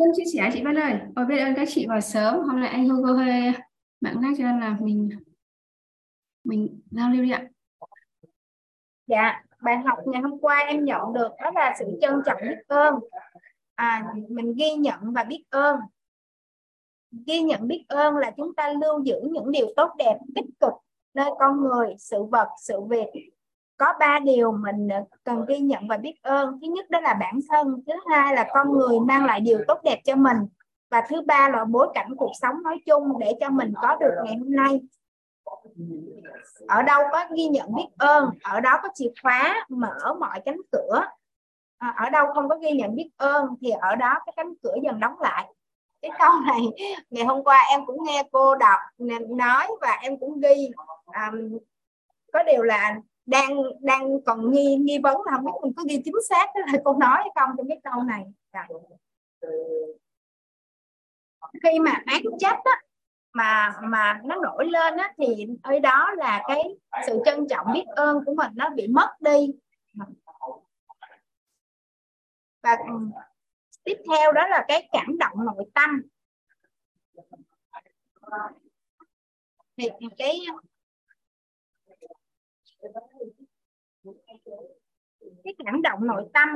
Vâng, chia sẻ chị Vân ơi. Ôi, biết ơn các chị vào sớm. Hôm nay anh Hugo hơi bạn lách cho nên là mình mình giao lưu đi ạ. Dạ, bài học ngày hôm qua em nhận được đó là sự trân trọng biết ơn. À, mình ghi nhận và biết ơn. Ghi nhận biết ơn là chúng ta lưu giữ những điều tốt đẹp, tích cực nơi con người, sự vật, sự việc. Có ba điều mình ờ, cần ghi nhận và biết ơn. Thứ nhất đó là bản thân, thứ hai là con người mang lại điều tốt đẹp cho mình và thứ ba là bối cảnh cuộc sống nói chung để cho mình có được ngày hôm nay. Ở đâu có ghi nhận biết ơn ở đó có chìa khóa mở mọi cánh cửa. À, ở đâu không có ghi nhận biết ơn thì ở đó cái cánh cửa dần đóng lại. Cái câu này ngày hôm qua em cũng nghe cô đọc nói và em cũng ghi. Um, có điều là đang đang còn nghi nghi vấn là không biết mình có ghi chính xác cái lời cô nói hay không trong cái câu này. Dạ. khi mà án trách á, mà mà nó nổi lên á, thì ở đó là cái sự trân trọng biết ơn của mình nó bị mất đi. Và ừ, tiếp theo đó là cái cảm động nội tâm. Thì cái cái cảm động nội tâm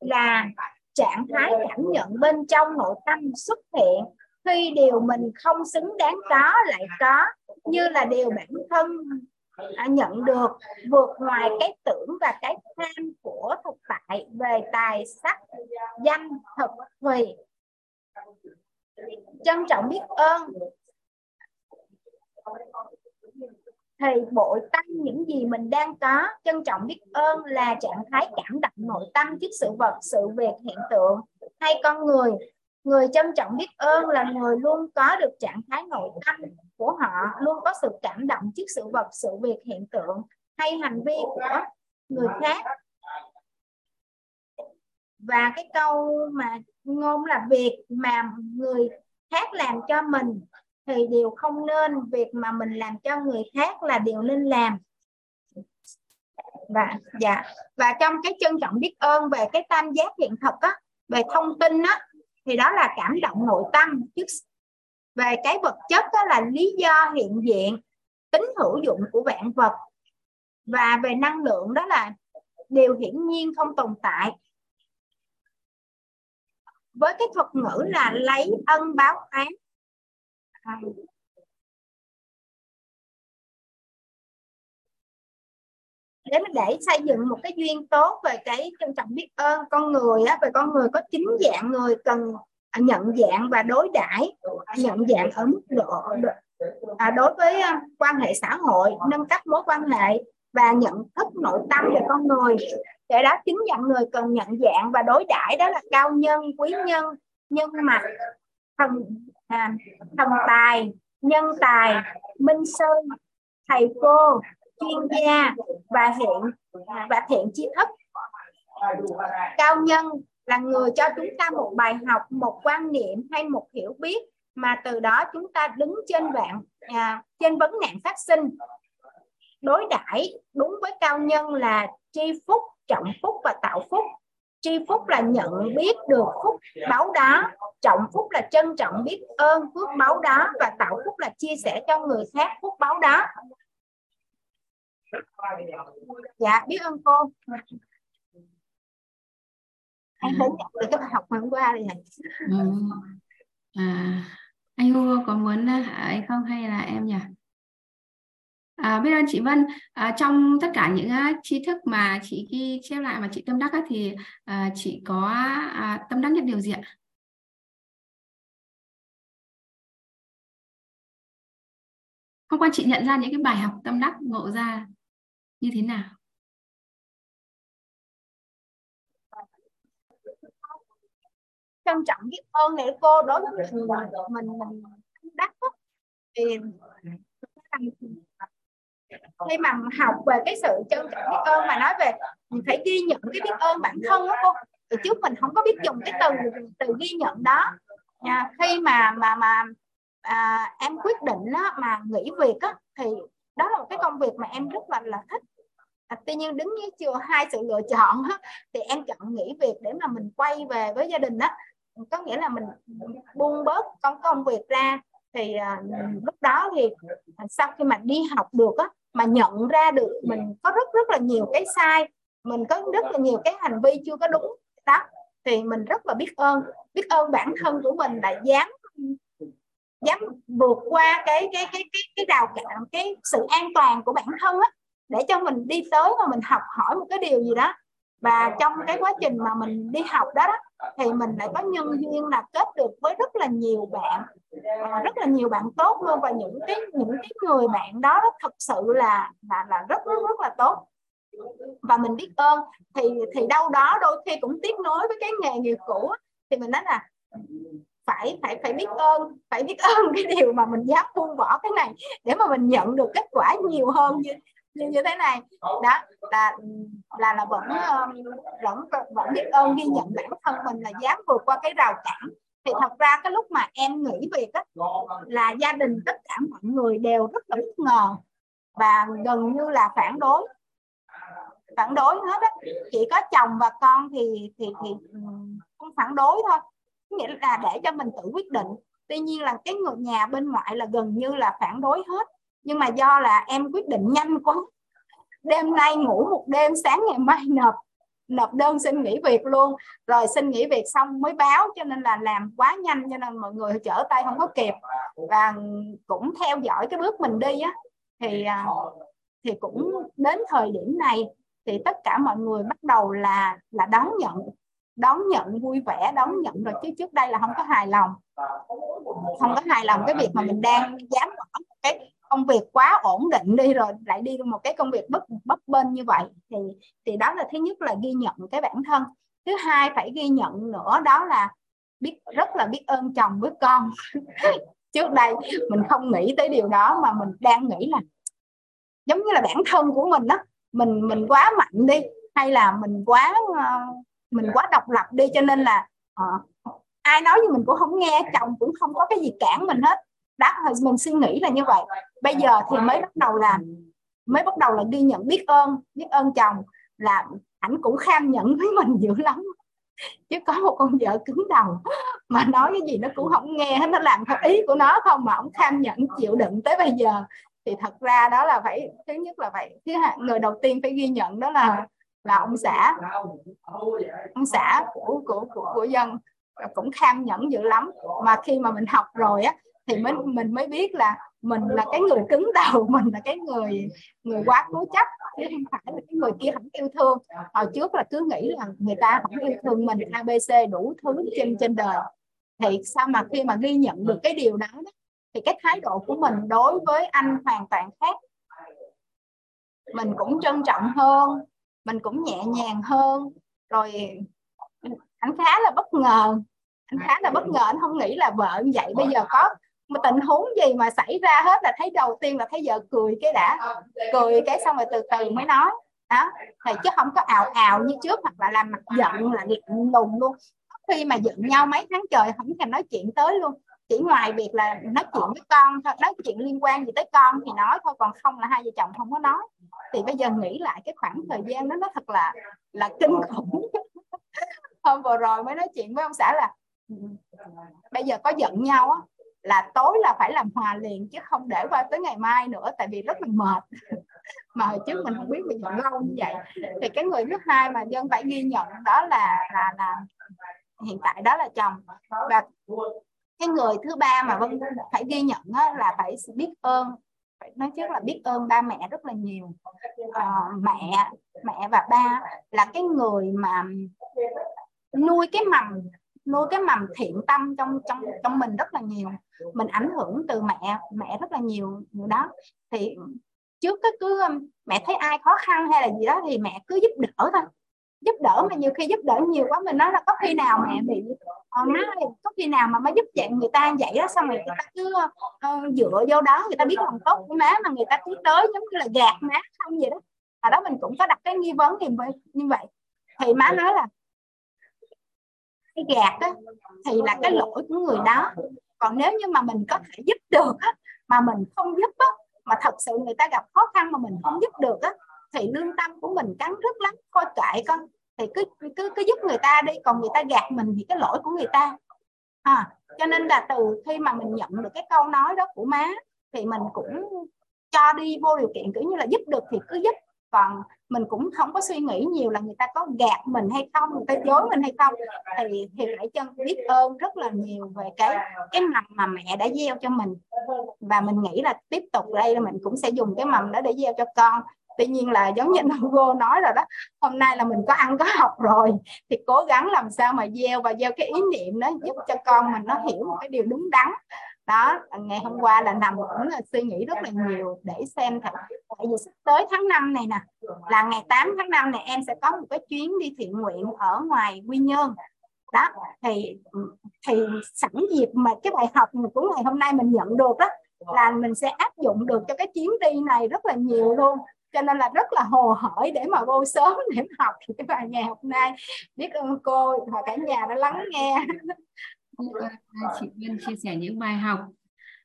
là trạng thái cảm nhận bên trong nội tâm xuất hiện. Khi điều mình không xứng đáng có, lại có, như là điều bản thân à, nhận được, vượt ngoài cái tưởng và cái tham của thực tại về tài sắc, danh, thực thùy trân trọng biết ơn. Thì bội tâm những gì mình đang có. Trân trọng biết ơn là trạng thái cảm động nội tâm trước sự vật, sự việc, hiện tượng. Hay con người người trân trọng biết ơn là người luôn có được trạng thái nội tâm của họ, luôn có sự cảm động trước sự vật, sự việc, hiện tượng. Hay hành vi của người khác. Và cái câu mà ngôn là việc mà người khác làm cho mình thì điều không nên, việc mà mình làm cho người khác là điều nên làm. Và dạ. Và trong cái trân trọng biết ơn về cái tam giác hiện thực á, về thông tin á, thì đó là cảm động nội tâm chứ về cái vật chất đó là lý do hiện diện, tính hữu dụng của vạn vật. Và về năng lượng đó là điều hiển nhiên không tồn tại. Với cái thuật ngữ là lấy ân báo án à. để mình để xây dựng một cái duyên tốt về cái trân trọng biết ơn con người á về con người có chính dạng người cần nhận dạng và đối đãi nhận dạng ở mức độ à, đối với à, quan hệ xã hội nâng cấp mối quan hệ và nhận thức nội tâm về con người để đó chính dạng người cần nhận dạng và đối đãi đó là cao nhân quý nhân nhân mặt thần à, thần tài nhân tài minh sư, thầy cô chuyên gia và hiện và thiện tri thức cao nhân là người cho chúng ta một bài học một quan niệm hay một hiểu biết mà từ đó chúng ta đứng trên vạn à, trên vấn nạn phát sinh. Đối đãi đúng với cao nhân là tri phúc trọng phúc và tạo phúc tri phúc là nhận biết được phúc báo đá trọng phúc là trân trọng biết ơn phước báo đá và tạo phúc là chia sẻ cho người khác phúc báo đá. Dạ biết ơn cô. Anh đến nhận được cái bài học hôm qua thì ừ. à, anh Hugo có muốn à, hỏi không hay là em nhỉ? À, biết ơn chị Vân à, trong tất cả những uh, tri thức mà chị ghi chép lại mà chị tâm đắc á, thì uh, chị có uh, tâm đắc nhất điều gì ạ? Hôm qua chị nhận ra những cái bài học tâm đắc ngộ ra như thế nào? trân trọng biết ơn này cô đối với mình mình mình đắc thì khi mà học về cái sự trân trọng biết ơn mà nói về mình phải ghi nhận cái biết ơn bản thân đó cô từ trước mình không có biết dùng cái từ từ ghi nhận đó. À, khi mà mà mà à, em quyết định á, mà nghỉ việc á, thì đó là một cái công việc mà em rất là là thích. À, tuy nhiên đứng với chưa hai sự lựa chọn á, thì em chọn nghỉ việc để mà mình quay về với gia đình đó có nghĩa là mình buông bớt công công việc ra thì à, lúc đó thì sau khi mà đi học được á mà nhận ra được mình có rất rất là nhiều cái sai mình có rất là nhiều cái hành vi chưa có đúng đó thì mình rất là biết ơn biết ơn bản thân của mình đã dám dám vượt qua cái cái cái cái cái rào cản cái sự an toàn của bản thân á để cho mình đi tới và mình học hỏi một cái điều gì đó. Và trong cái quá trình mà mình đi học đó, đó thì mình lại có nhân duyên là kết được với rất là nhiều bạn. À, rất là nhiều bạn tốt luôn và những cái những cái người bạn đó, đó thật sự là là là rất rất rất là tốt. Và mình biết ơn. Thì thì đâu đó đôi khi cũng tiếp nối với cái nghề nghiệp cũ thì mình nói là phải phải phải biết ơn phải biết ơn cái điều mà mình dám buông bỏ cái này để mà mình nhận được kết quả nhiều hơn như như, thế này. Đó là là là vẫn ờ, vẫn vẫn biết ơn ghi nhận bản thân mình là dám vượt qua cái rào cản. Thì thật ra cái lúc mà em nghỉ việc á, là gia đình tất cả mọi người đều rất là bất ngờ và gần như là phản đối. Phản đối hết á. Chỉ có chồng và con thì thì thì ừ, không phản đối thôi. Nghĩa là để cho mình tự quyết định. Tuy nhiên là cái người nhà bên ngoại là gần như là phản đối hết nhưng mà do là em quyết định nhanh quá. Đêm nay ngủ một đêm, sáng ngày mai nộp nộp đơn xin nghỉ việc luôn. Rồi xin nghỉ việc xong mới báo, cho nên là làm quá nhanh, cho nên mọi người trở tay không có kịp. Và cũng theo dõi cái bước mình đi á. Thì à, thì cũng đến thời điểm này thì tất cả mọi người bắt đầu là là đón nhận đón nhận vui vẻ, đón nhận rồi chứ trước đây là không có hài lòng. Không có hài lòng cái việc mà mình đang dám bỏ cái công việc quá ổn định đi rồi lại đi một cái công việc bất bất bên như vậy thì thì đó là thứ nhất là ghi nhận cái bản thân. Thứ hai phải ghi nhận nữa đó là biết rất là biết ơn chồng với con. Trước đây mình không nghĩ tới điều đó mà mình đang nghĩ là giống như là bản thân của mình đó mình mình quá mạnh đi hay là mình quá ờ, mình quá độc lập đi cho nên là à, ai nói gì mình cũng không nghe chồng cũng không có cái gì cản mình hết đó mình suy nghĩ là như vậy. Bây giờ thì mới bắt đầu làm mới bắt đầu là ghi nhận biết ơn biết ơn chồng là ảnh cũng kham nhẫn với mình dữ lắm. Chứ có một con vợ cứng đầu mà nói cái gì nó cũng không nghe hết nó làm theo ý của nó không mà ông kham nhẫn chịu đựng tới bây giờ. Thì thật ra đó là phải thứ nhất là vậy thứ hai người đầu tiên phải ghi nhận đó là là ông xã. Ông xã của của của, của dân cũng kham nhẫn dữ lắm. Mà khi mà mình học rồi á thì mình mình mới biết là mình là cái người cứng đầu mình là cái người người quá cố chấp chứ không phải là cái người kia không yêu thương. Hồi trước là cứ nghĩ là người ta không yêu thương mình abc đủ thứ trên trên đời. Thì sao mà khi mà ghi nhận được cái điều đó, đó thì cái thái độ của mình đối với anh hoàn toàn khác. Mình cũng trân trọng hơn mình cũng nhẹ nhàng hơn rồi anh khá là bất ngờ anh khá là bất ngờ anh không nghĩ là vợ như vậy bây giờ có mà tình huống gì mà xảy ra hết là thấy đầu tiên là thấy vợ cười cái đã. Cười cái xong rồi từ từ mới nói. Đó. Thì chứ không có ào ào như trước hoặc là làm mặt giận, là lạnh lùng luôn. Khi mà giận nhau mấy tháng trời không thèm nói chuyện tới luôn. Chỉ ngoài việc là nói chuyện với con thôi, nói chuyện liên quan gì tới con thì nói thôi, còn không là hai vợ chồng không có nói. Thì bây giờ nghĩ lại cái khoảng thời gian đó nó thật là là kinh khủng. Hôm vừa rồi mới nói chuyện với ông xã là ừ, bây giờ có giận nhau á là tối là phải làm hòa liền chứ không để qua tới ngày mai nữa tại vì rất là mệt. Mà hồi trước mình không biết mình nhận lâu như vậy. Thì cái người thứ hai mà dân phải ghi nhận đó là là là hiện tại đó là chồng. Và cái người thứ ba mà vân phải ghi nhận là phải biết ơn phải nói trước là biết ơn ba mẹ rất là nhiều. À, mẹ mẹ và ba là cái người mà nuôi cái mầm nuôi cái mầm thiện tâm trong trong trong mình rất là nhiều mình ảnh hưởng từ mẹ mẹ rất là nhiều nhiều đó. Thì trước cái cứ mẹ thấy ai khó khăn hay là gì đó thì mẹ cứ giúp đỡ thôi. Giúp đỡ mà nhiều khi giúp đỡ nhiều quá mình nói là có khi nào mẹ bị ờ, má có khi nào mà má giúp dạng người ta vậy đó xong rồi người ta cứ uh, dựa vô đó người ta biết lòng tốt của má mà người ta cứ tới giống như là gạt má không vậy đó. Ở đó mình cũng có đặt cái nghi vấn thì như vậy. Thì má nói là cái gạt đó, thì là cái lỗi của người đó còn nếu như mà mình có thể giúp được á, mà mình không giúp á, mà thật sự người ta gặp khó khăn mà mình không giúp được á, thì lương tâm của mình cắn rứt lắm coi kệ con. Thì cứ cứ cứ giúp người ta đi còn người ta gạt mình thì cái lỗi của người ta. À, cho nên là từ khi mà mình nhận được cái câu nói đó của má thì mình cũng cho đi vô điều kiện kiểu như là giúp được thì cứ giúp còn mình cũng không có suy nghĩ nhiều là người ta có gạt mình hay không, người ta dối mình hay không. Thì thì phải chân biết ơn rất là nhiều về cái cái mầm mà mẹ đã gieo cho mình. Và mình nghĩ là tiếp tục đây là mình cũng sẽ dùng cái mầm đó để gieo cho con. Tuy nhiên là giống như Hugo nói rồi đó, hôm nay là mình có ăn, có học rồi, thì cố gắng làm sao mà gieo và gieo cái ý niệm đó giúp cho con mình nó hiểu một cái điều đúng đắn đó, ngày hôm qua là nằm cũng là suy nghĩ rất là nhiều để xem thật tại vì sắp tới tháng 5 này nè, là ngày 8 tháng 5 này, em sẽ có một cái chuyến đi thiện nguyện ở ngoài Quy Nhơn. Đó, thì thì sẵn dịp mà cái bài học của ngày hôm nay mình nhận được đó là mình sẽ áp dụng được cho cái chuyến đi này rất là nhiều luôn. Cho nên là rất là hồ hởi để mà vô sớm để học cái bài ngày hôm nay. Biết ơn cô, và cả nhà đã lắng nghe chị Vân chia sẻ những bài học.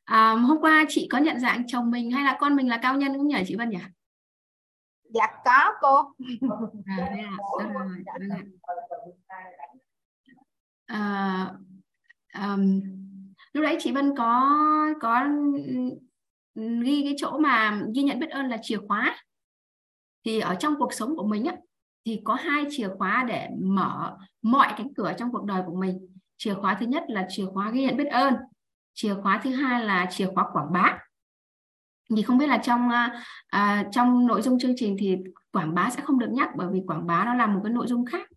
À, hôm qua chị có nhận dạng chồng mình hay là con mình là cao nhân cũng nhờ chị Vân nhỉ? Dạ có cô. À, đây à, rồi, à, um, lúc đấy chị Vân có có ghi cái chỗ mà ghi nhận biết ơn là chìa khóa. Thì ở trong cuộc sống của mình á thì có hai chìa khóa để mở mọi cánh cửa trong cuộc đời của mình chìa khóa thứ nhất là chìa khóa ghi nhận biết ơn. Chìa khóa thứ hai là chìa khóa quảng bá. Thì không biết là trong à, trong nội dung chương trình thì quảng bá sẽ không được nhắc bởi vì quảng bá nó là một cái nội dung khác.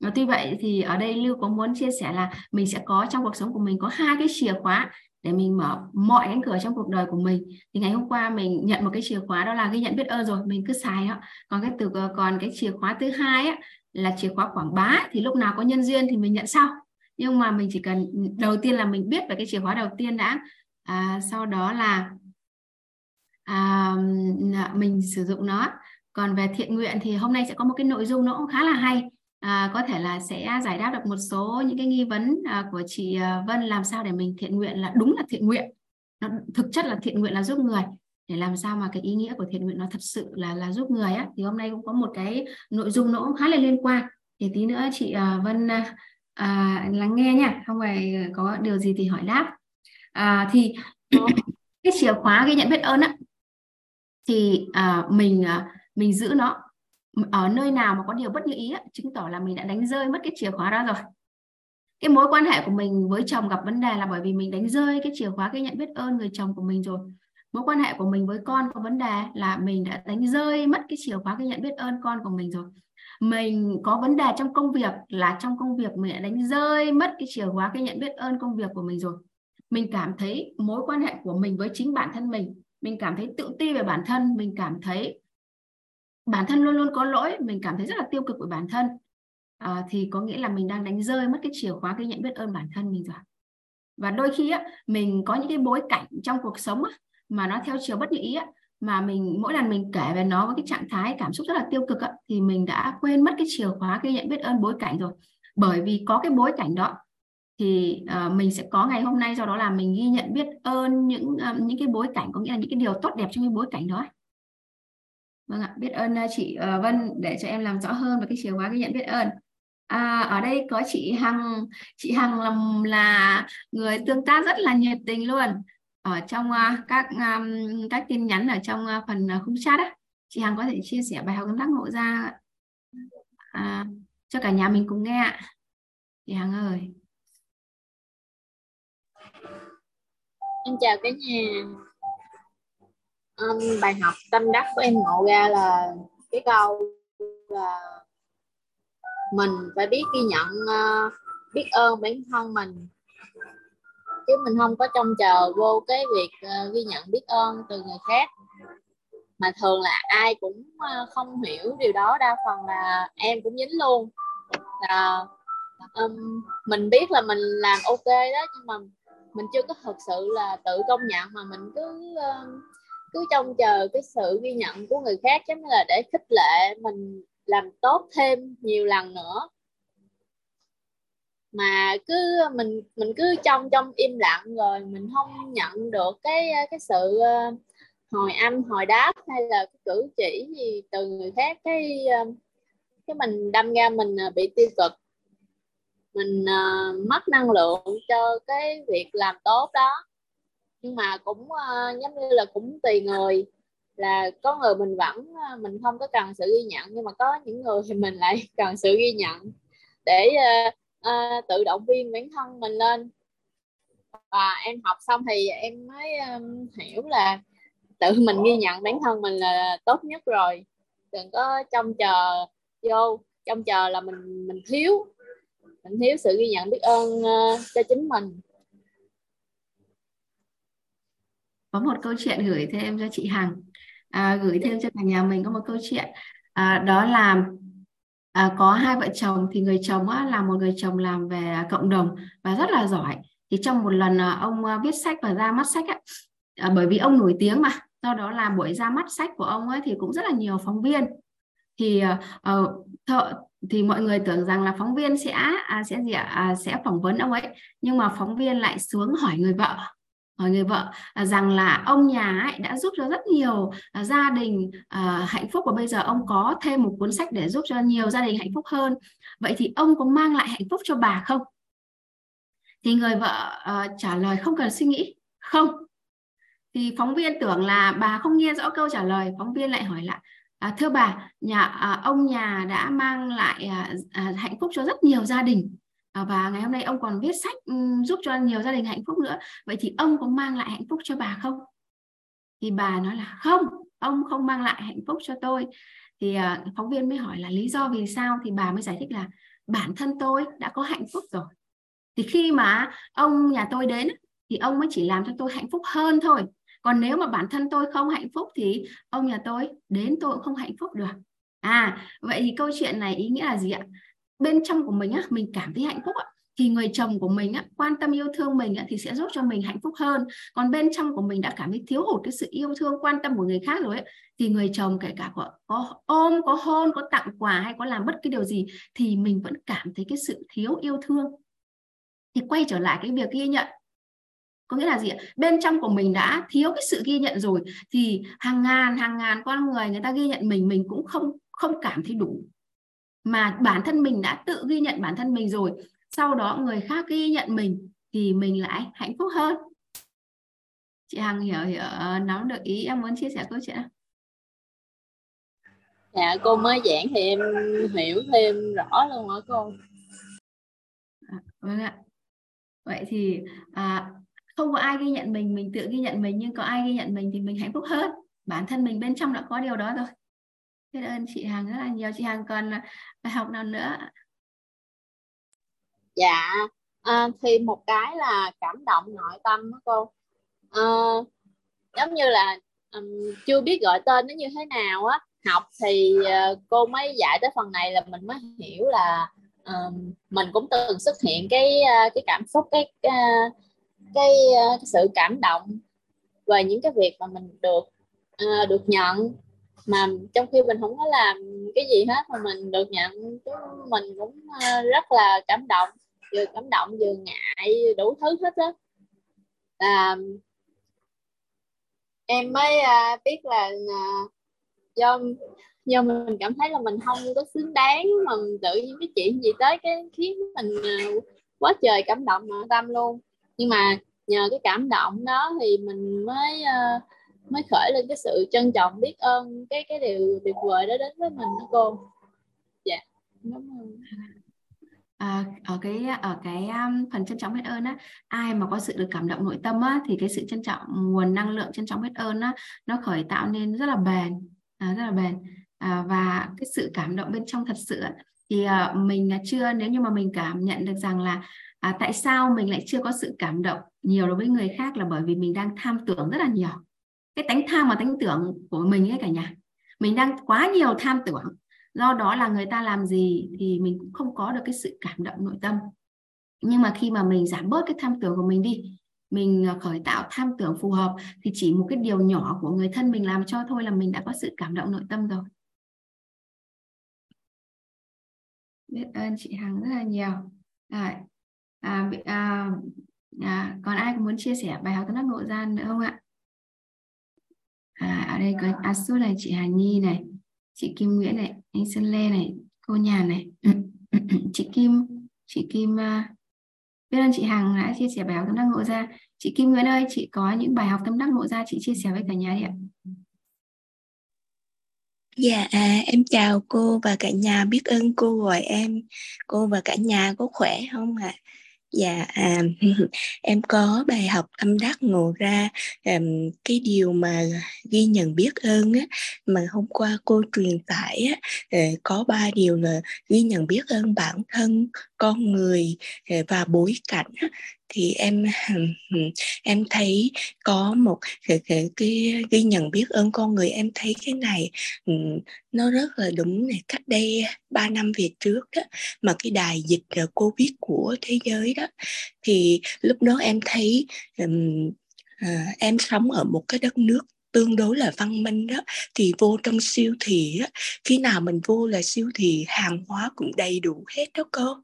Và tuy vậy thì ở đây lưu có muốn chia sẻ là mình sẽ có trong cuộc sống của mình có hai cái chìa khóa để mình mở mọi cánh cửa trong cuộc đời của mình. Thì ngày hôm qua mình nhận một cái chìa khóa đó là ghi nhận biết ơn rồi mình cứ xài đó còn cái từ còn cái chìa khóa thứ hai á, là chìa khóa quảng bá thì lúc nào có nhân duyên thì mình nhận sau nhưng mà mình chỉ cần đầu tiên là mình biết về cái chìa khóa đầu tiên đã. À, sau đó là à, mình sử dụng nó. Còn về thiện nguyện thì hôm nay sẽ có một cái nội dung nó cũng khá là hay. À, có thể là sẽ giải đáp được một số những cái nghi vấn à, của chị à, Vân làm sao để mình thiện nguyện là đúng là thiện nguyện. Nó thực chất là thiện nguyện là giúp người. Để làm sao mà cái ý nghĩa của thiện nguyện nó thật sự là là giúp người á. Thì hôm nay cũng có một cái nội dung nó cũng khá là liên quan. Thì tí nữa chị uh, Vân à, uh, lắng nghe nha. Không phải có điều gì thì hỏi đáp. À, thì cái chìa khóa ghi nhận biết ơn á thì uh, mình uh, mình giữ nó ở nơi nào mà có điều bất như ý á, chứng tỏ là mình đã đánh rơi mất cái chìa khóa đó rồi. Cái mối quan hệ của mình với chồng gặp vấn đề là bởi vì mình đánh rơi cái chìa khóa cái nhận biết ơn người chồng của mình rồi. Mối quan hệ của mình với con có vấn đề là mình đã đánh rơi mất cái chìa khóa cái nhận biết ơn con của mình rồi mình có vấn đề trong công việc là trong công việc mình đã đánh rơi mất cái chìa khóa cái nhận biết ơn công việc của mình rồi. Mình cảm thấy mối quan hệ của mình với chính bản thân mình mình cảm thấy tự ti về bản thân mình cảm thấy bản thân luôn luôn có lỗi mình cảm thấy rất là tiêu cực với bản thân. À, thì có nghĩa là mình đang đánh rơi mất cái chìa khóa cái nhận biết ơn bản thân mình rồi và đôi khi á, mình có những cái bối cảnh trong cuộc sống á, mà nó theo chiều bất như ý á, mà mình mỗi lần mình kể về nó với cái trạng thái cảm xúc rất là tiêu cực á, thì mình đã quên mất cái chìa khóa cái nhận biết ơn bối cảnh rồi. Bởi vì có cái bối cảnh đó thì uh, mình sẽ có ngày hôm nay do đó là mình ghi nhận biết ơn những uh, những cái bối cảnh có nghĩa là những cái điều tốt đẹp trong cái bối cảnh đó vâng ạ biết ơn uh, chị uh, Vân để cho em làm rõ hơn về cái chìa khóa cái nhận biết ơn. À, ở đây có chị Hằng. Chị Hằng là, là người tương tác rất là nhiệt tình luôn ở trong uh, các um, các tin nhắn ở trong uh, phần uh, khung chat á chị Hằng có thể chia sẻ bài học tâm đắc ngộ ra à, cho cả nhà mình cùng nghe ạ. Chị Hằng ơi. Em chào cả nhà. Um, bài học tâm đắc của em ngộ ra là cái câu là mình phải biết ghi nhận uh, biết ơn bản thân mình chứ mình không có trông chờ vô cái việc uh, ghi nhận biết ơn từ người khác. Mà thường là ai cũng uh, không hiểu điều đó đa phần là em cũng dính luôn. Là um, mình biết là mình làm ok đó nhưng mà mình chưa có thực sự là tự công nhận mà mình cứ uh, cứ trông chờ cái sự ghi nhận của người khác giống như là để khích lệ mình làm tốt thêm nhiều lần nữa mà cứ mình mình cứ trong trong im lặng rồi mình không nhận được cái cái sự ờ, hồi âm hồi đáp hay là cái cử chỉ gì từ người khác cái ờ, cái mình đâm ra mình ờ, bị tiêu cực. Mình uh, mất năng lượng cho cái việc làm tốt đó. Nhưng mà cũng uh, giống như là cũng tùy người là có người mình vẫn mình không có cần sự ghi nhận nhưng mà có những người thì mình lại cần sự ghi nhận để uh, uh, tự động viên bản thân mình lên. Và em học xong thì em mới um, hiểu là tự mình ghi nhận bản thân mình là tốt nhất rồi. Đừng có trông chờ vô trông chờ là mình mình thiếu mình thiếu sự ghi nhận biết ơn uh, cho chính mình. Có một câu chuyện gửi thêm cho chị Hằng. À, gửi thêm cho cả nhà mình có một câu chuyện. À, đó là à, có hai vợ chồng thì người chồng á, là một người chồng làm về à, cộng đồng và rất là giỏi. Thì trong một lần à, ông à, viết sách và ra mắt sách á, à, bởi vì ông nổi tiếng mà do đó là buổi ra mắt sách của ông ấy thì cũng rất là nhiều phóng viên. Thì uh, thợ thì mọi người tưởng rằng là phóng viên sẽ à, sẽ gì ạ? À, sẽ phỏng vấn ông ấy nhưng mà phóng viên lại xuống hỏi người vợ Ờ, người vợ à, rằng là ông nhà ấy đã giúp cho rất nhiều à, gia đình à, hạnh phúc và bây giờ ông có thêm một cuốn sách để giúp cho nhiều gia đình hạnh phúc hơn. Vậy thì ông có mang lại hạnh phúc cho bà không? Thì người vợ ờ, trả lời không cần suy nghĩ không. Thì phóng viên tưởng là bà không nghe rõ câu trả lời phóng viên lại hỏi lại à, thưa bà nhà à, ông nhà đã mang lại à, à, hạnh phúc cho rất nhiều gia đình. À, và ngày hôm nay ông còn viết sách giúp cho nhiều gia đình hạnh phúc nữa. Vậy thì ông có mang lại hạnh phúc cho bà không? Thì bà nói là không, ông không mang lại hạnh phúc cho tôi. Thì à, phóng viên mới hỏi là lý do vì sao? Thì bà mới giải thích là bản thân tôi đã có hạnh phúc rồi. Thì khi mà ông, nhà tôi đến thì ông mới chỉ làm cho tôi hạnh phúc hơn thôi. Còn nếu mà bản thân tôi không hạnh phúc thì ông, nhà tôi đến tôi cũng không hạnh phúc được. À vậy thì câu chuyện này ý nghĩa là gì ạ? Bên trong của mình á mình cảm thấy hạnh phúc á thì người chồng của mình á, quan tâm yêu thương mình á, thì sẽ giúp cho mình hạnh phúc hơn. Còn bên trong của mình đã cảm thấy thiếu hụt cái sự yêu thương quan tâm của người khác rồi ấy, thì người chồng kể cả có, có ôm có hôn có tặng quà hay có làm bất cứ điều gì thì mình vẫn cảm thấy cái sự thiếu yêu thương. Thì quay trở lại cái việc ghi nhận. Có nghĩa là gì ạ? Bên trong của mình đã thiếu cái sự ghi nhận rồi thì hàng ngàn hàng ngàn con người người ta ghi nhận mình mình cũng không không cảm thấy đủ mà bản thân mình đã tự ghi nhận bản thân mình rồi sau đó người khác ghi nhận mình thì mình lại hạnh phúc hơn. Chị Hằng hiểu hiểu. Ờ, nắm được ý em muốn chia sẻ câu chuyện dạ cô mới giảng thì em hiểu thêm rõ luôn hả cô? À, vâng ạ. Vậy thì à, không có ai ghi nhận mình mình tự ghi nhận mình nhưng có ai ghi nhận mình thì mình hạnh phúc hơn. Bản thân mình bên trong đã có điều đó rồi biết ơn chị Hằng rất là nhiều. Chị Hằng còn à, bài học nào nữa? Dạ à, thì một cái là cảm động nội tâm đó cô. À, giống như là um, chưa biết gọi tên nó như thế nào á. Học thì uh, cô mới dạy tới phần này là mình mới hiểu là um, mình cũng từng xuất hiện cái uh, cái cảm xúc cái uh, cái, uh, cái sự cảm động về những cái việc mà mình được uh, được nhận mà trong khi mình không có làm cái gì hết mà mình được nhận mình cũng ờ, rất là cảm động vừa cảm động vừa ngại đủ thứ hết á. Là em mới ờ, biết là ờ, do do mình cảm thấy là mình không có xứng đáng mà tự nhiên cái chuyện gì tới cái khiến mình quá trời cảm động nội tâm luôn. Nhưng mà nhờ cái cảm động đó thì mình mới uh, mới khởi lên cái sự trân trọng biết ơn cái cái điều tuyệt vời đó đến với mình đó cô. Dạ cảm ơn. À, ở cái ở cái um, phần trân trọng biết ơn á ai mà có sự được cảm động nội tâm á thì cái sự trân trọng nguồn năng lượng trân trọng biết ơn á nó khởi tạo nên rất là bền à, rất là bền. À, và cái sự cảm động bên trong thật sự thì uh, mình à, chưa nếu như mà mình cảm nhận được rằng là à, tại sao mình lại chưa có sự cảm động nhiều đối với người khác là bởi vì mình đang tham tưởng rất là nhiều cái tánh tham và tánh tưởng của mình ấy cả nhà. Mình đang quá nhiều tham tưởng do đó là người ta làm gì thì mình cũng không có được cái sự cảm động nội tâm. Nhưng mà khi mà mình giảm bớt cái tham tưởng của mình đi mình à, khởi tạo tham tưởng phù hợp thì chỉ một cái điều nhỏ của người thân mình làm cho thôi là mình đã có sự cảm động nội tâm rồi. Biết ơn chị Hằng rất là nhiều. Rồi à, à, à, còn ai muốn chia sẻ bài học tâm đắc nội gian nữa không ạ? À, ở đây có Asu này chị Hà Nhi này chị Kim Nguyễn này anh Sơn Lê này cô nhà này chị Kim chị Kim uh, biết ơn chị Hằng đã chia sẻ bài học tâm đắc ngộ ra chị Kim Nguyễn ơi chị có những bài học tâm đắc ngộ ra chị chia sẻ với cả nhà đi ạ Dạ, à, em chào cô và cả nhà, biết ơn cô gọi em. Cô và cả nhà có khỏe không ạ? À? Dạ, à, em có bài học tâm đắc ngộ ra um, cái điều mà ghi nhận biết ơn á, mà hôm qua cô truyền tải á, uh, có ba điều là ghi nhận biết ơn bản thân, con người ờ, và bối cảnh thì em em thấy có một ờ, ờ, cái, cái, cái ghi nhận biết ơn con người em thấy cái này nó rất là đúng này cách đây 3 năm về trước đó mà cái đại dịch covid của thế giới đó thì lúc đó em thấy um, à, em sống ở một cái đất nước tương đối là văn minh đó thì vô trong siêu thị á khi nào mình vô là siêu thị hàng hóa cũng đầy đủ hết đó cô.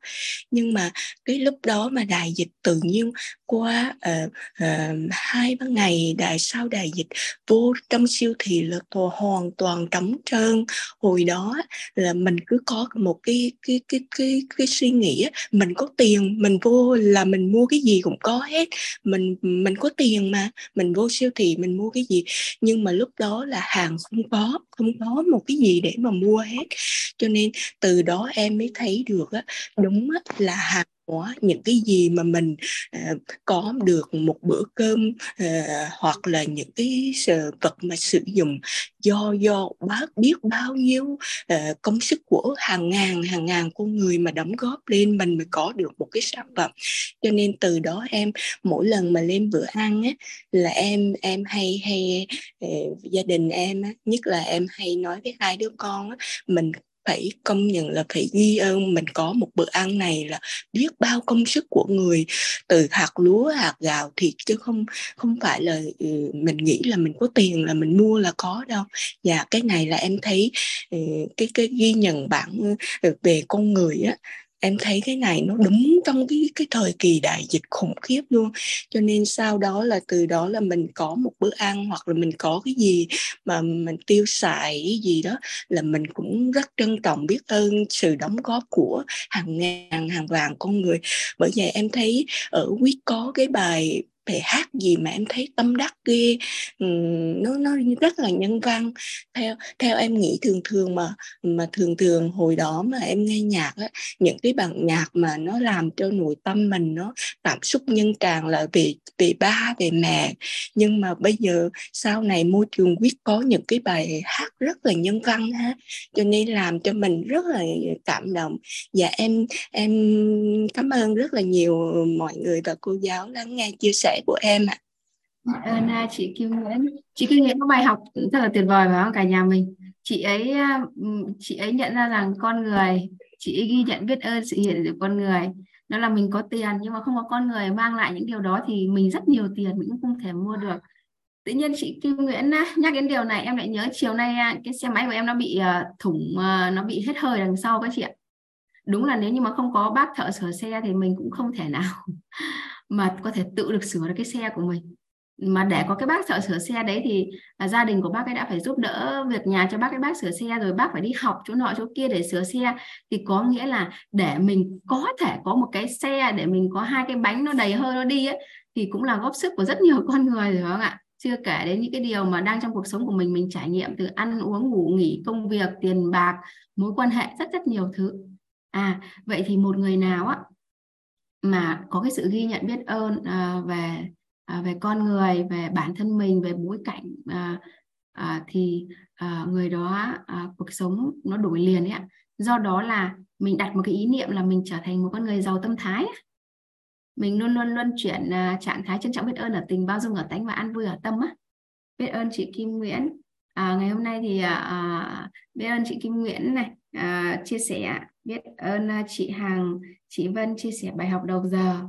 Nhưng mà cái lúc đó mà đại dịch tự nhiên qua uh, uh, hai ba ngày đại sau đại dịch vô trong siêu thị là toàn hoàn toàn trống trơn. Hồi đó là mình cứ có một cái cái cái cái cái suy nghĩ mình có tiền mình vô là mình mua cái gì cũng có hết. Mình mình có tiền mà mình vô siêu thị mình mua cái gì nhưng mà lúc đó là hàng không có không có một cái gì để mà mua hết. Cho nên từ đó em mới thấy được á, đúng á, là hàng của những cái gì mà mình uh, có được một bữa cơm uh, hoặc là những cái vật mà sử dụng do do bác biết bao nhiêu uh, công sức của hàng ngàn hàng ngàn con người mà đóng góp lên mình mới có được một cái sản phẩm. Cho nên từ đó em mỗi lần mà lên bữa ăn á là em em hay hay uh, gia đình em á nhất là em hay nói với hai đứa con á mình phải công nhận là phải ghi ơn, mình có một bữa ăn này là biết bao công sức của người, từ hạt lúa, hạt gạo thịt, chứ không không phải là ừ, mình nghĩ là mình có tiền là mình mua là có đâu. Và cái này là em thấy ừ, cái cái ghi nhận bản ừ, về con người á em thấy cái này nó đúng trong cái cái thời kỳ đại dịch khủng khiếp luôn. Cho nên sau đó là từ đó là mình có một bữa ăn hoặc là mình có cái gì mà mình tiêu xài, cái gì đó là mình cũng rất trân trọng, biết ơn sự đóng góp của hàng ngàn, hàng vàng con người. Bởi vậy em thấy ở quyết có cái bài bài hát gì mà em thấy tâm đắc ghê. Nó nó rất là nhân văn. Theo theo em nghĩ thường thường mà mà thường thường hồi đó mà em nghe nhạc á, những cái bản nhạc mà nó làm cho nội tâm mình nó cảm xúc nhân tràn là về về ba về mẹ. Nhưng mà bây giờ sau này môi trường quyết có những cái bài hát rất là nhân văn ha cho nên làm cho mình rất là cảm động. Và em em cảm ơn rất là nhiều mọi người và cô giáo lắng nghe chia sẻ của em ạ. Dạ, ờ, ơn à, chị Kim Nguyễn. Chị Kim Nguyễn có bài học rất là tuyệt vời phải không cả nhà mình? Chị ấy chị ấy nhận ra rằng con người, chị ấy ghi nhận biết ơn sự hiện diện của con người. Đó là mình có tiền nhưng mà không có con người mang lại những điều đó thì mình rất nhiều tiền mình cũng không thể mua được. Tự nhiên chị Kim Nguyễn nhắc đến điều này em lại nhớ chiều nay cái xe máy của em nó bị ờ, thủng ờ, nó bị hết hơi đằng sau các chị ạ. Đúng là nếu như mà không có bác thợ sửa xe thì mình cũng không thể nào mà có thể tự được sửa được cái xe của mình. Mà để có cái bác thợ sửa xe đấy thì à, gia đình của bác ấy đã phải giúp đỡ việc nhà cho bác cái bác sửa xe rồi bác phải đi học chỗ nọ chỗ kia để sửa xe. Thì có nghĩa là để mình có thể có một cái xe để mình có hai cái bánh nó đầy hơi nó đi ấy thì cũng là góp sức của rất nhiều con người rồi không ạ? Chưa kể đến những cái điều mà đang trong cuộc sống của mình mình trải nghiệm từ ăn uống ngủ nghỉ công việc tiền bạc mối quan hệ rất rất nhiều thứ. À vậy thì một người nào á mà có cái sự ghi nhận biết ơn à, về à, về con người về bản thân mình về bối cảnh à, à, thì à, người đó à, cuộc sống nó đổi liền ấy ạ. Do đó là mình đặt một cái ý niệm là mình trở thành một con người giàu tâm thái mình luôn luôn luôn chuyển à, trạng thái trân trọng biết ơn ở tình bao dung ở tánh và an vui ở tâm á. Biết ơn chị Kim Nguyễn. À, ngày hôm nay thì à, à biết ơn chị Kim Nguyễn này à, chia sẻ biết ơn à, chị Hằng chị Vân chia sẻ bài học đầu giờ.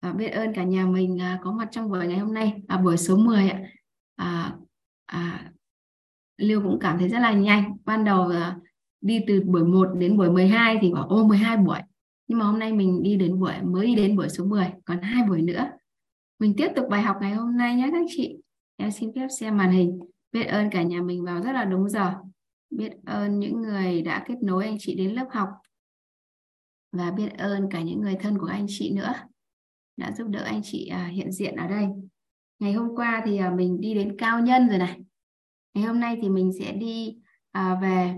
À, biết ơn cả nhà mình à, có mặt trong buổi ngày hôm nay à, buổi số 10 ạ. À, à, Lưu cũng cảm thấy rất là nhanh. Ban đầu à, đi từ buổi 1 đến buổi 12 thì bảo ô 12 buổi. Nhưng mà hôm nay mình đi đến buổi mới đi đến buổi số 10 còn hai buổi nữa. Mình tiếp tục bài học ngày hôm nay nhé các chị. Em xin phép xem màn hình. Biết ơn cả nhà mình vào rất là đúng giờ. Biết ơn những người đã kết nối anh chị đến lớp học và biết ơn cả những người thân của anh chị nữa đã giúp đỡ anh chị à, hiện diện ở đây. Ngày hôm qua thì à, mình đi đến cao nhân rồi này. Ngày hôm nay thì mình sẽ đi à, về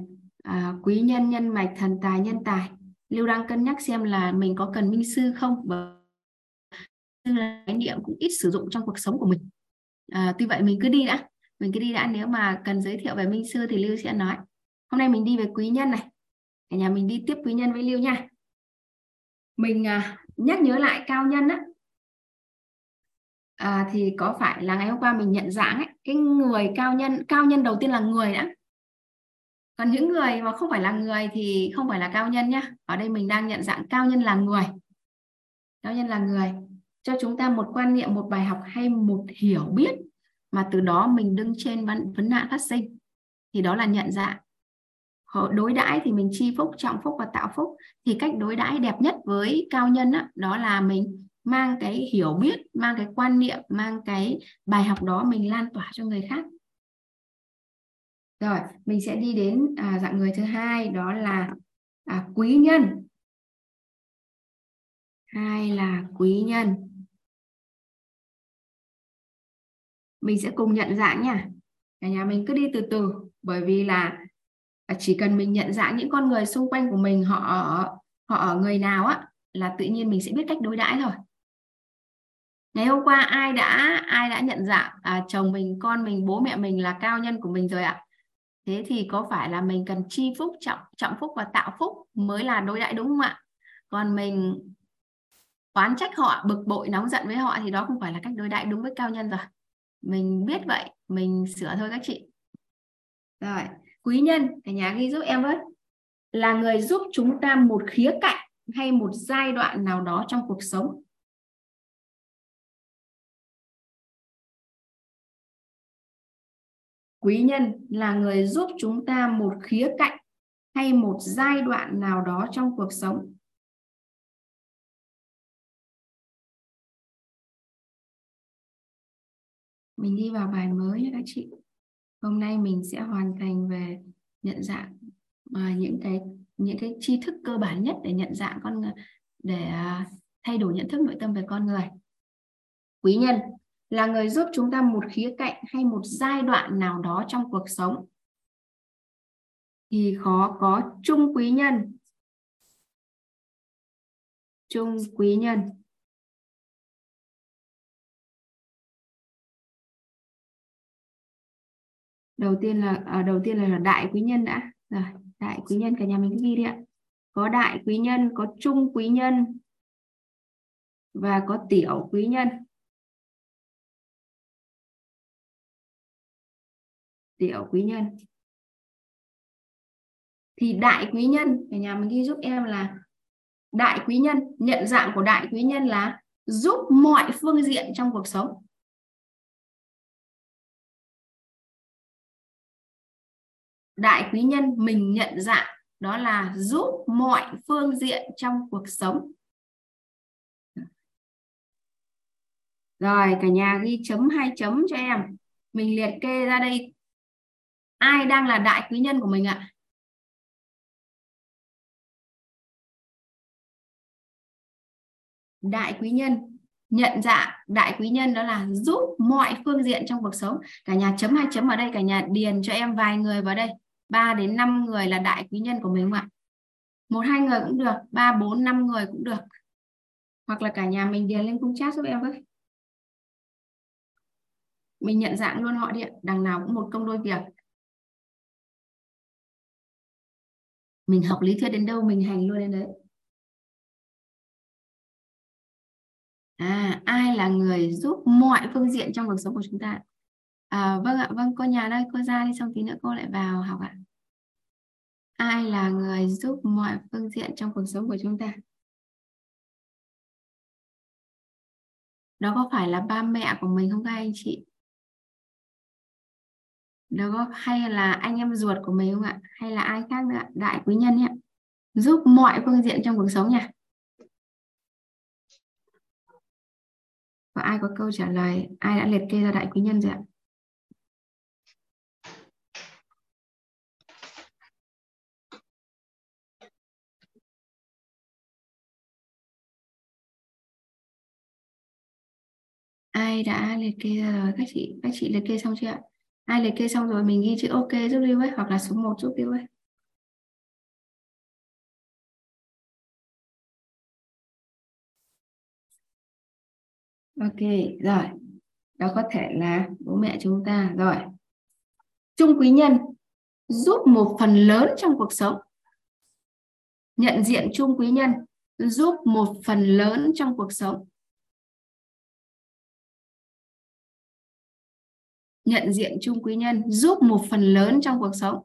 quý nhân nhân mạch thần tài nhân tài. Lưu đang cân nhắc xem là mình có cần minh sư không? Bởi là cái niệm cũng ít sử dụng trong cuộc sống của mình. À, tuy vậy mình cứ đi đã. Mình cứ đi đã. Nếu mà cần giới thiệu về minh sư thì lưu sẽ nói. Hôm nay mình đi về quý nhân này. Cả nhà mình đi tiếp quý nhân với lưu nha mình à, nhắc nhớ lại cao nhân á. À, thì có phải là ngày hôm qua mình nhận dạng ấy cái người cao nhân cao nhân đầu tiên là người đã. Còn những người mà không phải là người thì không phải là cao nhân nhá. Ở đây mình đang nhận dạng cao nhân là người. Cao nhân là người. Cho chúng ta một quan niệm một bài học hay một hiểu biết mà từ đó mình đứng trên vấn, vấn nạn phát sinh. Thì đó là nhận dạng đối đãi thì mình chi phúc trọng phúc và tạo phúc. Thì cách đối đãi đẹp nhất với cao nhân đó, đó là mình mang cái hiểu biết mang cái quan niệm mang cái bài học đó mình lan tỏa cho người khác. Rồi mình sẽ đi đến à, dạng người thứ hai đó là à, quý nhân. Hai là quý nhân. Mình sẽ cùng nhận dạng nha. Cả nhà mình cứ đi từ từ bởi vì là chỉ cần mình nhận dạng những con người xung quanh của mình họ họ ở người nào á là tự nhiên mình sẽ biết cách đối đãi rồi. Ngày hôm qua ai đã ai đã nhận dạng à, chồng mình con mình bố mẹ mình là cao nhân của mình rồi ạ? Thế thì có phải là mình cần chi phúc trọng trọng phúc và tạo phúc mới là đối đãi đúng không ạ? Còn mình oán trách họ bực bội nóng giận với họ thì đó không phải là cách đối đãi đúng với cao nhân rồi. Mình biết vậy mình sửa thôi các chị. Rồi quý nhân cả nhà ghi giúp em với. Là người giúp chúng ta một khía cạnh hay một giai đoạn nào đó trong cuộc sống. Quý nhân, là người giúp chúng ta một khía cạnh hay một giai đoạn nào đó trong cuộc sống. Mình đi vào bài mới nha các chị hôm nay mình sẽ hoàn thành về nhận dạng uh, những cái những cái tri thức cơ bản nhất để nhận dạng con để à, thay đổi nhận thức nội tâm về con người. Quý nhân là người giúp chúng ta một khía cạnh hay một giai đoạn nào đó trong cuộc sống? Thì khó có. Trung quý nhân. Trung quý nhân. Đầu tiên là à, đầu tiên là đại quý nhân đã. Rồi đại quý nhân cả nhà mình ghi đi ạ. Có đại quý nhân có trung quý nhân và có tiểu quý nhân. Tiểu quý nhân. Thì đại quý nhân cả nhà mình ghi giúp em là đại quý nhân nhận dạng của đại quý nhân là giúp mọi phương diện trong cuộc sống. Đại quý nhân mình nhận dạng, đó là giúp mọi phương diện trong cuộc sống. Rồi, cả nhà ghi chấm hai chấm cho em. Mình liệt kê ra đây. Ai đang là đại quý nhân của mình ạ? Đại quý nhân, nhận dạng đại quý nhân đó là giúp mọi phương diện trong cuộc sống. Cả nhà chấm hai chấm ở đây, cả nhà điền cho em vài người vào đây. 3 đến 5 người là đại quý nhân của mình không ạ? Một, hai người cũng được. Ba, bốn, năm người cũng được. Hoặc là cả nhà mình điền lên cung chat giúp em với. Mình nhận dạng luôn họ đi đằng nào cũng một công đôi việc. Mình học lý thuyết đến đâu mình hành luôn đến đấy. À ai là người giúp mọi phương diện trong cuộc sống của chúng ta à, vâng ạ vâng cô nhà đây cô ra đi xong tí nữa cô lại vào học ạ. Ai là người giúp mọi phương diện trong cuộc sống của chúng ta? Đó có phải là ba mẹ của mình không các anh chị? Đó có hay là anh em ruột của mình không ạ? Hay là ai khác nữa đại quý nhân ạ. giúp mọi phương diện trong cuộc sống nha. Và ai có câu trả lời? Ai đã liệt kê ra đại quý nhân rồi ạ? Ai đã liệt kê ra rồi? Các chị các chị liệt kê xong chưa ạ? Ai liệt kê xong rồi mình ghi chữ ok giúp lưu ấy, hoặc là số 1 giúp lưu ấy. Ok, rồi. Đó có thể là bố mẹ chúng ta. Rồi. Trung quý nhân, giúp một phần lớn trong cuộc sống. Nhận diện trung quý nhân, giúp một phần lớn trong cuộc sống. Nhận diện chung quý nhân, giúp một phần lớn trong cuộc sống.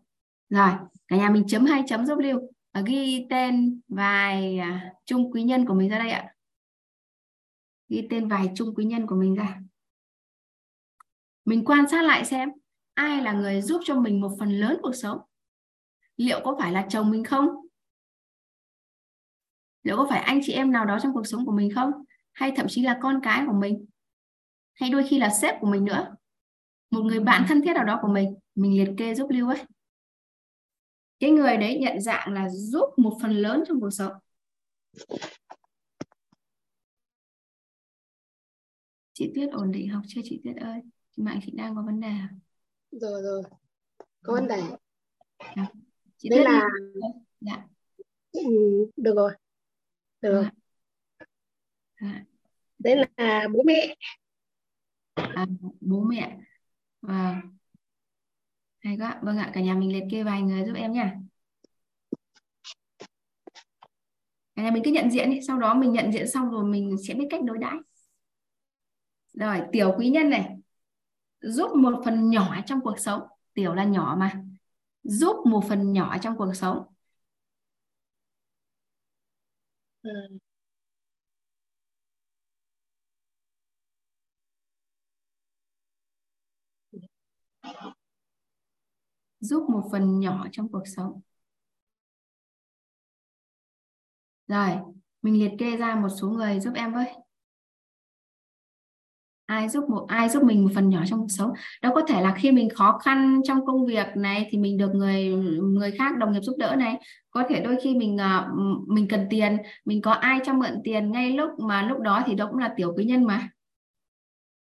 Rồi, cả nhà mình chấm hai chấm giúp lưu ghi tên vài à, chung quý nhân của mình ra đây ạ. Ghi tên vài chung quý nhân của mình ra. Mình quan sát lại xem ai là người giúp cho mình một phần lớn cuộc sống. Liệu có phải là chồng mình không? Liệu có phải anh chị em nào đó trong cuộc sống của mình không? Hay thậm chí là con cái của mình? Hay đôi khi là sếp của mình nữa? Một người bạn thân thiết nào đó của mình mình liệt kê giúp lưu ấy. Cái người đấy nhận dạng là giúp một phần lớn trong cuộc sống. Chị Tuyết ổn định học chưa chị Tuyết ơi? Mạng chị đang có vấn đề à? rồi rồi. Có vấn đề. Dạ. chị đây Tuyết là dạ. ừ, được rồi. Được rồi. Dạ. đấy là bố mẹ. À, bố mẹ Vâng. Hay quá. Vâng ạ, cả nhà mình liệt kê vài người giúp em nha. Cả nhà mình cứ nhận diện đi, sau đó mình nhận diện xong rồi mình sẽ biết cách đối đãi. Rồi, tiểu quý nhân này. Giúp một phần nhỏ trong cuộc sống. Tiểu là nhỏ mà. Giúp một phần nhỏ trong cuộc sống. ừ. Giúp một phần nhỏ trong cuộc sống. Rồi, mình liệt kê ra một số người giúp em với. Ai giúp một ai giúp mình một phần nhỏ trong cuộc sống. Đó có thể là khi mình khó khăn trong công việc này thì mình được người người khác đồng nghiệp giúp đỡ này. Có thể đôi khi mình ờ, mình cần tiền, mình có ai cho mượn tiền ngay lúc mà lúc đó thì đó cũng là tiểu quý nhân mà.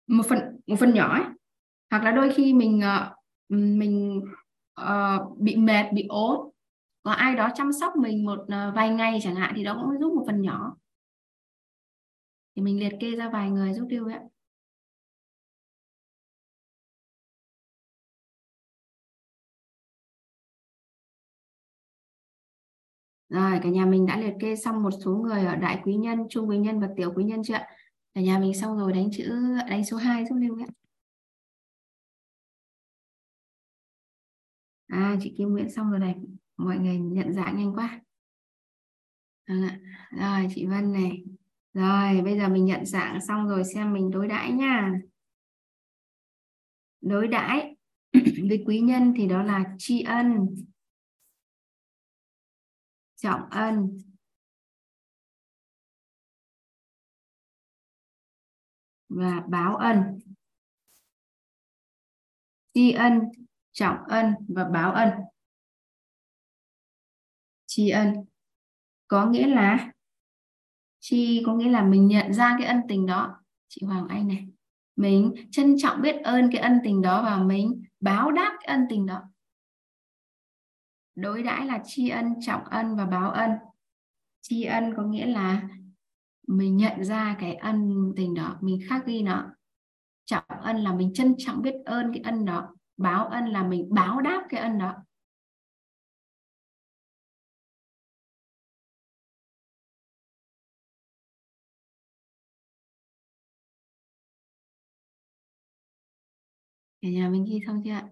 Một phần một phần nhỏ ấy. Hoặc là đôi khi mình ờ, mình uh, bị mệt bị ốm có ai đó chăm sóc mình một ờ, vài ngày chẳng hạn thì đó cũng giúp một phần nhỏ thì mình liệt kê ra vài người giúp điều ạ Rồi, cả nhà mình đã liệt kê xong một số người ở đại quý nhân, trung quý nhân và tiểu quý nhân chưa ạ? Cả nhà mình xong rồi đánh chữ đánh số 2 giúp lưu ạ. À chị Kim Nguyễn xong rồi này. Mọi người nhận dạng nhanh quá. À, rồi chị Vân này. Rồi bây giờ mình nhận dạng xong rồi xem mình đối đãi nha. Đối đãi với quý nhân thì đó là tri ân. Trọng ân. Và báo ân. Tri ân trọng ân và báo ân. Tri ân. Có nghĩa là chi có nghĩa là mình nhận ra cái ân tình đó. Chị Hoàng Anh này, mình trân trọng biết ơn cái ân tình đó và mình báo đáp cái ân tình đó. Đối đãi là tri ân, trọng ân và báo ân. Tri ân có nghĩa là mình nhận ra cái ân tình đó, mình khắc ghi nó. Trọng ân là mình trân trọng biết ơn cái ân đó báo ân là mình báo đáp cái ân đó Cả nhà mình ghi xong chưa ạ?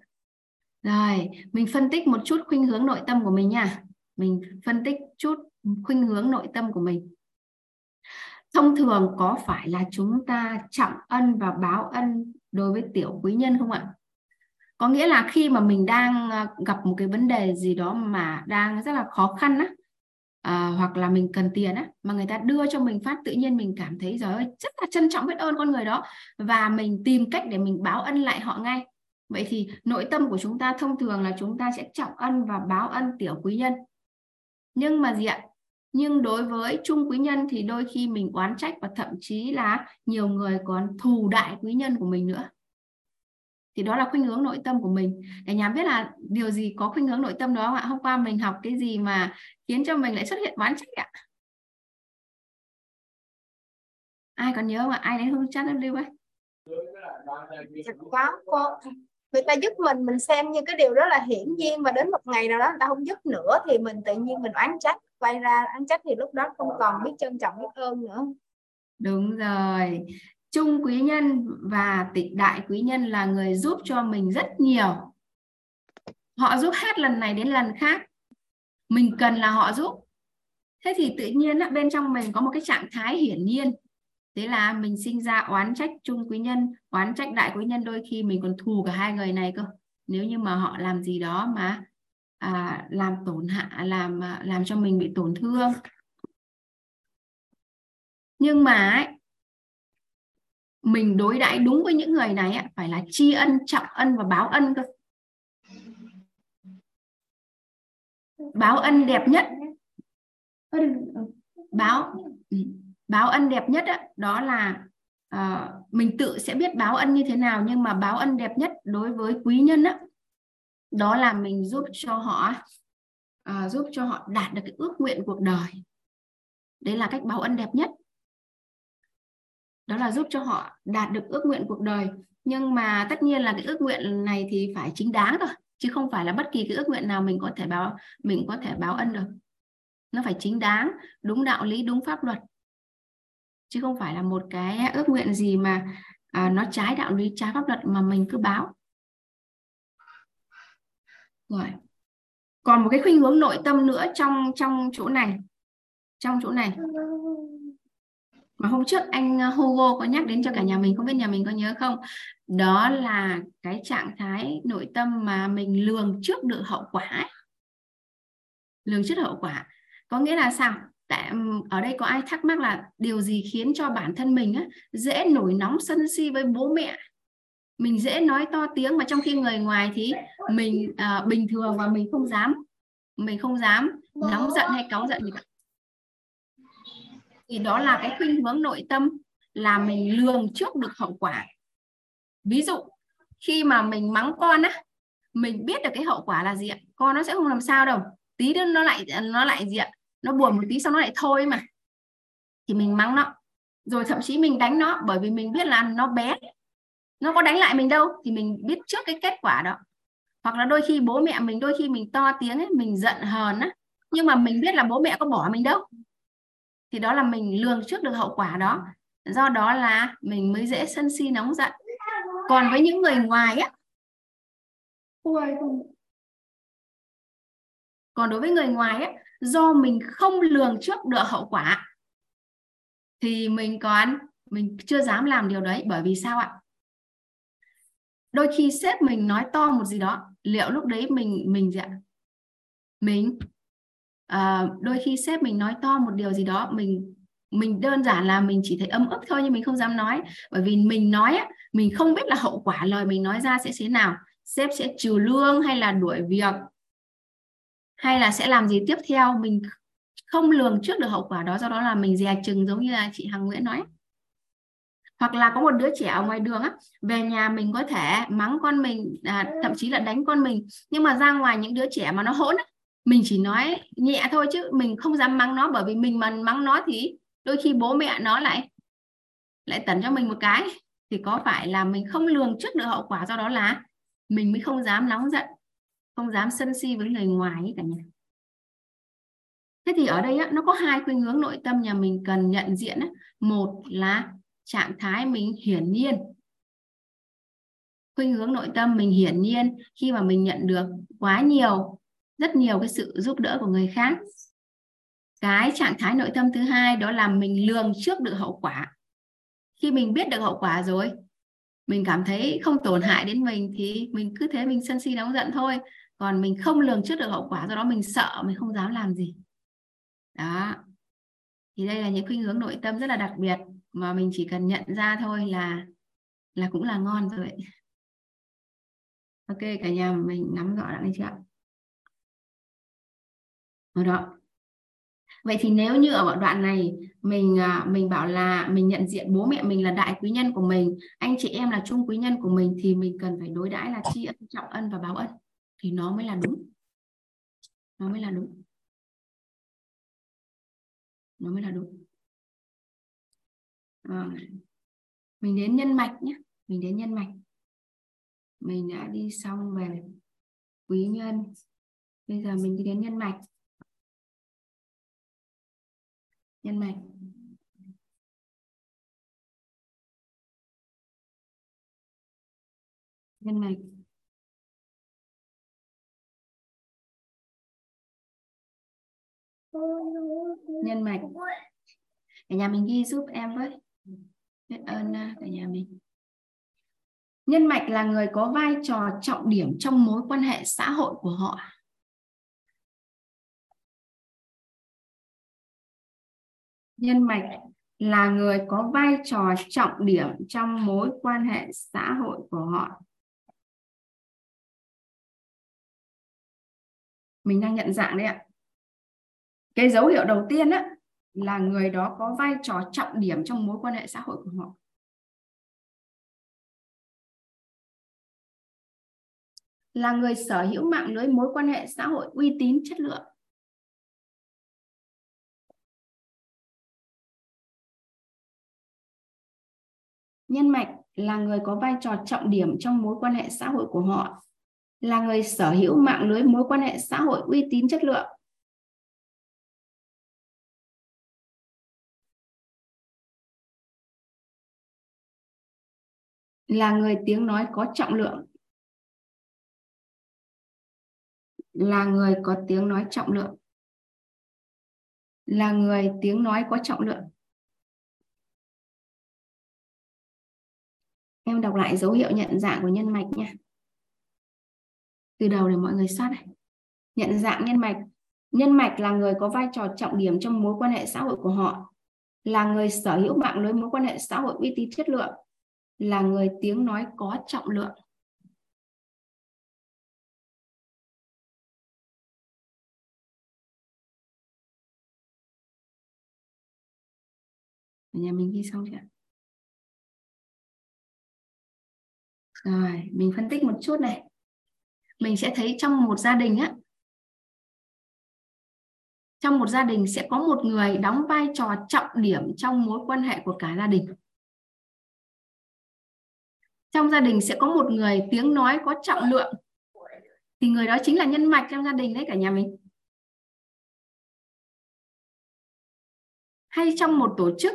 Rồi, mình phân tích một chút khuynh hướng nội tâm của mình nha. Mình phân tích chút khuynh hướng nội tâm của mình. Thông thường có phải là chúng ta trọng ân và báo ân đối với tiểu quý nhân không ạ? Có nghĩa là khi mà mình đang à, gặp một cái vấn đề gì đó mà đang rất là khó khăn á à, hoặc là mình cần tiền á mà người ta đưa cho mình phát tự nhiên mình cảm thấy rồi rất là trân trọng biết ơn con người đó. Và mình tìm cách để mình báo ân lại họ ngay. Vậy thì nội tâm của chúng ta thông thường là chúng ta sẽ trọng ân và báo ân tiểu quý nhân. Nhưng mà gì ạ? Nhưng đối với trung quý nhân thì đôi khi mình oán trách và thậm chí là nhiều người còn thù đại quý nhân của mình nữa thì đó là khuynh hướng nội tâm của mình. Cả nhà biết là điều gì có khuynh hướng nội tâm đó không ạ? Hôm qua mình học cái gì mà khiến cho mình lại xuất hiện oán trách ạ? Ai còn nhớ không ạ? Ai đến hương chat lưu ấy? Có cô. Người ta giúp mình mình xem như cái điều đó là hiển nhiên và đến một ngày nào đó người ta không giúp nữa thì mình tự nhiên mình oán trách. Quay ra oán trách thì lúc đó không còn biết trân trọng biết ơn nữa. Đúng rồi trung quý nhân và tịch đại quý nhân là người giúp cho mình rất nhiều. Họ giúp hết lần này đến lần khác. Mình cần là họ giúp. Thế thì tự nhiên bên trong mình có một cái trạng thái hiển nhiên. Thế là mình sinh ra oán trách trung quý nhân oán trách đại quý nhân. Đôi khi mình còn thù cả hai người này cơ. Nếu như mà họ làm gì đó mà à, làm tổn hạ làm à, làm cho mình bị tổn thương. Nhưng mà ấy, mình đối đãi đúng với những người này phải là tri ân trọng ân và báo ân cơ. Báo ân đẹp nhất. Báo ừ, báo ân đẹp nhất đó, đó là uh, mình tự sẽ biết báo ân như thế nào nhưng mà báo ân đẹp nhất đối với quý nhân đó, đó là mình giúp cho họ uh, giúp cho họ đạt được cái ước nguyện cuộc đời. Đấy là cách báo ân đẹp nhất đó là giúp cho họ đạt được ước nguyện cuộc đời. Nhưng mà tất nhiên là cái ước nguyện này thì phải chính đáng thôi chứ không phải là bất kỳ cái ước nguyện nào mình có thể báo mình có thể báo ân được. Nó phải chính đáng đúng đạo lý đúng pháp luật. Chứ không phải là một cái ước nguyện gì mà à, nó trái đạo lý trái pháp luật mà mình cứ báo. Rồi. Còn một cái khuynh hướng nội tâm nữa trong trong chỗ này trong chỗ này. Ờ mà hôm trước anh à, Hugo có nhắc đến cho cả nhà mình không biết nhà mình có nhớ không? Đó là cái trạng thái nội tâm mà mình lường trước được hậu quả ấy. lường trước hậu quả. Có nghĩa là sao? Tại ở đây có ai thắc mắc là điều gì khiến cho bản thân mình á, dễ nổi nóng sân si với bố mẹ? Mình dễ nói to tiếng mà trong khi người ngoài thì mình à, bình thường và mình không dám. Mình không dám nóng giận hay cáu giận gì cả thì đó là cái khuynh hướng nội tâm là mình lường trước được hậu quả. Ví dụ khi mà mình mắng con á mình biết được cái hậu quả là gì ạ? Con nó sẽ không làm sao đâu. Tí nữa nó lại nó lại gì ạ? Nó buồn một tí xong nó lại thôi mà. Thì mình mắng nó. Rồi thậm chí mình đánh nó bởi vì mình biết là nó bé. Nó có đánh lại mình đâu. Thì mình biết trước cái kết quả đó. Hoặc là đôi khi bố mẹ mình đôi khi mình to tiếng ấy, mình giận hờn á. Nhưng mà mình biết là bố mẹ có bỏ mình đâu thì đó là mình lường trước được hậu quả đó. Do đó là mình mới dễ sân si nóng giận. Còn với những người ngoài á, còn đối với người ngoài á, do mình không lường trước được hậu quả, thì mình còn, mình chưa dám làm điều đấy. Bởi vì sao ạ? Đôi khi sếp mình nói to một gì đó, liệu lúc đấy mình mình gì ạ? Mình à, đôi khi sếp mình nói to một điều gì đó mình mình đơn giản là mình chỉ thấy ấm ức thôi nhưng mình không dám nói. Bởi vì mình nói á, mình không biết là hậu quả lời mình nói ra sẽ thế nào. Sếp sẽ trừ lương hay là đuổi việc hay là sẽ làm gì tiếp theo. Mình không lường trước được hậu quả đó do đó là mình dè chừng giống như là chị Hằng Nguyễn nói. Hoặc là có một đứa trẻ ở ngoài đường á về nhà mình có thể mắng con mình à, thậm chí là đánh con mình. Nhưng mà ra ngoài những đứa trẻ mà nó hỗn á mình chỉ nói nhẹ thôi chứ mình không dám mắng nó bởi vì mình mà mắng nó thì đôi khi bố mẹ nó lại lại tẩn cho mình một cái. Thì có phải là mình không lường trước được hậu quả do đó là mình mới không dám nóng giận không dám sân si với người ngoài ấy cả nhà? Thế thì ở đây á, nó có hai khuynh hướng nội tâm nhà mình cần nhận diện á. một là trạng thái mình hiển nhiên. Khuynh hướng nội tâm mình hiển nhiên khi mà mình nhận được quá nhiều rất nhiều cái sự giúp đỡ của người khác. Cái trạng thái nội tâm thứ hai đó là mình lường trước được hậu quả. Khi mình biết được hậu quả rồi, mình cảm thấy không tổn hại đến mình thì mình cứ thế mình sân si nóng giận thôi. Còn mình không lường trước được hậu quả do đó mình sợ, mình không dám làm gì. Đó. Thì đây là những khuynh hướng nội tâm rất là đặc biệt mà mình chỉ cần nhận ra thôi là là cũng là ngon rồi. Ok, cả nhà mình nắm rõ đã chưa ạ? Vâng đó vậy thì nếu như ở đoạn này mình à, mình bảo là mình nhận diện bố mẹ mình là đại quý nhân của mình anh chị em là trung quý nhân của mình thì mình cần phải đối đãi là tri ân trọng ân và báo ân. Thì nó mới là đúng. Nó mới là đúng. Nó mới là đúng. À, mình đến nhân mạch nhé. Mình đến nhân mạch. Mình đã đi xong về quý nhân. Bây giờ mình đi đến nhân mạch. Nhân mạch. Nhân mạch. Nhân mạch. Cả nhà mình ghi giúp em với. Biết ơn à, cả nhà mình. Nhân mạch là người có vai trò trọng điểm trong mối quan hệ xã hội của họ. Nhân mạch là người có vai trò trọng điểm trong mối quan hệ xã hội của họ. Mình đang nhận dạng đấy ạ. Cái dấu hiệu đầu tiên á, là người đó có vai trò trọng điểm trong mối quan hệ xã hội của họ. Là người sở hữu mạng lưới mối quan hệ xã hội uy tín chất lượng. Nhân mạch là người có vai trò trọng điểm trong mối quan hệ xã hội của họ, là người sở hữu mạng lưới mối quan hệ xã hội uy tín chất lượng. Là người tiếng nói có trọng lượng. Là người có tiếng nói trọng lượng. Là người tiếng nói có trọng lượng. Em đọc lại dấu hiệu nhận dạng của nhân mạch nha. Từ đầu để mọi người soát này. Nhận dạng nhân mạch. Nhân mạch là người có vai trò trọng điểm trong mối quan hệ xã hội của họ. Là người sở hữu mạng lưới mối quan hệ xã hội uy tín chất lượng. Là người tiếng nói có trọng lượng. Nhà mình ghi xong chưa rồi, mình phân tích một chút này. Mình sẽ thấy trong một gia đình á, trong một gia đình sẽ có một người đóng vai trò trọng điểm trong mối quan hệ của cả gia đình. Trong gia đình sẽ có một người tiếng nói có trọng lượng. Thì người đó chính là nhân mạch trong gia đình đấy cả nhà mình. Hay trong một tổ chức,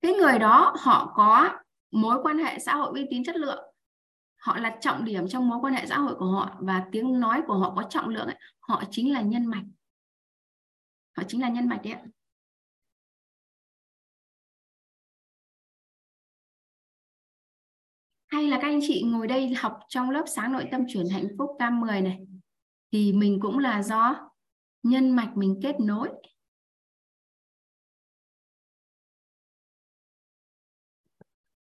cái người đó họ có mối quan hệ xã hội uy tín chất lượng họ là trọng điểm trong mối quan hệ xã hội của họ và tiếng nói của họ có trọng lượng ấy, họ chính là nhân mạch. Họ chính là nhân mạch đấy ạ. Hay là các anh chị ngồi đây học trong lớp sáng nội tâm chuyển hạnh phúc K10 này thì mình cũng là do nhân mạch mình kết nối.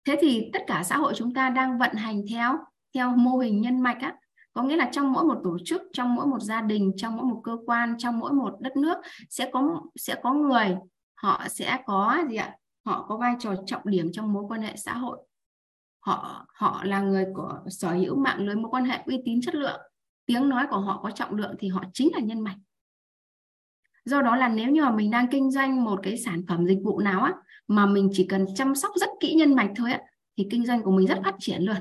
Thế thì tất cả xã hội chúng ta đang vận hành theo theo mô hình nhân mạch á. Có nghĩa là trong mỗi một tổ chức, trong mỗi một gia đình, trong mỗi một cơ quan, trong mỗi một đất nước sẽ có sẽ có người, họ sẽ có gì ạ? Họ có vai trò trọng điểm trong mối quan hệ xã hội. Họ họ là người của sở hữu mạng lưới mối quan hệ uy tín chất lượng. Tiếng nói của họ có trọng lượng thì họ chính là nhân mạch. Do đó là nếu như mà mình đang kinh doanh một cái sản phẩm dịch vụ nào á mà mình chỉ cần chăm sóc rất kỹ nhân mạch thôi á thì kinh doanh của mình rất phát triển luôn.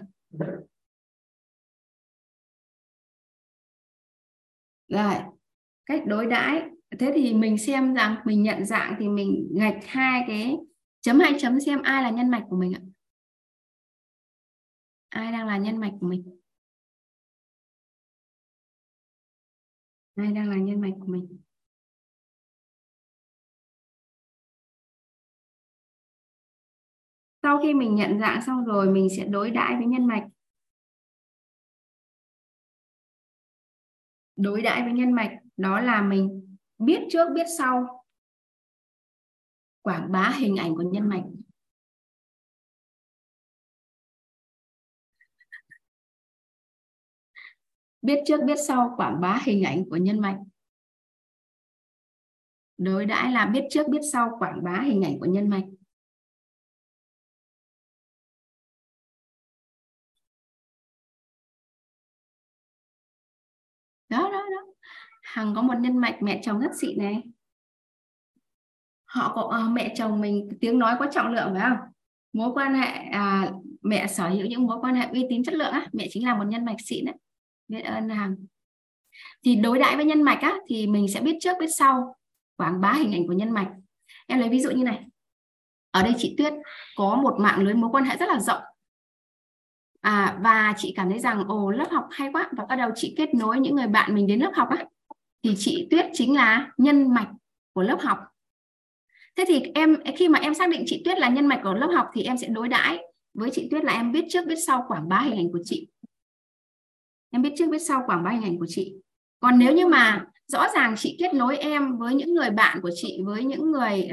Rồi, cách đối đãi. Thế thì mình xem rằng, mình nhận dạng thì mình gạch hai cái chấm hai chấm xem ai là nhân mạch của mình ạ. Ai đang là nhân mạch của mình? Ai đang là nhân mạch của mình? Sau khi mình nhận dạng xong rồi, mình sẽ đối đãi với nhân mạch. Đối đãi với nhân mạch, đó là mình biết trước, biết sau. Quảng bá hình ảnh của nhân mạch. Biết trước, biết sau, quảng bá hình ảnh của nhân mạch. Đối đãi là biết trước, biết sau, quảng bá hình ảnh của nhân mạch. Hằng có một nhân mạch mẹ chồng rất xịn này. Họ có à, mẹ chồng mình tiếng nói có trọng lượng phải không? Mối quan hệ à, mẹ sở hữu những mối quan hệ uy tín chất lượng á mẹ chính là một nhân mạch xịn đấy biết ơn hằng. Thì đối đãi với nhân mạch á thì mình sẽ biết trước biết sau quảng bá hình ảnh của nhân mạch. Em lấy ví dụ như này. Ở đây chị Tuyết có một mạng lưới mối quan hệ rất là rộng. À, và chị cảm thấy rằng ồ lớp học hay quá và bắt đầu chị kết nối những người bạn mình đến lớp học á thì chị Tuyết chính là nhân mạch của lớp học. Thế thì em khi mà em xác định chị Tuyết là nhân mạch của lớp học thì em sẽ đối đãi với chị Tuyết là em biết trước biết sau quảng bá hình ảnh của chị. Em biết trước biết sau quảng bá hình ảnh của chị. Còn nếu như mà rõ ràng chị kết nối em với những người bạn của chị với những người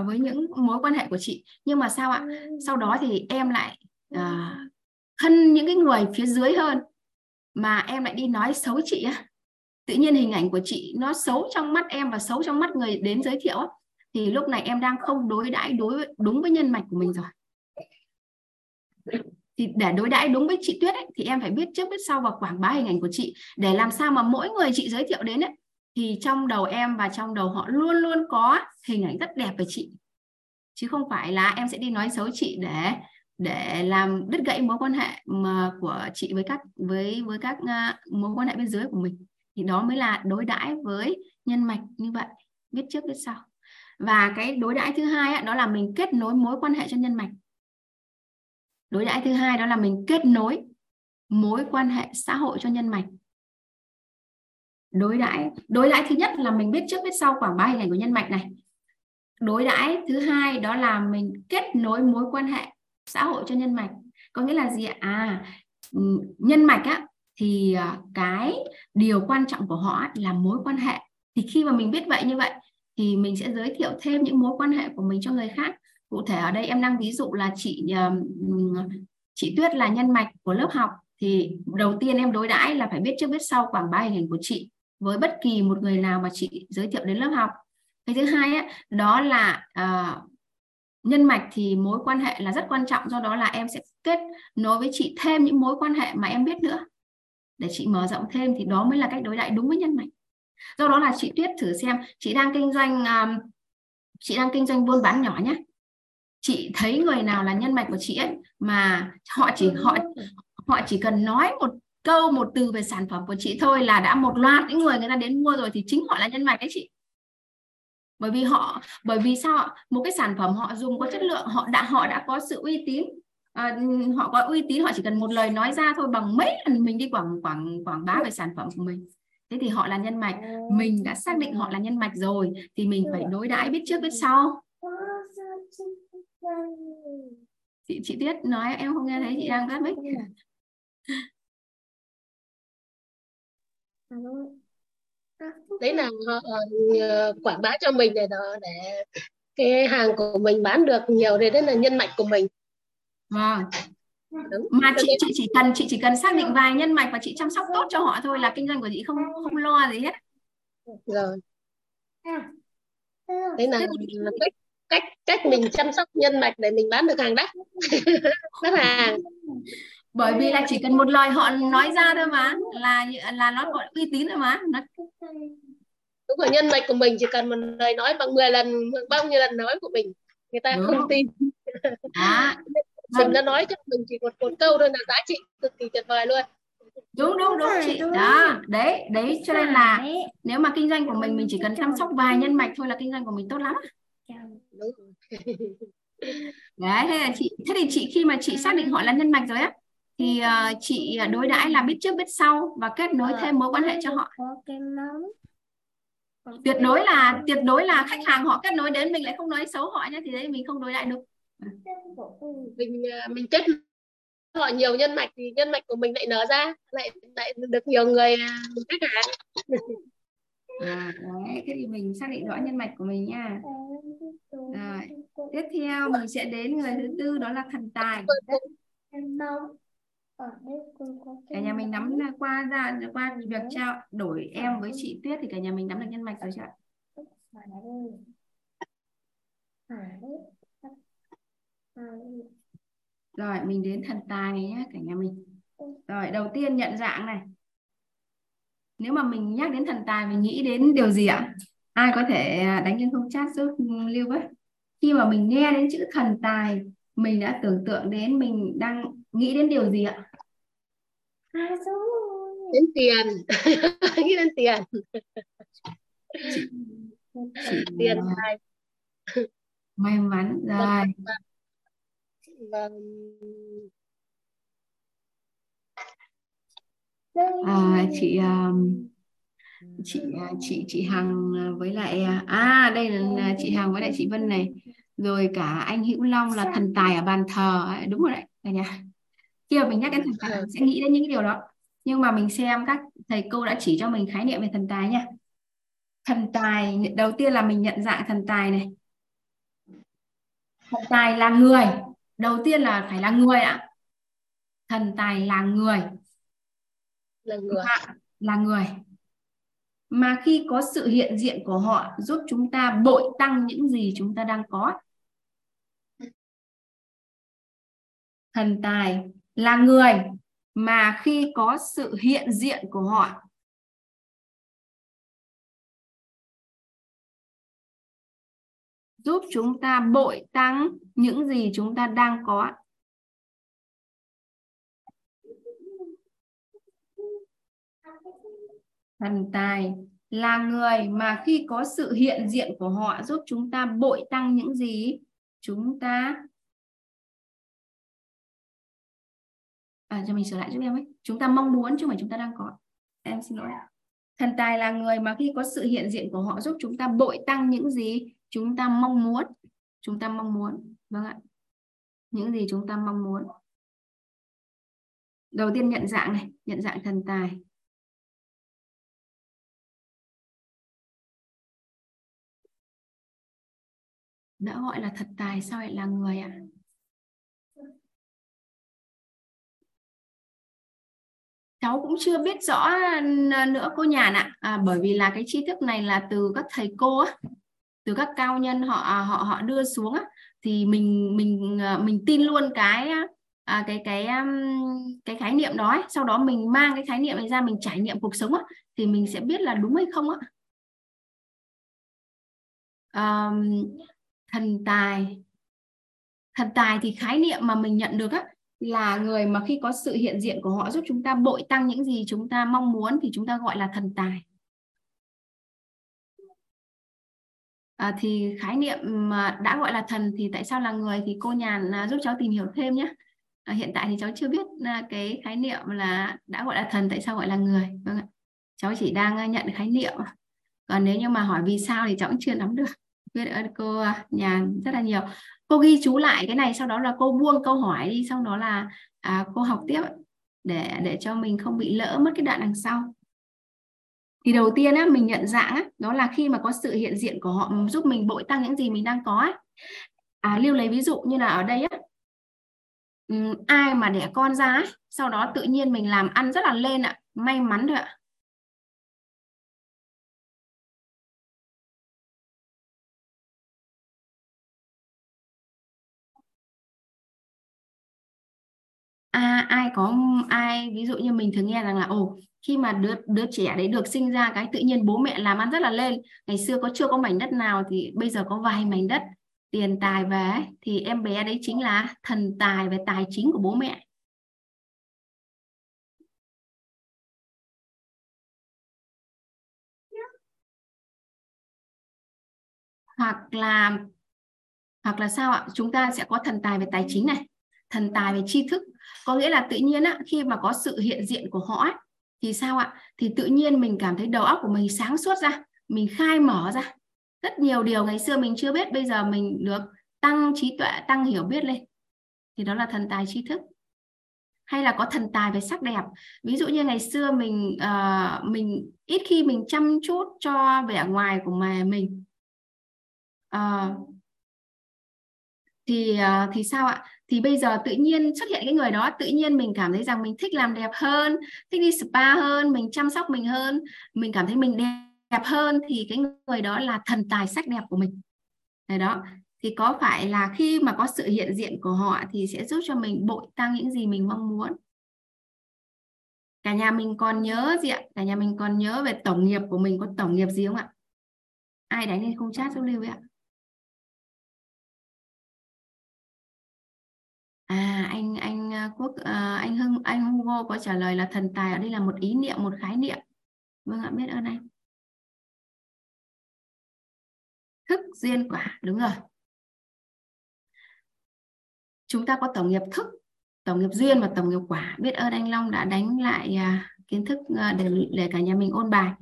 uh, với những mối quan hệ của chị nhưng mà sao ạ? Sau đó thì em lại uh, thân những cái người phía dưới hơn mà em lại đi nói xấu chị á tự nhiên hình ảnh của chị nó xấu trong mắt em và xấu trong mắt người đến giới thiệu thì lúc này em đang không đối đãi đối đúng với nhân mạch của mình rồi. Thì để đối đãi đúng với chị Tuyết ấy, thì em phải biết trước biết sau và quảng bá hình ảnh của chị. Để làm sao mà mỗi người chị giới thiệu đến ấy, thì trong đầu em và trong đầu họ luôn luôn có hình ảnh rất đẹp về chị. Chứ không phải là em sẽ đi nói xấu chị để để làm đứt gãy mối quan hệ mà của chị với các với với các uh, mối quan hệ bên dưới của mình thì đó mới là đối đãi với nhân mạch như vậy. Biết trước, biết sau. Và cái đối đãi thứ hai đó là mình kết nối mối quan hệ cho nhân mạch. Đối đãi thứ hai đó là mình kết nối mối quan hệ xã hội cho nhân mạch. Đối đãi đối đãi thứ nhất là mình biết trước, biết sau quảng bá hình ảnh của nhân mạch này. Đối đãi thứ hai đó là mình kết nối mối quan hệ xã hội cho nhân mạch. Có nghĩa là gì ạ? À ừ, nhân mạch á thì à, cái điều quan trọng của họ là mối quan hệ. Thì khi mà mình biết vậy như vậy thì mình sẽ giới thiệu thêm những mối quan hệ của mình cho người khác. Cụ thể ở đây em đang ví dụ là chị à, chị Tuyết là nhân mạch của lớp học. Thì đầu tiên em đối đãi là phải biết trước biết sau quảng bá hình ảnh của chị với bất kỳ một người nào mà chị giới thiệu đến lớp học. Cái thứ hai á, đó là uh, nhân mạch thì mối quan hệ là rất quan trọng do đó là em sẽ kết nối với chị thêm những mối quan hệ mà em biết nữa để chị mở rộng thêm thì đó mới là cách đối đại đúng với nhân mạch. Do đó là chị Tuyết thử xem chị đang kinh doanh um, chị đang kinh doanh buôn bán nhỏ nhé. Chị thấy người nào là nhân mạch của chị ấy mà họ chỉ họ họ chỉ cần nói một câu một từ về sản phẩm của chị thôi là đã một loạt những người người ta đến mua rồi thì chính họ là nhân mạch đấy chị. Bởi vì họ bởi vì sao một cái sản phẩm họ dùng có chất lượng họ đã họ đã có sự uy tín à, họ có uy tín họ chỉ cần một lời nói ra thôi bằng mấy lần mình đi quảng quảng quảng bá về sản phẩm của mình. Thế thì họ là nhân mạch. Mình đã xác định họ là nhân mạch rồi thì mình phải đối đãi biết trước biết sau. Chị chị Tiết nói em không nghe thấy chị đang tắt mic đấy là uh, quảng bá cho mình để để cái hàng của mình bán được nhiều thì đấy là nhân mạch của mình vâng. Đúng. mà chị chị chỉ cần chị chỉ cần xác định vài nhân mạch và chị chăm sóc tốt cho họ thôi là kinh doanh của chị không không lo gì hết. Rồi. Đấy là cách cách cách mình chăm sóc nhân mạch để mình bán được hàng đắt. Đắt hàng. Bởi vì là chỉ cần một lời họ nói ra thôi mà là là nó gọi uy tín thôi mà. Nó đúng rồi nhân mạch của mình chỉ cần một lời nói bằng 10 lần bao nhiêu lần nói của mình người ta đúng. không tin. À, mình đã nói cho mình chỉ một một câu thôi là giá trị cực kỳ tuyệt vời luôn. Đúng đúng đúng. Chị đó đấy đấy cho nên là nếu mà kinh doanh của mình mình chỉ cần chăm sóc vài nhân mạch thôi là kinh doanh của mình tốt lắm. Đúng đấy thế là chị thế thì chị khi mà chị xác định họ là nhân mạch rồi á thì uh, chị đối đãi là biết trước biết sau và kết nối thêm mối quan hệ cho họ. Tuyệt đối là tuyệt đối là khách hàng họ kết nối đến mình lại không nói xấu họ nhé thì đấy mình không đối đãi được mình ờ, mình kết họ nhiều nhân mạch thì nhân mạch của mình lại nở ra lại lại được nhiều người ờ, khách hàng à, đấy thế thì mình xác định rõ nhân mạch của mình nha. Rồi tiếp theo mình sẽ đến người thứ tư đó là thần tài. Cả nhà mình nắm ờ, qua ra qua việc trao đổi em với chị Tuyết thì cả nhà mình nắm được nhân mạch rồi chưa ạ rồi mình đến thần tài nhé cả nhà mình. Rồi đầu tiên nhận dạng này. Nếu mà mình nhắc đến thần tài mình nghĩ đến điều gì ạ? Ai có thể đánh lên không chat giúp lưu với? Khi mà mình nghe đến chữ thần tài mình đã tưởng tượng đến mình đang nghĩ đến điều gì ạ? Đến tiền. Nghĩ đến tiền. Tiền tài. May mắn rồi à, chị um, chị à, chị chị Hằng à, với lại à đây là chị Hằng với lại chị Vân này. Rồi cả anh Hữu Long là thần tài ở bàn thờ đúng rồi đấy cả nhà khi mà mình nhắc đến thần tài mình sẽ nghĩ đến những cái điều đó. Nhưng mà mình xem các thầy cô đã chỉ cho mình khái niệm về thần tài nha. Thần tài đầu tiên là mình nhận dạng thần tài này. Thần tài là người đầu tiên là phải là người ạ. Thần tài là người. Là người. Là người. Mà khi có sự hiện diện của họ giúp chúng ta bội tăng những gì chúng ta đang có. Thần tài là người. Mà khi có sự hiện diện của họ giúp chúng ta bội tăng những gì chúng ta đang có thần tài là người mà khi có sự hiện diện của họ giúp chúng ta bội tăng những gì? Chúng ta à cho mình sửa lại giúp em ấy. Chúng ta mong muốn chứ không phải chúng ta đang có em xin lỗi thần tài là người mà khi có sự hiện diện của họ giúp chúng ta bội tăng những gì? Chúng ta mong muốn. Chúng ta mong muốn. Vâng ạ. Những gì chúng ta mong muốn. Đầu tiên nhận dạng này nhận dạng thần tài. Đã gọi là thật tài sao lại là người ạ? Cháu cũng chưa biết rõ nữa cô nhàn ạ. À, bởi vì là cái tri thức này là từ các thầy cô á từ các cao nhân họ à, họ họ đưa xuống á thì mình mình à, mình tin luôn cái à, cái cái um, cái khái niệm đó ấy. sau đó mình mang cái khái niệm này ra mình trải nghiệm cuộc sống á thì mình sẽ biết là đúng hay không á. Thần tài. Thần tài thì khái niệm mà mình nhận được á là người mà khi có sự hiện diện của họ giúp chúng ta bội tăng những gì chúng ta mong muốn thì chúng ta gọi là thần tài. À, thì khái niệm mà đã gọi là thần thì tại sao là người thì cô nhàn à, giúp cháu tìm hiểu thêm nhé à, ờ, hiện tại thì cháu chưa biết à, cái khái niệm là đã gọi là thần tại sao gọi là người. Vâng ạ. Cháu chỉ đang à, nhận khái niệm. Còn nếu như mà hỏi vì sao thì cháu cũng chưa nắm được. Biết ơn cô à, nhàn rất là nhiều. Cô ghi chú lại cái này sau đó là cô buông câu hỏi đi sau đó là à, cô học tiếp để để cho mình không bị lỡ mất cái đoạn đằng sau thì đầu tiên á, mình nhận dạng á, đó là khi mà có sự hiện diện của họ giúp mình bội tăng những gì mình đang có á. À, lưu lấy ví dụ như là ở đây á, ai mà đẻ con ra sau đó tự nhiên mình làm ăn rất là lên ạ may mắn thôi ạ à, ai có ai ví dụ như mình thường nghe rằng là ồ khi mà đứa đứa trẻ đấy được sinh ra cái tự nhiên bố mẹ làm ăn rất là lên ngày xưa có chưa có mảnh đất nào thì bây giờ có vài mảnh đất tiền tài về thì em bé đấy chính là thần tài về tài chính của bố mẹ. Hoặc là hoặc là sao ạ? Chúng ta sẽ có thần tài về tài chính này thần tài về tri thức có nghĩa là tự nhiên á, khi mà có sự hiện diện của họ ấy, thì sao ạ? Thì tự nhiên mình cảm thấy đầu óc của mình sáng suốt ra mình khai mở ra. Rất nhiều điều ngày xưa mình chưa biết bây giờ mình được tăng trí tuệ tăng hiểu biết lên. Thì đó là thần tài tri thức. Hay là có thần tài về sắc đẹp. Ví dụ như ngày xưa mình uh, mình ít khi mình chăm chút cho vẻ ngoài của mà mình. Uh, thì uh, thì sao ạ? Thì bây giờ tự nhiên xuất hiện cái người đó, tự nhiên mình cảm thấy rằng mình thích làm đẹp hơn, thích đi spa hơn, mình chăm sóc mình hơn, mình cảm thấy mình đẹp hơn thì cái người đó là thần tài sắc đẹp của mình. Đấy đó. Thì có phải là khi mà có sự hiện diện của họ thì sẽ giúp cho mình bội tăng những gì mình mong muốn? Cả nhà mình còn nhớ gì ạ? Cả nhà mình còn nhớ về tổng nghiệp của mình có tổng nghiệp gì không ạ? Ai đánh lên không chat giúp lưu ạ? À anh anh à, quốc uh, anh hưng anh hugo có trả lời là thần tài ở đây là một ý niệm một khái niệm. Vâng ạ biết ơn anh. Thức duyên quả đúng rồi. Chúng ta có tổng nghiệp thức tổng nghiệp duyên và tổng nghiệp quả. Biết ơn anh Long đã đánh lại à, kiến thức để để cả nhà mình ôn bài.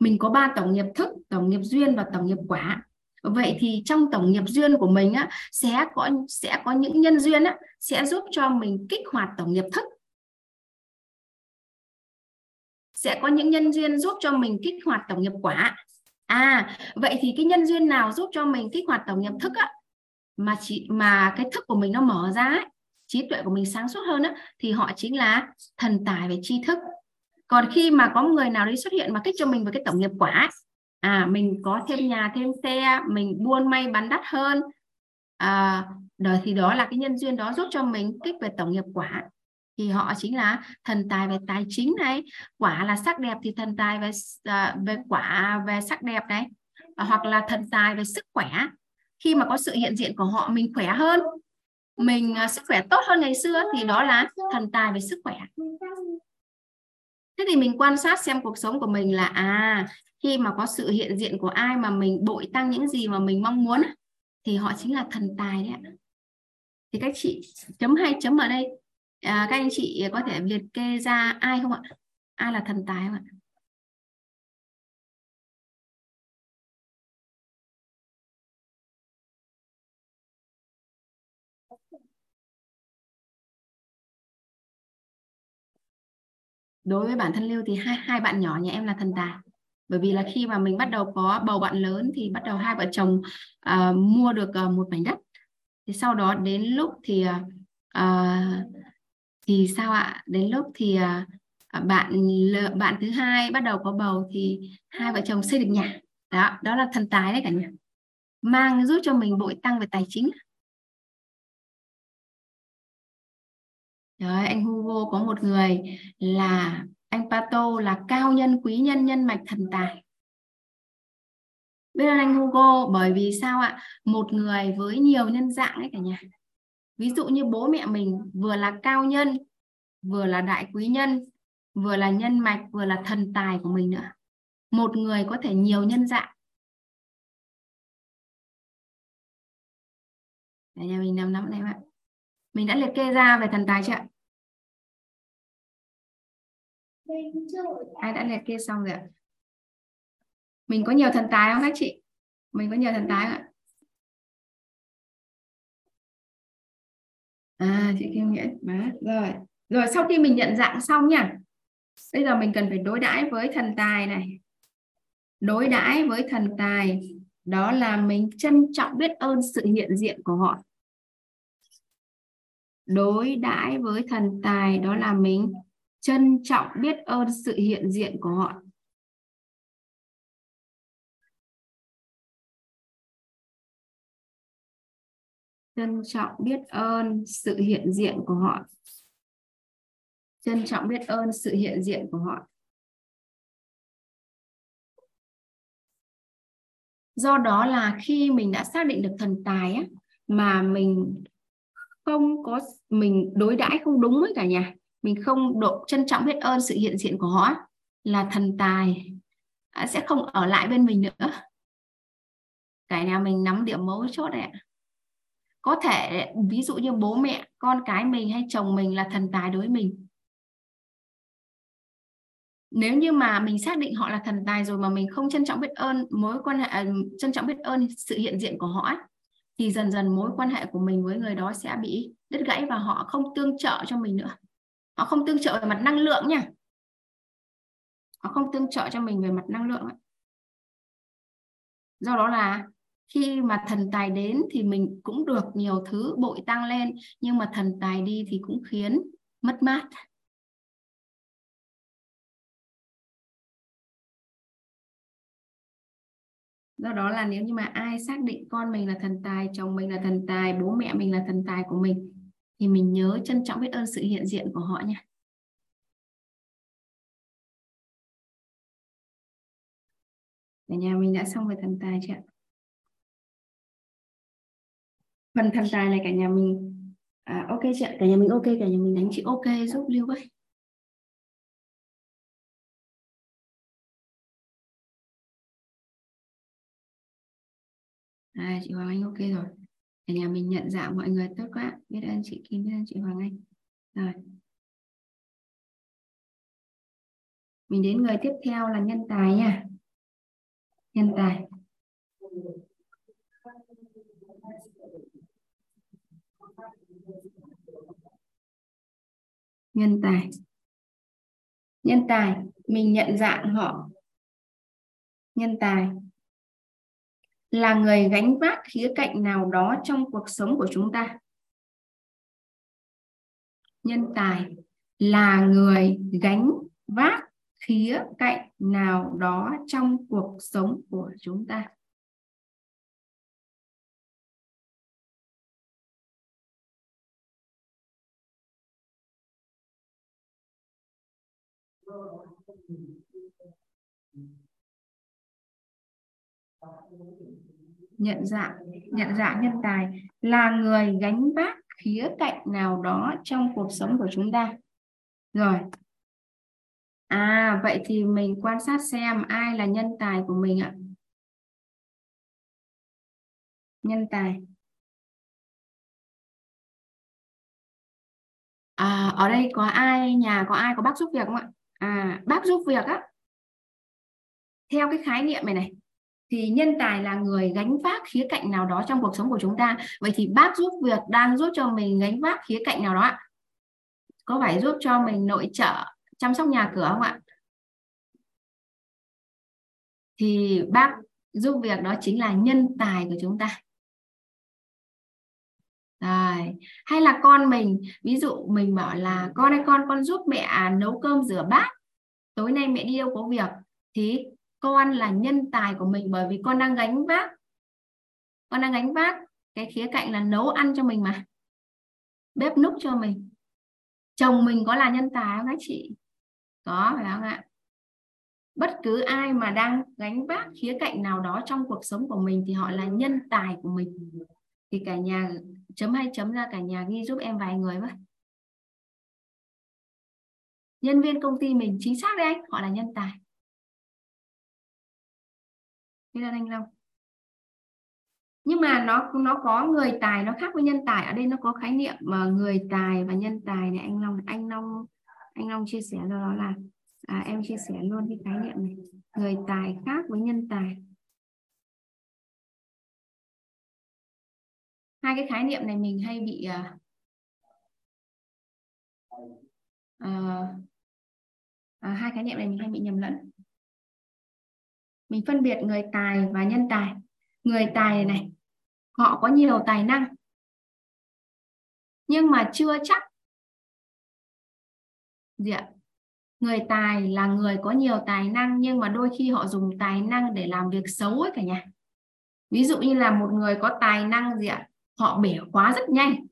Mình có ba tổng nghiệp thức tổng nghiệp duyên và tổng nghiệp quả vậy thì trong tổng nghiệp duyên của mình á sẽ có sẽ có những nhân duyên á sẽ giúp cho mình kích hoạt tổng nghiệp thức. Sẽ có những nhân duyên giúp cho mình kích hoạt tổng nghiệp quả. À vậy thì cái nhân duyên nào giúp cho mình kích hoạt tổng nghiệp thức á mà chỉ mà cái thức của mình nó mở ra ấy, trí tuệ của mình sáng suốt hơn á thì họ chính là thần tài về tri thức. Còn khi mà có người nào đấy xuất hiện mà kích cho mình với cái tổng nghiệp quả ấy, à mình có thêm nhà thêm xe mình buôn may bán đắt hơn. À, đời thì đó là cái nhân duyên đó giúp cho mình kích về tổng nghiệp quả. Thì họ chính là thần tài về tài chính này quả là sắc đẹp thì thần tài về à, về quả về sắc đẹp này. À, hoặc là thần tài về sức khỏe. Khi mà có sự hiện diện của họ mình khỏe hơn. Mình uh, sức khỏe tốt hơn ngày xưa thì đó là thần tài về sức khỏe. Thế thì mình quan sát xem cuộc sống của mình là à khi mà có sự hiện diện của ai mà mình bội tăng những gì mà mình mong muốn thì họ chính là thần tài đấy ạ. Thì các chị chấm hay chấm ở đây. À, các anh chị có thể liệt kê ra ai không ạ? Ai là thần tài không ạ? Đối với bản thân lưu thì hai hai bạn nhỏ nhà em là thần tài bởi vì là khi mà mình bắt đầu có bầu bạn lớn thì bắt đầu hai vợ chồng uh, mua được uh, một mảnh đất. Thì sau đó đến lúc thì uh, thì sao ạ? Đến lúc thì uh, bạn bạn thứ hai bắt đầu có bầu thì hai vợ chồng xây được nhà. Đó đó là thần tài đấy cả nhà. Mang giúp cho mình bội tăng về tài chính. Rồi, anh Hugo có một người là anh Pato là cao nhân, quý nhân, nhân mạch thần tài. Biết ơn anh Hugo bởi vì sao ạ? Một người với nhiều nhân dạng ấy cả nhà. Ví dụ như bố mẹ mình vừa là cao nhân, vừa là đại quý nhân, vừa là nhân mạch, vừa là thần tài của mình nữa. Một người có thể nhiều nhân dạng. Để nhà mình nắm nắm đây bạn. Mình đã liệt kê ra về thần tài chưa ạ? Ai đã liệt kê xong rồi ạ? Mình có nhiều thần tài không các chị? Mình có nhiều thần tài không ạ? À, chị Kim Nguyễn má. Rồi. Rồi sau khi mình nhận dạng xong nha. Bây giờ mình cần phải đối đãi với thần tài này. Đối đãi với thần tài đó là mình trân trọng biết ơn sự hiện diện của họ đối đãi với thần tài đó là mình trân trọng biết ơn sự hiện diện của họ. Trân trọng biết ơn sự hiện diện của họ. Trân trọng biết ơn sự hiện diện của họ. Do đó là khi mình đã xác định được thần tài á, mà mình không có mình đối đãi không đúng với cả nhà mình không độ trân trọng biết ơn sự hiện diện của họ là thần tài à, sẽ không ở lại bên mình nữa. Cái nào mình nắm điểm mấu chốt đấy ạ. Có thể, ví dụ như bố mẹ, con cái mình hay chồng mình là thần tài đối với mình. Nếu như mà mình xác định họ là thần tài rồi mà mình không trân trọng biết ơn, mối quan hệ à, trân trọng biết ơn sự hiện diện của họ thì dần dần mối quan hệ của mình với người đó sẽ bị đứt gãy và họ không tương trợ cho mình nữa họ không tương trợ về mặt năng lượng nha. Họ không tương trợ cho mình về mặt năng lượng do đó là khi mà thần tài đến thì mình cũng được nhiều thứ bội tăng lên, nhưng mà thần tài đi thì cũng khiến mất mát. Do đó là nếu như mà ai xác định con mình là thần tài, chồng mình là thần tài, bố mẹ mình là thần tài của mình thì mình nhớ trân trọng biết ơn sự hiện diện của họ nha Cả nhà mình đã xong về thần tài chưa ạ? Phần thần tài này cả nhà mình à, ok chị ạ, cả nhà mình ok, cả nhà mình đánh chữ ok giúp Lưu với. À, chị Hoàng Anh ok rồi. Cả nhà mình nhận dạng mọi người tốt quá. Biết ơn chị Kim, biết ơn chị Hoàng Anh. Rồi. Mình đến người tiếp theo là nhân tài nha. Nhân tài. Nhân tài. Nhân tài, mình nhận dạng họ. Nhân tài là người gánh vác khía cạnh nào đó trong cuộc sống của chúng ta. Nhân tài là người gánh vác khía cạnh nào đó trong cuộc sống của chúng ta nhận dạng nhận dạng nhân tài là người gánh vác khía cạnh nào đó trong cuộc sống của chúng ta. Rồi. À vậy thì mình quan sát xem ai là nhân tài của mình ạ. Nhân tài. À ở đây có ai, nhà có ai có bác giúp việc không ạ? À bác giúp việc á. Theo cái khái niệm này này thì nhân tài là người gánh vác khía cạnh nào đó trong cuộc sống của chúng ta. Vậy thì bác giúp việc, đang giúp cho mình gánh vác khía cạnh nào đó ạ? Có phải giúp cho mình nội trợ, chăm sóc nhà cửa không ạ? Thì bác giúp việc đó chính là nhân tài của chúng ta. Rồi, hay là con mình, ví dụ mình bảo là, con ơi, con con giúp mẹ nấu cơm rửa bát, tối nay mẹ đi đâu có việc? Thì con là nhân tài của mình bởi vì con đang gánh vác. Con đang gánh vác cái khía cạnh là nấu ăn cho mình mà. Bếp núc cho mình. Chồng mình có là nhân tài không các chị? Có, phải không ạ? Bất cứ ai mà đang gánh vác khía cạnh nào đó trong cuộc sống của mình thì họ là nhân tài của mình. Thì cả nhà chấm hay chấm ra, cả nhà ghi giúp em vài người với. Nhân viên công ty mình chính xác đấy anh, họ là nhân tài thế là anh Long nhưng mà nó nó có người tài nó khác với nhân tài. Ở đây nó có khái niệm mà người tài và nhân tài này. Anh Long anh Long anh Long chia sẻ cho đó là à, em chia sẻ luôn cái khái niệm này. Người tài khác với nhân tài. Hai cái khái niệm này mình hay bị à, à, hai khái niệm này mình hay bị nhầm lẫn mình phân biệt người tài và nhân tài. Người tài này, họ có nhiều tài năng, nhưng mà chưa chắc gì ạ? Người tài là người có nhiều tài năng, nhưng mà đôi khi họ dùng tài năng để làm việc xấu ấy cả nhà. Ví dụ như là một người có tài năng gì ạ? Họ bẻ khóa rất nhanh.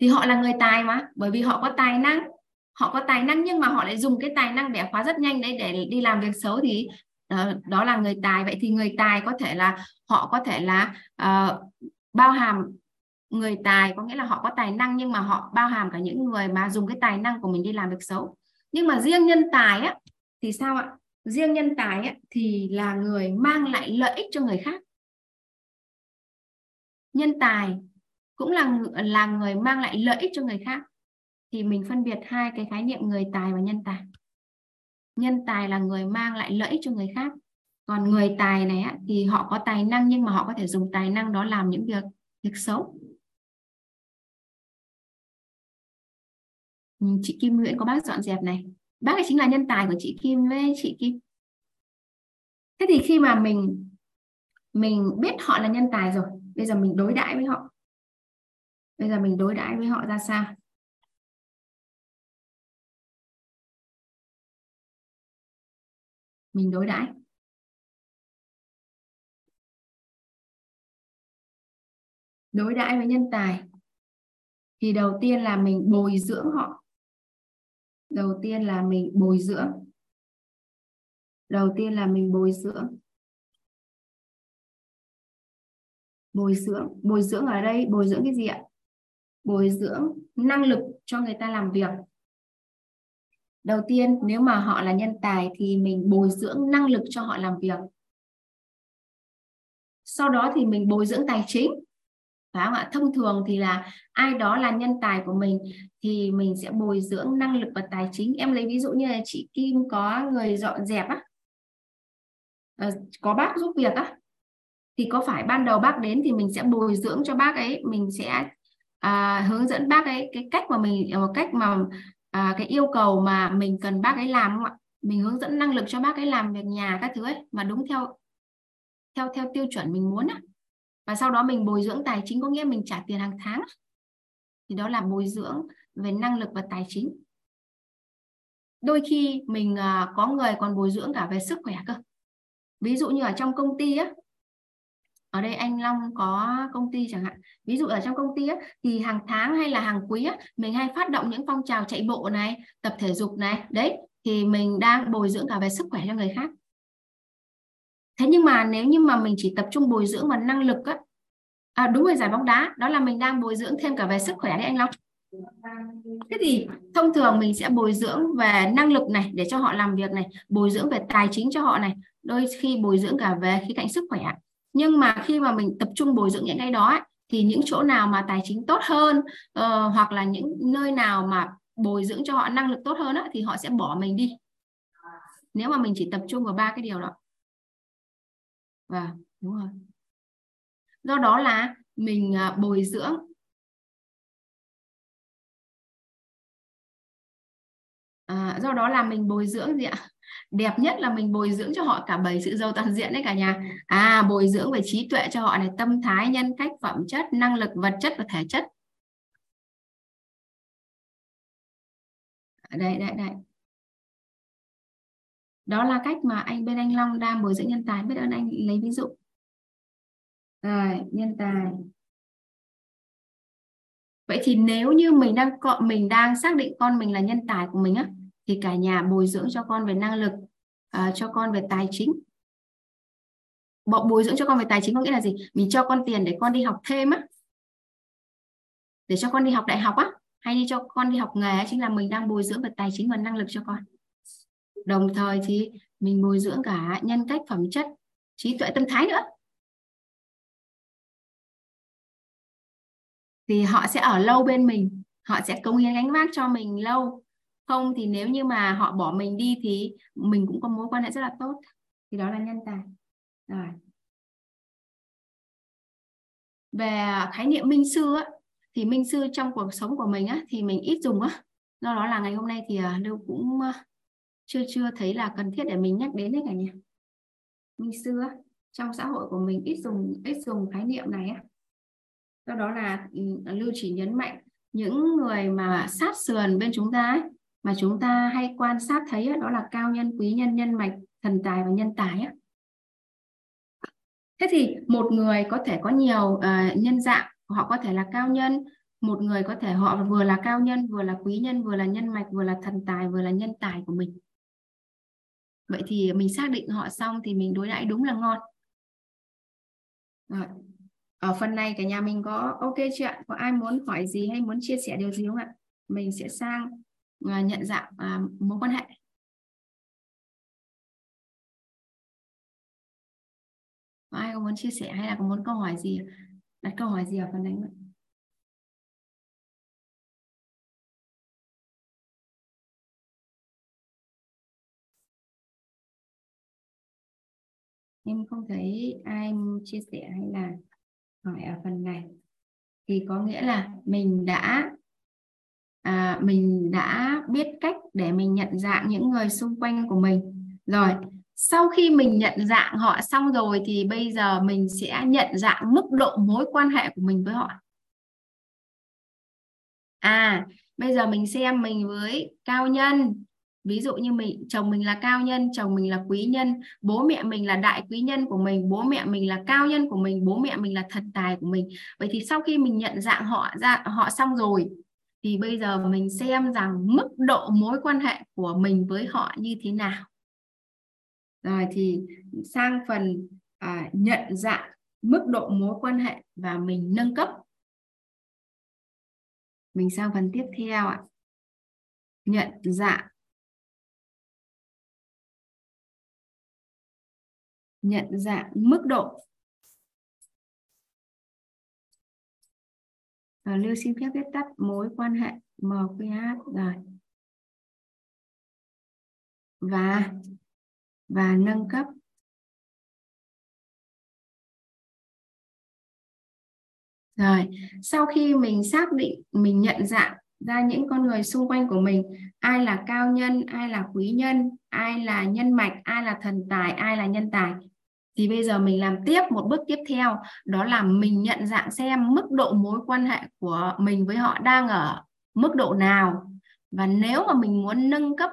Thì họ là người tài mà, bởi vì họ có tài năng họ có tài năng nhưng mà họ lại dùng cái tài năng bẻ khóa rất nhanh đấy để đi làm việc xấu thì đó, đó là người tài. Vậy thì người tài có thể là họ có thể là uh, bao hàm người tài có nghĩa là họ có tài năng nhưng mà họ bao hàm cả những người mà dùng cái tài năng của mình đi làm việc xấu. Nhưng mà riêng nhân tài á thì sao ạ? Riêng nhân tài á, thì là người mang lại lợi ích cho người khác. Nhân tài cũng là là người mang lại lợi ích cho người khác thì mình phân biệt hai cái khái niệm người tài và nhân tài. Nhân tài là người mang lại lợi ích cho người khác. Còn người tài này á, thì họ có tài năng nhưng mà họ có thể dùng tài năng đó làm những việc việc xấu. Ừ, chị Kim Nguyễn có bác dọn dẹp này. Bác ấy chính là nhân tài của chị Kim với chị Kim. Thế thì khi mà mình mình biết họ là nhân tài rồi bây giờ mình đối đãi với họ. Bây giờ mình đối đãi với họ ra sao? mình đối đãi. Đối đãi với nhân tài thì đầu tiên là mình bồi dưỡng họ. Đầu tiên là mình bồi dưỡng. Đầu tiên là mình bồi dưỡng. Bồi dưỡng. Bồi dưỡng ở đây, bồi dưỡng cái gì ạ? Bồi dưỡng năng lực cho người ta làm việc đầu tiên nếu mà họ là nhân tài thì mình bồi dưỡng năng lực cho họ làm việc. Sau đó thì mình bồi dưỡng tài chính. Phải không ạ? Thông thường thì là ai đó là nhân tài của mình thì mình sẽ bồi dưỡng năng lực và tài chính. Em lấy ví dụ như là chị Kim có người dọn dẹp á. Ờ, có bác giúp việc á. Thì có phải ban đầu bác đến thì mình sẽ bồi dưỡng cho bác ấy. Mình sẽ à, hướng dẫn bác ấy cái cách mà mình một cách mà à, cái yêu cầu mà mình cần bác ấy làm không ạ? Mình hướng dẫn năng lực cho bác ấy làm việc nhà các thứ ấy mà đúng theo theo theo tiêu chuẩn mình muốn á. Và sau đó mình bồi dưỡng tài chính có nghĩa mình trả tiền hàng tháng thì đó là bồi dưỡng về năng lực và tài chính. Đôi khi mình à, có người còn bồi dưỡng cả về sức khỏe cơ. Ví dụ như ở trong công ty á ở đây anh Long có công ty chẳng hạn. Ví dụ ở trong công ty á, thì hàng tháng hay là hàng quý á, mình hay phát động những phong trào chạy bộ này tập thể dục này. Đấy thì mình đang bồi dưỡng cả về sức khỏe cho người khác. Thế nhưng mà nếu như mà mình chỉ tập trung bồi dưỡng vào năng lực á à, đúng rồi giải bóng đá đó là mình đang bồi dưỡng thêm cả về sức khỏe đấy anh Long. Thế thì thông thường mình sẽ bồi dưỡng về năng lực này để cho họ làm việc này bồi dưỡng về tài chính cho họ này đôi khi bồi dưỡng cả về khía cạnh sức khỏe nhưng mà khi mà mình tập trung bồi dưỡng những cái đó ấy, thì những chỗ nào mà tài chính tốt hơn uh, hoặc là những nơi nào mà bồi dưỡng cho họ năng lực tốt hơn á, thì họ sẽ bỏ mình đi. Nếu mà mình chỉ tập trung vào ba cái điều đó. Và đúng rồi. Do đó là mình à, bồi dưỡng. À, do đó là mình bồi dưỡng gì ạ? Đẹp nhất là mình bồi dưỡng cho họ cả bảy sự giàu toàn diện đấy cả nhà. À bồi dưỡng về trí tuệ cho họ này tâm thái nhân cách phẩm chất năng lực vật chất và thể chất. Đây đây đây đó là cách mà anh bên anh Long đang bồi dưỡng nhân tài. Biết ơn anh lấy ví dụ. Rồi nhân tài. Vậy thì nếu như mình đang mình đang xác định con mình là nhân tài của mình á thì cả nhà bồi dưỡng cho con về năng lực uh, cho con về tài chính. Bộ bồi dưỡng cho con về tài chính có nghĩa là gì? Mình cho con tiền để con đi học thêm á. Để cho con đi học đại học á hay đi cho con đi học nghề chính là mình đang bồi dưỡng về tài chính và năng lực cho con. Đồng thời thì mình bồi dưỡng cả nhân cách phẩm chất trí tuệ tâm thái nữa. Thì họ sẽ ở lâu bên mình họ sẽ cống hiến gánh vác cho mình lâu không thì nếu như mà họ bỏ mình đi thì mình cũng có mối quan hệ rất là tốt. Thì đó là nhân tài. Rồi. Về à, khái niệm minh sư á, thì minh sư trong cuộc sống của mình á, thì mình ít dùng á. Do đó là ngày hôm nay thì à, lưu cũng à, chưa chưa thấy là cần thiết để mình nhắc đến đấy cả nhà. Minh sư á, trong xã hội của mình ít dùng ít dùng khái niệm này á. Do đó là ừ, lưu chỉ nhấn mạnh những người mà sát sườn bên chúng ta ấy, mà chúng ta hay quan sát thấy đó là cao nhân quý nhân nhân mạch thần tài và nhân tài á. thế thì một người có thể có nhiều uh, nhân dạng họ có thể là cao nhân. Một người có thể họ vừa là cao nhân vừa là quý nhân vừa là nhân mạch vừa là thần tài vừa là nhân tài của mình. Vậy thì mình xác định họ xong thì mình đối đãi đúng là ngon. Rồi ở phần này cả nhà mình có ok chưa ạ? Có ai muốn hỏi gì hay muốn chia sẻ điều gì không ạ? Mình sẽ sang À, nhận dạng à, mối quan hệ. Có ai có muốn chia sẻ hay là có muốn câu hỏi gì? Đặt câu hỏi gì ở phần này không ạ em không thấy ai chia sẻ hay là hỏi ở phần này. Thì có nghĩa là mình đã à, mình đã biết cách để mình nhận dạng những người xung quanh của mình. Rồi sau khi mình nhận dạng họ xong rồi thì bây giờ mình sẽ nhận dạng mức độ mối quan hệ của mình với họ. À bây giờ mình xem mình với cao nhân. Ví dụ như mình chồng mình là cao nhân chồng mình là quý nhân. Bố mẹ mình là đại quý nhân của mình bố mẹ mình là cao nhân của mình bố mẹ mình là thần tài của mình. Vậy thì sau khi mình nhận dạng họ ra họ xong rồi thì bây giờ mình xem rằng mức độ mối quan hệ của mình với họ như thế nào. Rồi thì sang phần à, nhận dạng mức độ mối quan hệ và mình nâng cấp. Mình sang phần tiếp theo ạ. Nhận dạng. Nhận dạng mức độ và lưu xin phép viết tắt mối quan hệ MQH rồi và và nâng cấp Rồi, sau khi mình xác định, mình nhận dạng ra những con người xung quanh của mình, ai là cao nhân, ai là quý nhân, ai là nhân mạch, ai là thần tài, ai là nhân tài. Thì bây giờ mình làm tiếp một bước tiếp theo, đó là mình nhận dạng xem mức độ mối quan hệ của mình với họ đang ở mức độ nào. Và nếu mà mình muốn nâng cấp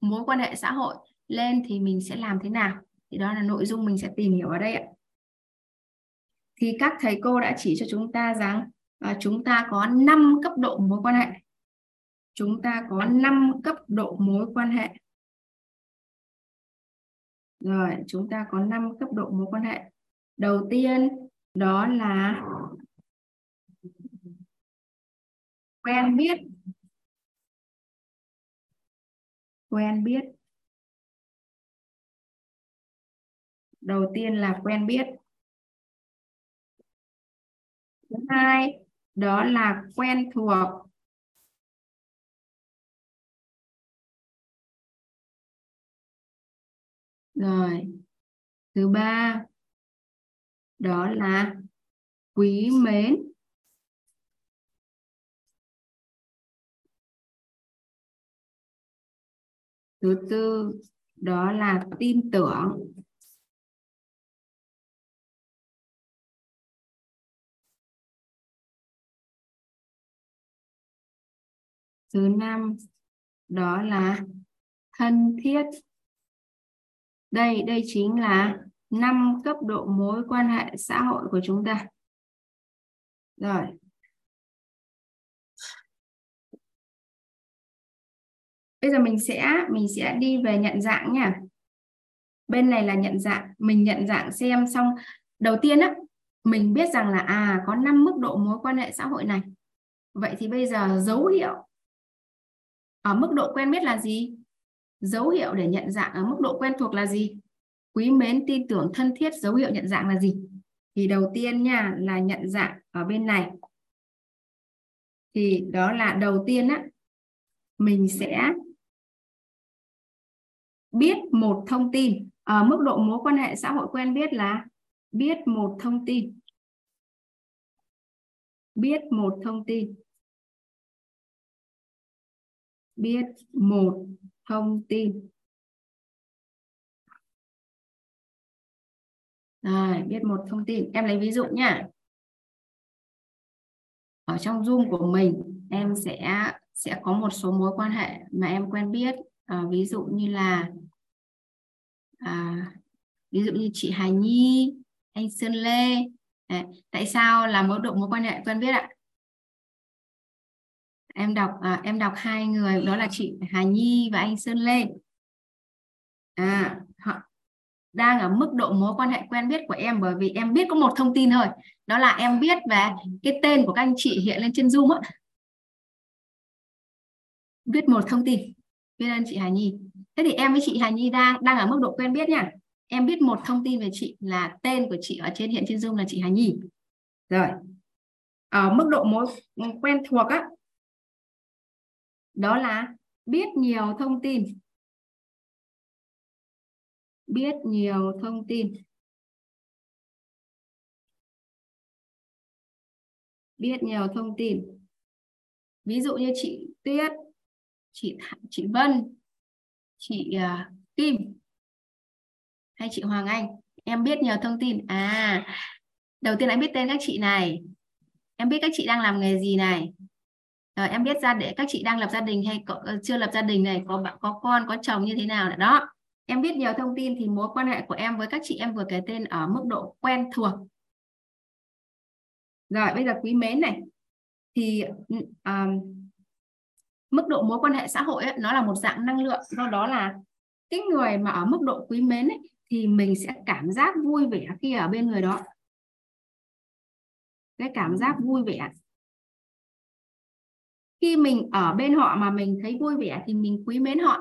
mối quan hệ xã hội lên thì mình sẽ làm thế nào? Thì đó là nội dung mình sẽ tìm hiểu ở đây ạ thì các thầy cô đã chỉ cho chúng ta rằng à, chúng ta có 5 cấp độ mối quan hệ. Chúng ta có 5 cấp độ mối quan hệ. Rồi, chúng ta có 5 cấp độ mối quan hệ. Đầu tiên đó là quen biết. Quen biết. Đầu tiên là quen biết thứ hai đó là quen thuộc rồi. Thứ ba, đó là quý mến. Thứ tư, đó là tin tưởng. Thứ năm, đó là thân thiết đây đây chính là năm cấp độ mối quan hệ xã hội của chúng ta. Rồi. Bây giờ mình sẽ mình sẽ đi về nhận dạng nha. Bên này là nhận dạng, mình nhận dạng xem xong. Đầu tiên á, mình biết rằng là à có năm mức độ mối quan hệ xã hội này. Vậy thì bây giờ dấu hiệu ở mức độ quen biết là gì? Dấu hiệu để nhận dạng ở mức độ quen thuộc là gì? Quý mến tin tưởng thân thiết dấu hiệu nhận dạng là gì? Thì đầu tiên nha, là nhận dạng ở bên này. Thì đó là đầu tiên á, mình sẽ biết một thông tin. Ở mức độ mối quan hệ xã hội quen biết là biết một thông tin. Biết một thông tin. Biết một thông tin Rồi, biết một thông tin. Em lấy ví dụ nha. Ở trong Zoom của mình, em sẽ sẽ có một số mối quan hệ mà em quen biết. À, ví dụ như là à, ví dụ như chị Hà Nhi, anh Sơn Lê. À, tại sao là mối độ mối quan hệ quen biết ạ? Em đọc à, em đọc hai người đó là chị Hà Nhi và anh Sơn Lê. À họ đang ở mức độ mối quan hệ quen biết của em bởi vì em biết có một thông tin thôi. Đó là em biết về cái tên của các anh chị hiện lên trên Zoom á. Biết một thông tin biết ơn chị Hà Nhi. Thế thì em với chị Hà Nhi đang đang ở mức độ quen biết nha. Em biết một thông tin về chị là tên của chị ở trên hiện trên Zoom là chị Hà Nhi. Rồi ở mức độ mối quen thuộc á đó là biết nhiều thông tin. Biết nhiều thông tin. Biết nhiều thông tin. Ví dụ như chị Tuyết chị chị Vân chị uh, Kim hay chị Hoàng Anh em biết nhiều thông tin. À đầu tiên em biết tên các chị này. Em biết các chị đang làm nghề gì này rồi em biết ra để các chị đang lập gia đình hay có, ờ, chưa lập gia đình này có bạn có con có chồng như thế nào đó. Em biết nhiều thông tin thì mối quan hệ của em với các chị em vừa kể tên ở mức độ quen thuộc. Rồi bây giờ quý mến này. Thì um, mức độ mối quan hệ xã hội ấy, nó là một dạng năng lượng. Do đó là cái người mà ở mức độ quý mến ấy, thì mình sẽ cảm giác vui vẻ khi ở bên người đó. Cái cảm giác vui vẻ khi mình ở bên họ mà mình thấy vui vẻ thì mình quý mến họ.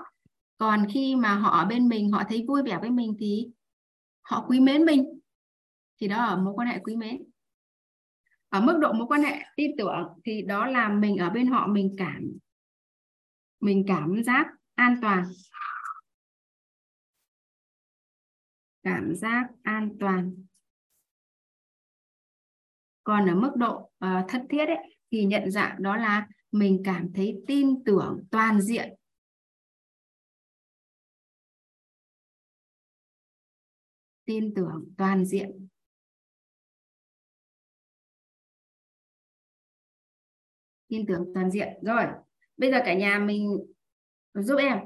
Còn khi mà họ ở bên mình họ thấy vui vẻ với mình thì họ quý mến mình. Thì đó là mối quan hệ quý mến. Ở mức độ mối quan hệ tin tưởng thì đó là mình ở bên họ mình cảm mình cảm giác an toàn. Cảm giác an toàn. Còn ở mức độ ờ, uh, thân thiết ấy, thì nhận dạng đó là mình cảm thấy tin tưởng toàn diện. Tin tưởng toàn diện. Tin tưởng toàn diện. Rồi, bây giờ cả nhà mình giúp em.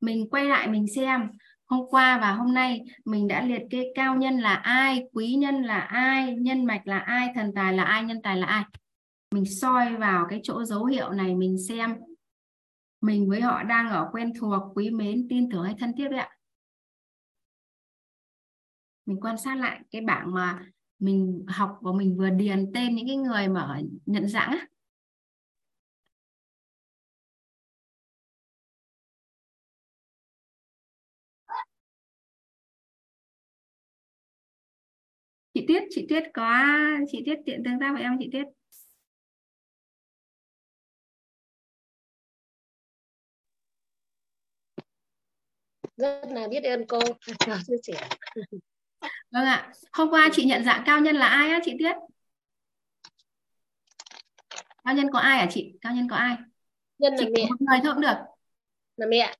Mình quay lại mình xem. Hôm qua và hôm nay mình đã liệt kê cao nhân là ai, quý nhân là ai, nhân mạch là ai, thần tài là ai, nhân tài là ai? Mình soi vào cái chỗ dấu hiệu này, mình xem mình với họ đang ở quen thuộc, quý mến, tin tưởng hay thân thiết đấy ạ. Mình quan sát lại cái bảng mà mình học và mình vừa điền tên những cái người mà ở nhận dạng á. Chị Tiết chị Tiết có, chị Tiết tiện tương tác với em chị Tiết rất là biết ơn cô. Cho chia sẻ vâng ạ. Hôm qua chị nhận dạng cao nhân là ai á chị Tiết cao nhân có ai hả chị? Cao nhân có ai? Nhân là chị mẹ. một người thôi cũng được. Là mẹ.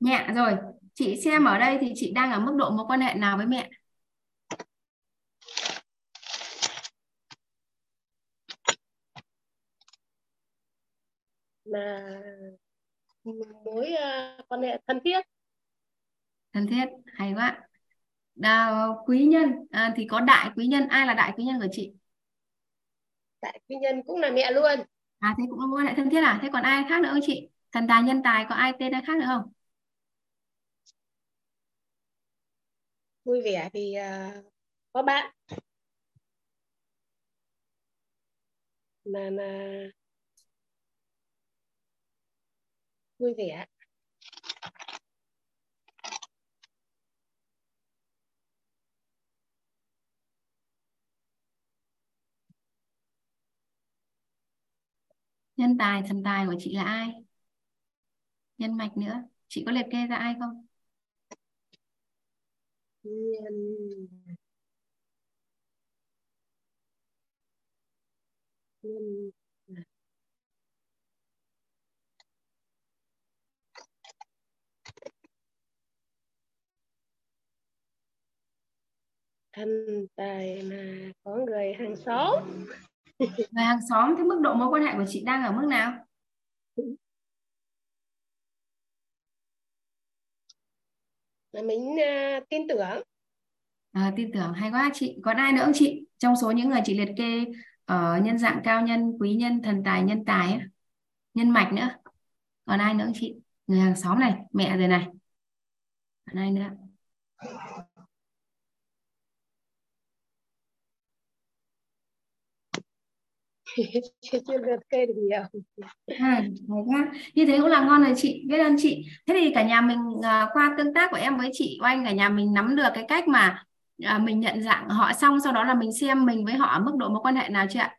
Mẹ rồi. Chị xem ở đây thì chị đang ở mức độ mối quan hệ nào với mẹ? Là mối uh, quan hệ thân thiết thân thiết. Hay quá. À, quý nhân. À, thì có đại quý nhân. Ai là đại quý nhân của chị? Đại quý nhân cũng là mẹ luôn. À thế cũng là quan hệ thân thiết à? Thế còn ai khác nữa không chị? Thần tài nhân tài có ai tên ai khác nữa không? Vui vẻ thì uh, có bạn. Mà mà. Vui vẻ nhân tài, thần tài của chị là ai? Nhân mạch nữa. Chị có liệt kê ra ai không? Nhân nhân thần tài là có người hàng xóm người hàng xóm thì mức độ mối quan hệ của chị đang ở mức nào? Mình uh, tin tưởng. À, tin tưởng hay quá chị. Còn ai nữa không chị? Trong số những người chị liệt kê ở nhân dạng cao nhân quý nhân thần tài nhân tài nhân mạch nữa. Còn ai nữa không chị? Người hàng xóm này mẹ rồi này. Còn ai nữa chưa được kê được nhiều. À, như thế cũng là ngon rồi chị. Biết ơn chị. Thế thì cả nhà mình uh, qua tương tác của em với chị oanh cả nhà mình nắm được cái cách mà uh, mình nhận dạng họ xong sau đó là mình xem mình với họ ở mức độ mối quan hệ nào chưa ạ?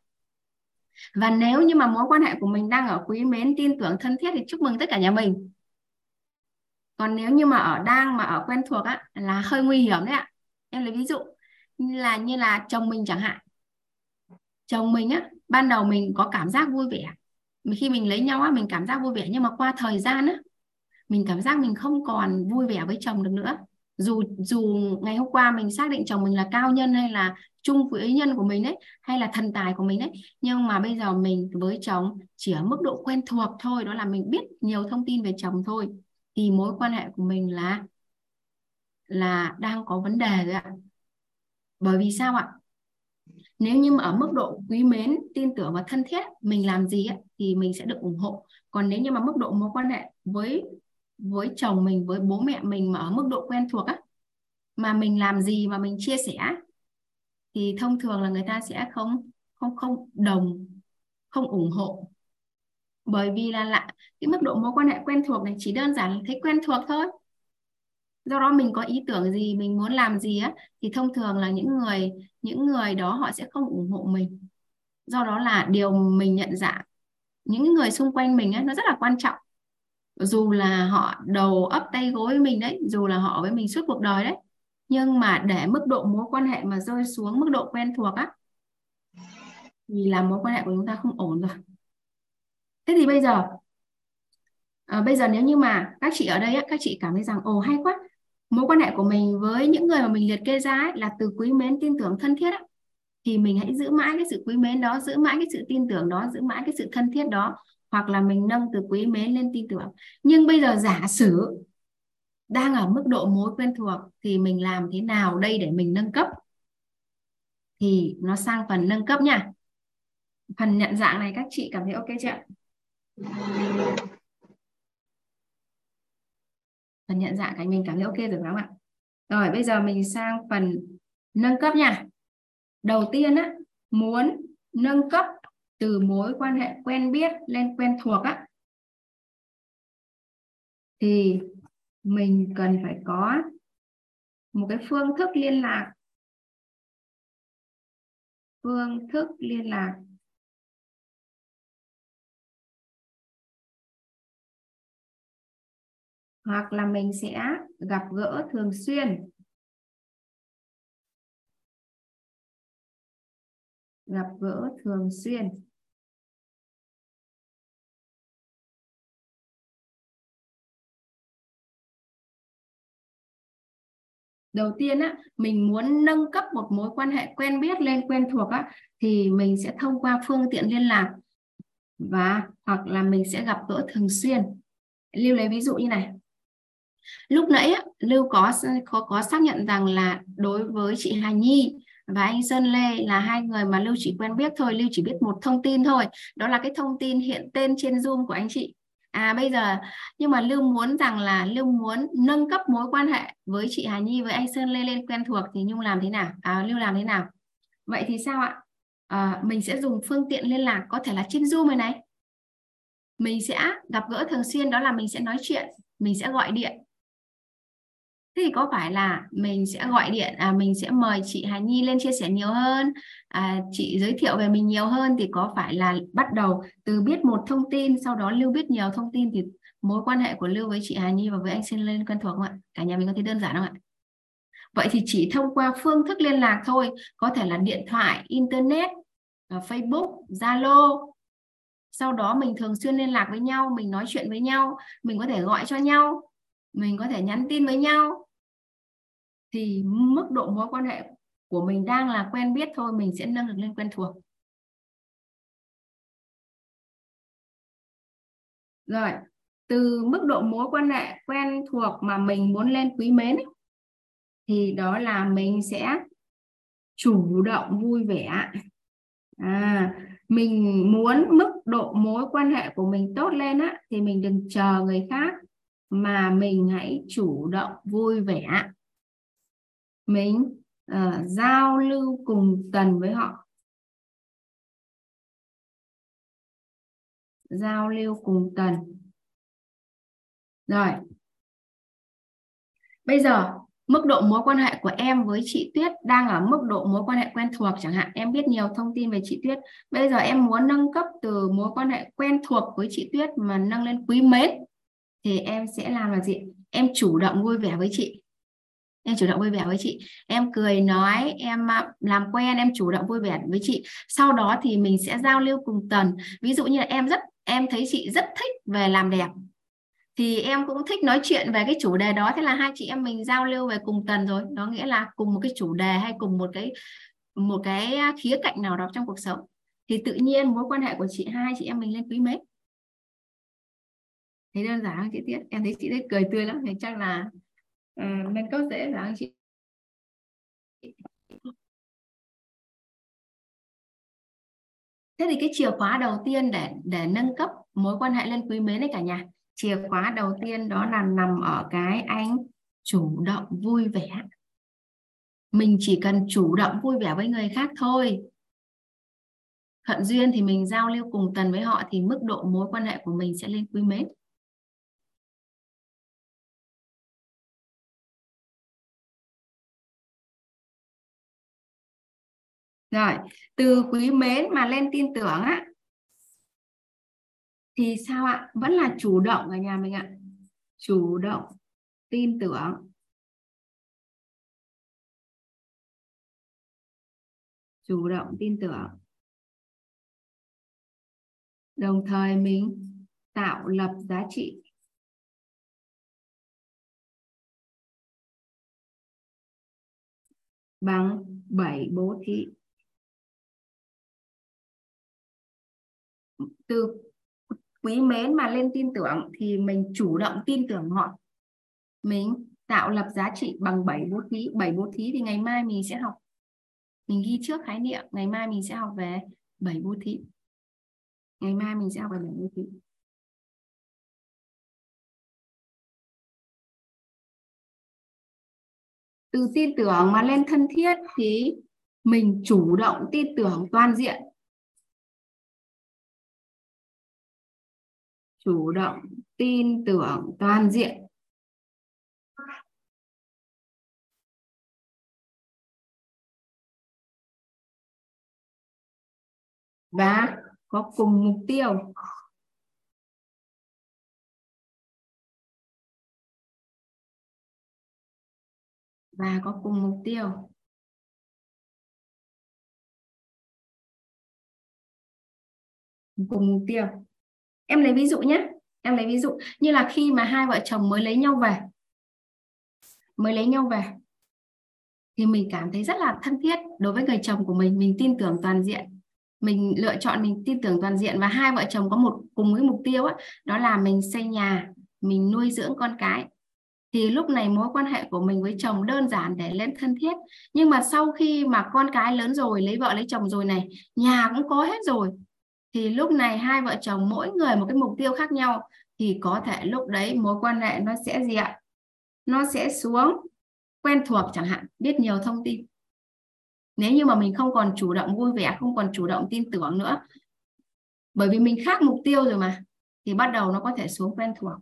Và nếu như mà mối quan hệ của mình đang ở quý mến tin tưởng thân thiết thì chúc mừng tất cả nhà mình. Còn nếu như mà ở đang mà ở quen thuộc á là hơi nguy hiểm đấy ạ. Em lấy ví dụ như là như là chồng mình chẳng hạn. Chồng mình á ban đầu mình có cảm giác vui vẻ. Khi mình lấy nhau á, mình cảm giác vui vẻ. Nhưng mà qua thời gian á, mình cảm giác mình không còn vui vẻ với chồng được nữa. Dù dù ngày hôm qua mình xác định chồng mình là cao nhân hay là trung quý nhân của mình đấy hay là thần tài của mình đấy nhưng mà bây giờ mình với chồng chỉ ở mức độ quen thuộc thôi. Đó là mình biết nhiều thông tin về chồng thôi. Thì mối quan hệ của mình là là đang có vấn đề rồi ạ. Bởi vì sao ạ? Nếu như mà ở mức độ quý mến tin tưởng và thân thiết mình làm gì ấy, thì mình sẽ được ủng hộ. Còn nếu như mà mức độ mối quan hệ với với chồng mình với bố mẹ mình mà ở mức độ quen thuộc á mà mình làm gì mà mình chia sẻ thì thông thường là người ta sẽ không không không đồng không ủng hộ. Bởi vì là lạ cái mức độ mối quan hệ quen thuộc này chỉ đơn giản là thấy quen thuộc thôi do đó mình có ý tưởng gì mình muốn làm gì á thì thông thường là những người những người đó họ sẽ không ủng hộ mình. Do đó là điều mình nhận dạng. Những người xung quanh mình á nó rất là quan trọng. Dù là họ đầu ấp tay gối với mình đấy dù là họ với mình suốt cuộc đời đấy nhưng mà để mức độ mối quan hệ mà rơi xuống mức độ quen thuộc á thì là mối quan hệ của chúng ta không ổn rồi. Thế thì bây giờ à, bây giờ nếu như mà các chị ở đây á, các chị cảm thấy rằng ồ hay quá mối quan hệ của mình với những người mà mình liệt kê ra ấy, là từ quý mến tin tưởng thân thiết ấy, thì mình hãy giữ mãi cái sự quý mến đó giữ mãi cái sự tin tưởng đó giữ mãi cái sự thân thiết đó hoặc là mình nâng từ quý mến lên tin tưởng. Nhưng bây giờ giả sử đang ở mức độ mối quen thuộc thì mình làm thế nào đây để mình nâng cấp? Thì nó sang phần nâng cấp nha. Phần nhận dạng này các chị cảm thấy ok chưa ạ? Phần nhận dạng cái mình cảm thấy ok rồi phải không ạ? Rồi, bây giờ mình sang phần nâng cấp nha. Đầu tiên á, muốn nâng cấp từ mối quan hệ quen biết lên quen thuộc á, thì mình cần phải có một cái phương thức liên lạc. Phương thức liên lạc. Hoặc là mình sẽ gặp gỡ thường xuyên. Gặp gỡ thường xuyên. Đầu tiên á, mình muốn nâng cấp một mối quan hệ quen biết lên quen thuộc á, thì mình sẽ thông qua phương tiện liên lạc và hoặc là mình sẽ gặp gỡ thường xuyên. Lưu lấy ví dụ như này lúc nãy lưu có có có xác nhận rằng là đối với chị Hà Nhi và anh Sơn Lê là hai người mà lưu chỉ quen biết thôi lưu chỉ biết một thông tin thôi. Đó là cái thông tin hiện tên trên zoom của anh chị. À bây giờ nhưng mà lưu muốn rằng là lưu muốn nâng cấp mối quan hệ với chị Hà Nhi với anh Sơn Lê lên quen thuộc thì nhung làm thế nào? À, lưu làm thế nào? Vậy thì sao ạ? À, mình sẽ dùng phương tiện liên lạc có thể là trên zoom này này. Mình sẽ gặp gỡ thường xuyên đó là mình sẽ nói chuyện mình sẽ gọi điện thế thì có phải là mình sẽ gọi điện à mình sẽ mời chị Hà Nhi lên chia sẻ nhiều hơn? À, chị giới thiệu về mình nhiều hơn thì có phải là bắt đầu từ biết một thông tin sau đó lưu biết nhiều thông tin thì mối quan hệ của lưu với chị Hà Nhi và với anh xin lên quen thuộc không ạ? Cả nhà mình có thấy đơn giản không ạ? Vậy thì chỉ thông qua phương thức liên lạc thôi có thể là điện thoại internet à, Facebook Zalo. Sau đó mình thường xuyên liên lạc với nhau mình nói chuyện với nhau mình có thể gọi cho nhau mình có thể nhắn tin với nhau thì mức độ mối quan hệ của mình đang là quen biết thôi mình sẽ nâng được lên quen thuộc. Rồi từ mức độ mối quan hệ quen thuộc mà mình muốn lên quý mến ấy, thì đó là mình sẽ chủ động vui vẻ. À mình muốn mức độ mối quan hệ của mình tốt lên á thì mình đừng chờ người khác mà mình hãy chủ động vui vẻ mình uh, giao lưu cùng tần với họ. Giao lưu cùng tần. Rồi. Bây giờ mức độ mối quan hệ của em với chị Tuyết đang ở mức độ mối quan hệ quen thuộc chẳng hạn. Em biết nhiều thông tin về chị Tuyết. Bây giờ em muốn nâng cấp từ mối quan hệ quen thuộc với chị Tuyết mà nâng lên quý mến thì em sẽ làm là gì? Em chủ động vui vẻ với chị em chủ động vui vẻ với chị. Em cười, nói, em à, làm quen, em chủ động vui vẻ với chị. Sau đó thì mình sẽ giao lưu cùng tần. Ví dụ như là em rất, em thấy chị rất thích về làm đẹp. Thì em cũng thích nói chuyện về cái chủ đề đó. Thế là hai chị em mình giao lưu về cùng tần rồi. Đó nghĩa là cùng một cái chủ đề hay cùng một cái một cái à, khía cạnh nào đó trong cuộc sống. Thì tự nhiên mối quan hệ của chị, hai chị em mình lên quý mến. Thấy đơn giản không chị tiết? Em thấy chị đấy cười tươi lắm. Thì chắc là Ờ, nên có dễ dễ anh chị thế thì cái chìa khóa đầu tiên để để nâng cấp mối quan hệ lên quý mến đấy cả nhà. Chìa khóa đầu tiên đó là nằm ở cái anh chủ động vui vẻ. Mình chỉ cần chủ động vui vẻ với người khác thôi. Thuận duyên thì mình giao lưu cùng tần với họ thì mức độ mối quan hệ của mình sẽ lên quý mến. Rồi, từ quý mến mà lên tin tưởng á, thì sao ạ? Vẫn là chủ động ở nhà mình ạ. Chủ động tin tưởng. Chủ động tin tưởng. Đồng thời mình tạo lập giá trị. Bằng 7 bố thí. Từ quý mến mà lên tin tưởng thì mình chủ động tin tưởng họ mình, tạo lập giá trị bằng 7 bố thí 7 bố thí thì ngày mai mình sẽ học. Mình ghi trước khái niệm, ngày mai mình sẽ học về 7 bố thí. Ngày mai mình sẽ học về 7 bố thí. Từ tin tưởng mà lên thân thiết thì mình chủ động tin tưởng toàn diện. Chủ động tin tưởng toàn diện. Và có cùng mục tiêu. Và có cùng mục tiêu. Cùng mục tiêu em lấy ví dụ nhé. Em lấy ví dụ như là khi mà hai vợ chồng mới lấy nhau về mới lấy nhau về thì mình cảm thấy rất là thân thiết đối với người chồng của mình. Mình tin tưởng toàn diện. Mình lựa chọn mình tin tưởng toàn diện. Và hai vợ chồng có một cùng với mục tiêu á, đó là mình xây nhà mình nuôi dưỡng con cái. Thì lúc này mối quan hệ của mình với chồng đơn giản để lên thân thiết. Nhưng mà sau khi mà con cái lớn rồi lấy vợ lấy chồng rồi này nhà cũng có hết rồi thì lúc này hai vợ chồng mỗi người một cái mục tiêu khác nhau thì có thể lúc đấy mối quan hệ nó sẽ gì ạ? Nó sẽ xuống quen thuộc chẳng hạn biết nhiều thông tin. Nếu như mà mình không còn chủ động vui vẻ không còn chủ động tin tưởng nữa bởi vì mình khác mục tiêu rồi mà thì bắt đầu nó có thể xuống quen thuộc.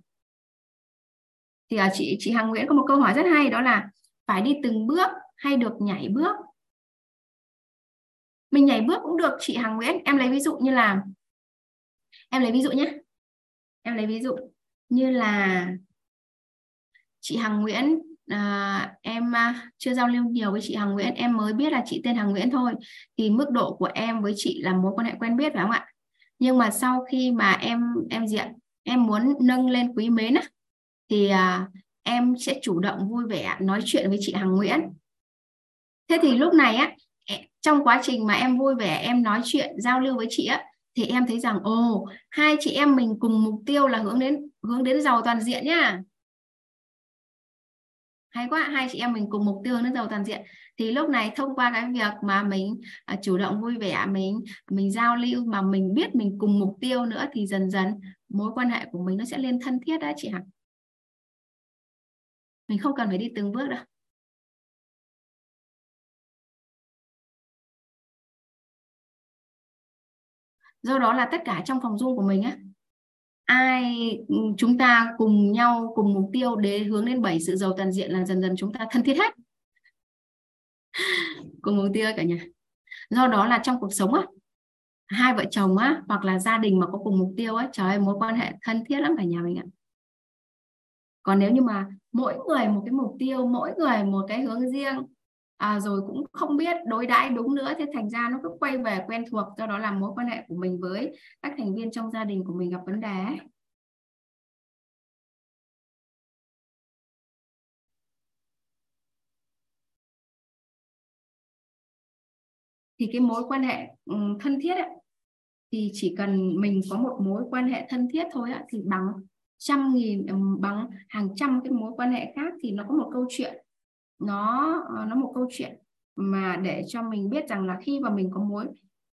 Thì à, chị chị Hằng Nguyễn có một câu hỏi rất hay đó là phải đi từng bước hay được nhảy bước? Mình nhảy bước cũng được chị Hằng Nguyễn em lấy ví dụ như là em lấy ví dụ nhé. Em lấy ví dụ như là chị Hằng Nguyễn à, em à, chưa giao lưu nhiều với chị Hằng Nguyễn em mới biết là chị tên Hằng Nguyễn thôi. Thì mức độ của em với chị là mối quan hệ quen biết phải không ạ? Nhưng mà sau khi mà em em diện em muốn nâng lên quý mến á thì à, em sẽ chủ động vui vẻ nói chuyện với chị Hằng Nguyễn. Thế thì lúc này á trong quá trình mà em vui vẻ, em nói chuyện, giao lưu với chị á, thì em thấy rằng, ồ, hai chị em mình cùng mục tiêu là hướng đến hướng đến giàu toàn diện nhá. Hay quá, hai chị em mình cùng mục tiêu hướng đến giàu toàn diện. Thì lúc này thông qua cái việc mà mình à, chủ động vui vẻ, mình mình giao lưu mà mình biết mình cùng mục tiêu nữa thì dần dần mối quan hệ của mình nó sẽ lên thân thiết đó chị Hằng. Mình không cần phải đi từng bước đâu. Do đó là tất cả trong phòng dung của mình á, ai ừ, chúng ta cùng nhau, cùng mục tiêu để hướng đến bảy sự giàu toàn diện là dần dần chúng ta thân thiết hết. Cùng mục tiêu cả nhà. Do đó là trong cuộc sống á, hai vợ chồng á, hoặc là gia đình mà có cùng mục tiêu á, trời ơi, mối quan hệ thân thiết lắm cả nhà mình ạ. Còn nếu như mà mỗi người một cái mục tiêu, mỗi người một cái hướng riêng à, rồi cũng không biết đối đãi đúng nữa thế thành ra nó cứ quay về quen thuộc do đó là mối quan hệ của mình với các thành viên trong gia đình của mình gặp vấn đề thì cái mối quan hệ thân thiết ấy, thì chỉ cần mình có một mối quan hệ thân thiết thôi ấy, thì bằng trăm nghìn bằng hàng trăm cái mối quan hệ khác thì nó có một câu chuyện nó ờ, nó một câu chuyện mà để cho mình biết rằng là khi mà mình có mối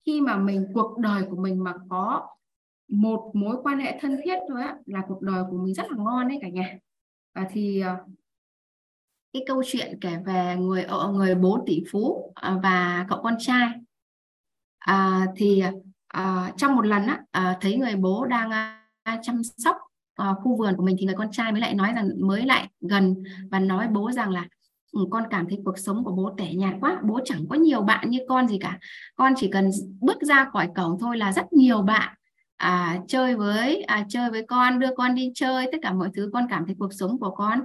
khi mà mình cuộc đời của mình mà có một mối quan hệ thân thiết thôi á là cuộc đời của mình rất là ngon đấy cả nhà. Và thì ờ, cái câu chuyện kể về người ờ, người bố tỷ phú ờ, và cậu con trai. À, thì à, trong một lần á à, thấy người bố đang à, chăm sóc à, khu vườn của mình thì người con trai mới lại nói rằng mới lại gần và nói bố rằng là Ừ, con cảm thấy cuộc sống của bố tẻ nhạt quá bố chẳng có nhiều bạn như con gì cả. Con chỉ cần bước ra khỏi cổng thôi là rất nhiều bạn à, chơi với à, chơi với con đưa con đi chơi tất cả mọi thứ con cảm thấy cuộc sống của con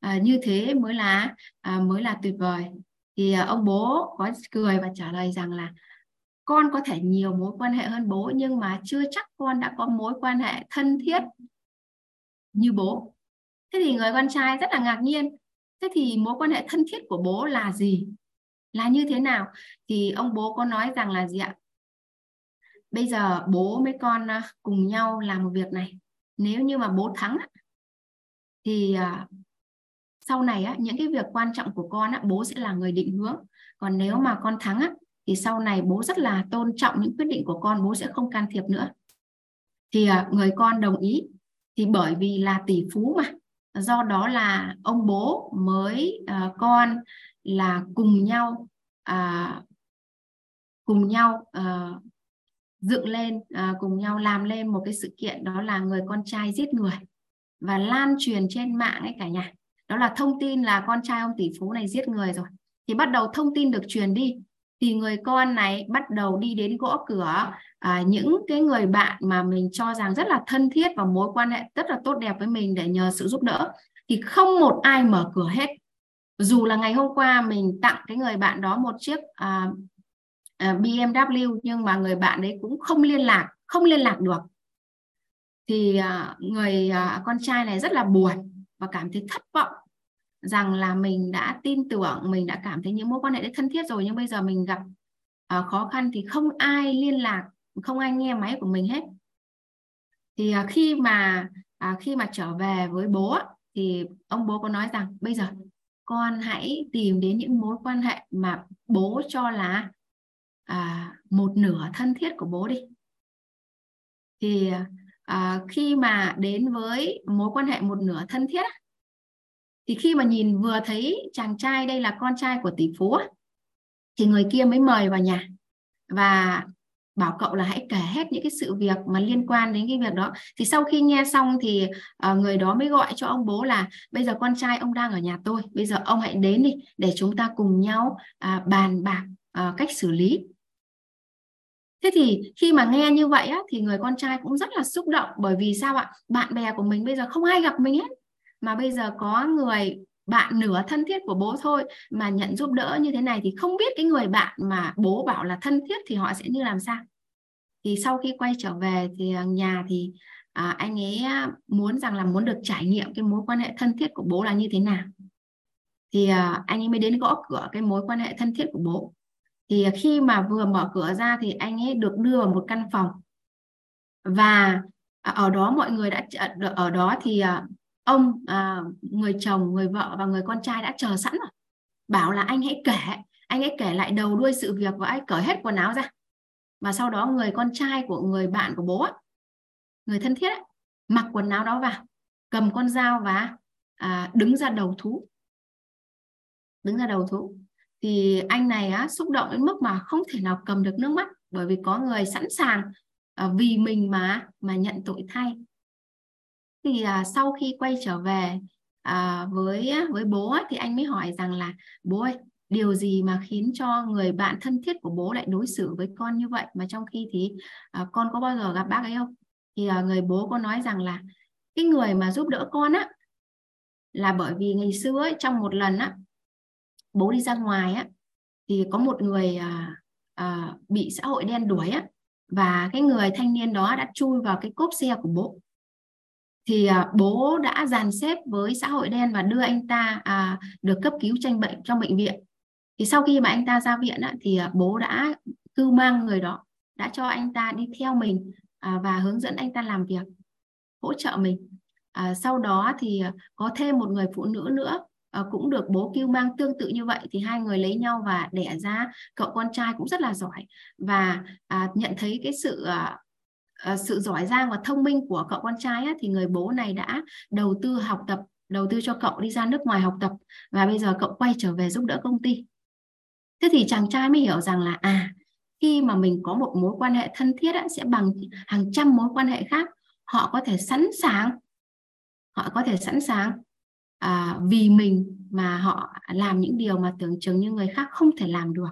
à, như thế mới là à, mới là tuyệt vời. Thì à, ông bố có cười và trả lời rằng là con có thể nhiều mối quan hệ hơn bố nhưng mà chưa chắc con đã có mối quan hệ thân thiết như bố. Thế thì người con trai rất là ngạc nhiên thế thì mối quan hệ thân thiết của bố là gì? Là như thế nào? Thì ông bố có nói rằng là gì ạ? Bây giờ bố với con à, cùng nhau làm một việc này. Nếu như mà bố thắng thì à, sau này á, những cái việc quan trọng của con á, bố sẽ là người định hướng. Còn nếu mà con thắng á, thì sau này bố rất là tôn trọng những quyết định của con bố sẽ không can thiệp nữa. Thì à, người con đồng ý. Thì bởi vì là tỷ phú mà do đó là ông bố mới uh, con là cùng nhau uh, cùng nhau uh, dựng lên uh, cùng nhau làm lên một cái sự kiện đó là người con trai giết người. Và lan truyền trên mạng ấy cả nhà. Đó là thông tin là con trai ông tỷ phú này giết người rồi. Thì bắt đầu thông tin được truyền đi thì người con này bắt đầu đi đến gõ cửa. À, những cái người bạn mà mình cho rằng rất là thân thiết và mối quan hệ rất là tốt đẹp với mình để nhờ sự giúp đỡ thì không một ai mở cửa hết. Dù là ngày hôm qua mình tặng cái người bạn đó một chiếc à, à, BMW nhưng mà người bạn đấy cũng không liên lạc không liên lạc được. Thì à, người à, con trai này rất là buồn và cảm thấy thất vọng rằng là mình đã tin tưởng mình đã cảm thấy những mối quan hệ đấy thân thiết rồi nhưng bây giờ mình gặp uh, khó khăn thì không ai liên lạc không ai nghe máy của mình hết. Thì uh, khi mà uh, khi mà trở về với bố thì ông bố có nói rằng bây giờ con hãy tìm đến những mối quan hệ mà bố cho là à, một nửa thân thiết của bố đi. Thì à, khi mà đến với mối quan hệ một nửa thân thiết thì khi mà nhìn vừa thấy chàng trai đây là con trai của tỷ phú thì người kia mới mời vào nhà và bảo cậu là hãy kể hết những cái sự việc mà liên quan đến cái việc đó. Thì sau khi nghe xong thì uh, người đó mới gọi cho ông bố là bây giờ con trai ông đang ở nhà tôi bây giờ ông hãy đến đi để chúng ta cùng nhau uh, bàn bạc uh, cách xử lý. Thế thì khi mà nghe như vậy á, thì người con trai cũng rất là xúc động bởi vì sao ạ? Bạn bè của mình bây giờ không ai gặp mình hết mà bây giờ có người bạn nửa thân thiết của bố thôi mà nhận giúp đỡ như thế này thì không biết cái người bạn mà bố bảo là thân thiết thì họ sẽ như làm sao? Thì sau khi quay trở về thì à, nhà thì à, anh ấy à, muốn rằng là muốn được trải nghiệm cái mối quan hệ thân thiết của bố là như thế nào. Thì à, anh ấy mới đến gõ cửa cái mối quan hệ thân thiết của bố. Thì khi mà vừa mở cửa ra thì anh ấy được đưa vào một căn phòng. Và à, ở đó mọi người đã ở đó thì ông à, người chồng người vợ và người con trai đã chờ sẵn rồi. Bảo là anh hãy kể anh hãy kể lại đầu đuôi sự việc và anh cởi hết quần áo ra. Và sau đó người con trai của người bạn của bố người thân thiết ấy, mặc quần áo đó vào cầm con dao và à, đứng ra đầu thú. Đứng ra đầu thú. Thì anh này á, xúc động đến mức mà không thể nào cầm được nước mắt bởi vì có người sẵn sàng à, vì mình mà mà nhận tội thay thì à, sau khi quay trở về à, với với bố thì anh mới hỏi rằng là bố ơi điều gì mà khiến cho người bạn thân thiết của bố lại đối xử với con như vậy? Mà trong khi thì à, con có bao giờ gặp bác ấy không? Thì à, người bố có nói rằng là cái người mà giúp đỡ con á là bởi vì ngày xưa ấy, trong một lần á bố đi ra ngoài á thì có một người à, à, bị xã hội đen đuổi á và cái người thanh niên đó đã chui vào cái cốp xe của bố thì à, bố đã dàn xếp với xã hội đen và đưa anh ta à, được cấp cứu tranh bệnh trong bệnh viện. Thì sau khi mà anh ta ra viện á, thì à, bố đã cưu mang người đó đã cho anh ta đi theo mình à, và hướng dẫn anh ta làm việc hỗ trợ mình. À, sau đó thì à, có thêm một người phụ nữ nữa à, cũng được bố cưu mang tương tự như vậy. Thì hai người lấy nhau và đẻ ra cậu con trai cũng rất là giỏi. Và à, nhận thấy cái sự à, Ờ, sự giỏi giang và thông minh của cậu con trai á, thì người bố này đã đầu tư học tập đầu tư cho cậu đi ra nước ngoài học tập và bây giờ cậu quay trở về giúp đỡ công ty. Thế thì chàng trai mới hiểu rằng là à khi mà mình có một mối quan hệ thân thiết á, sẽ bằng hàng trăm mối quan hệ khác họ có thể sẵn sàng họ có thể sẵn sàng à, vì mình mà họ làm những điều mà tưởng chừng như người khác không thể làm được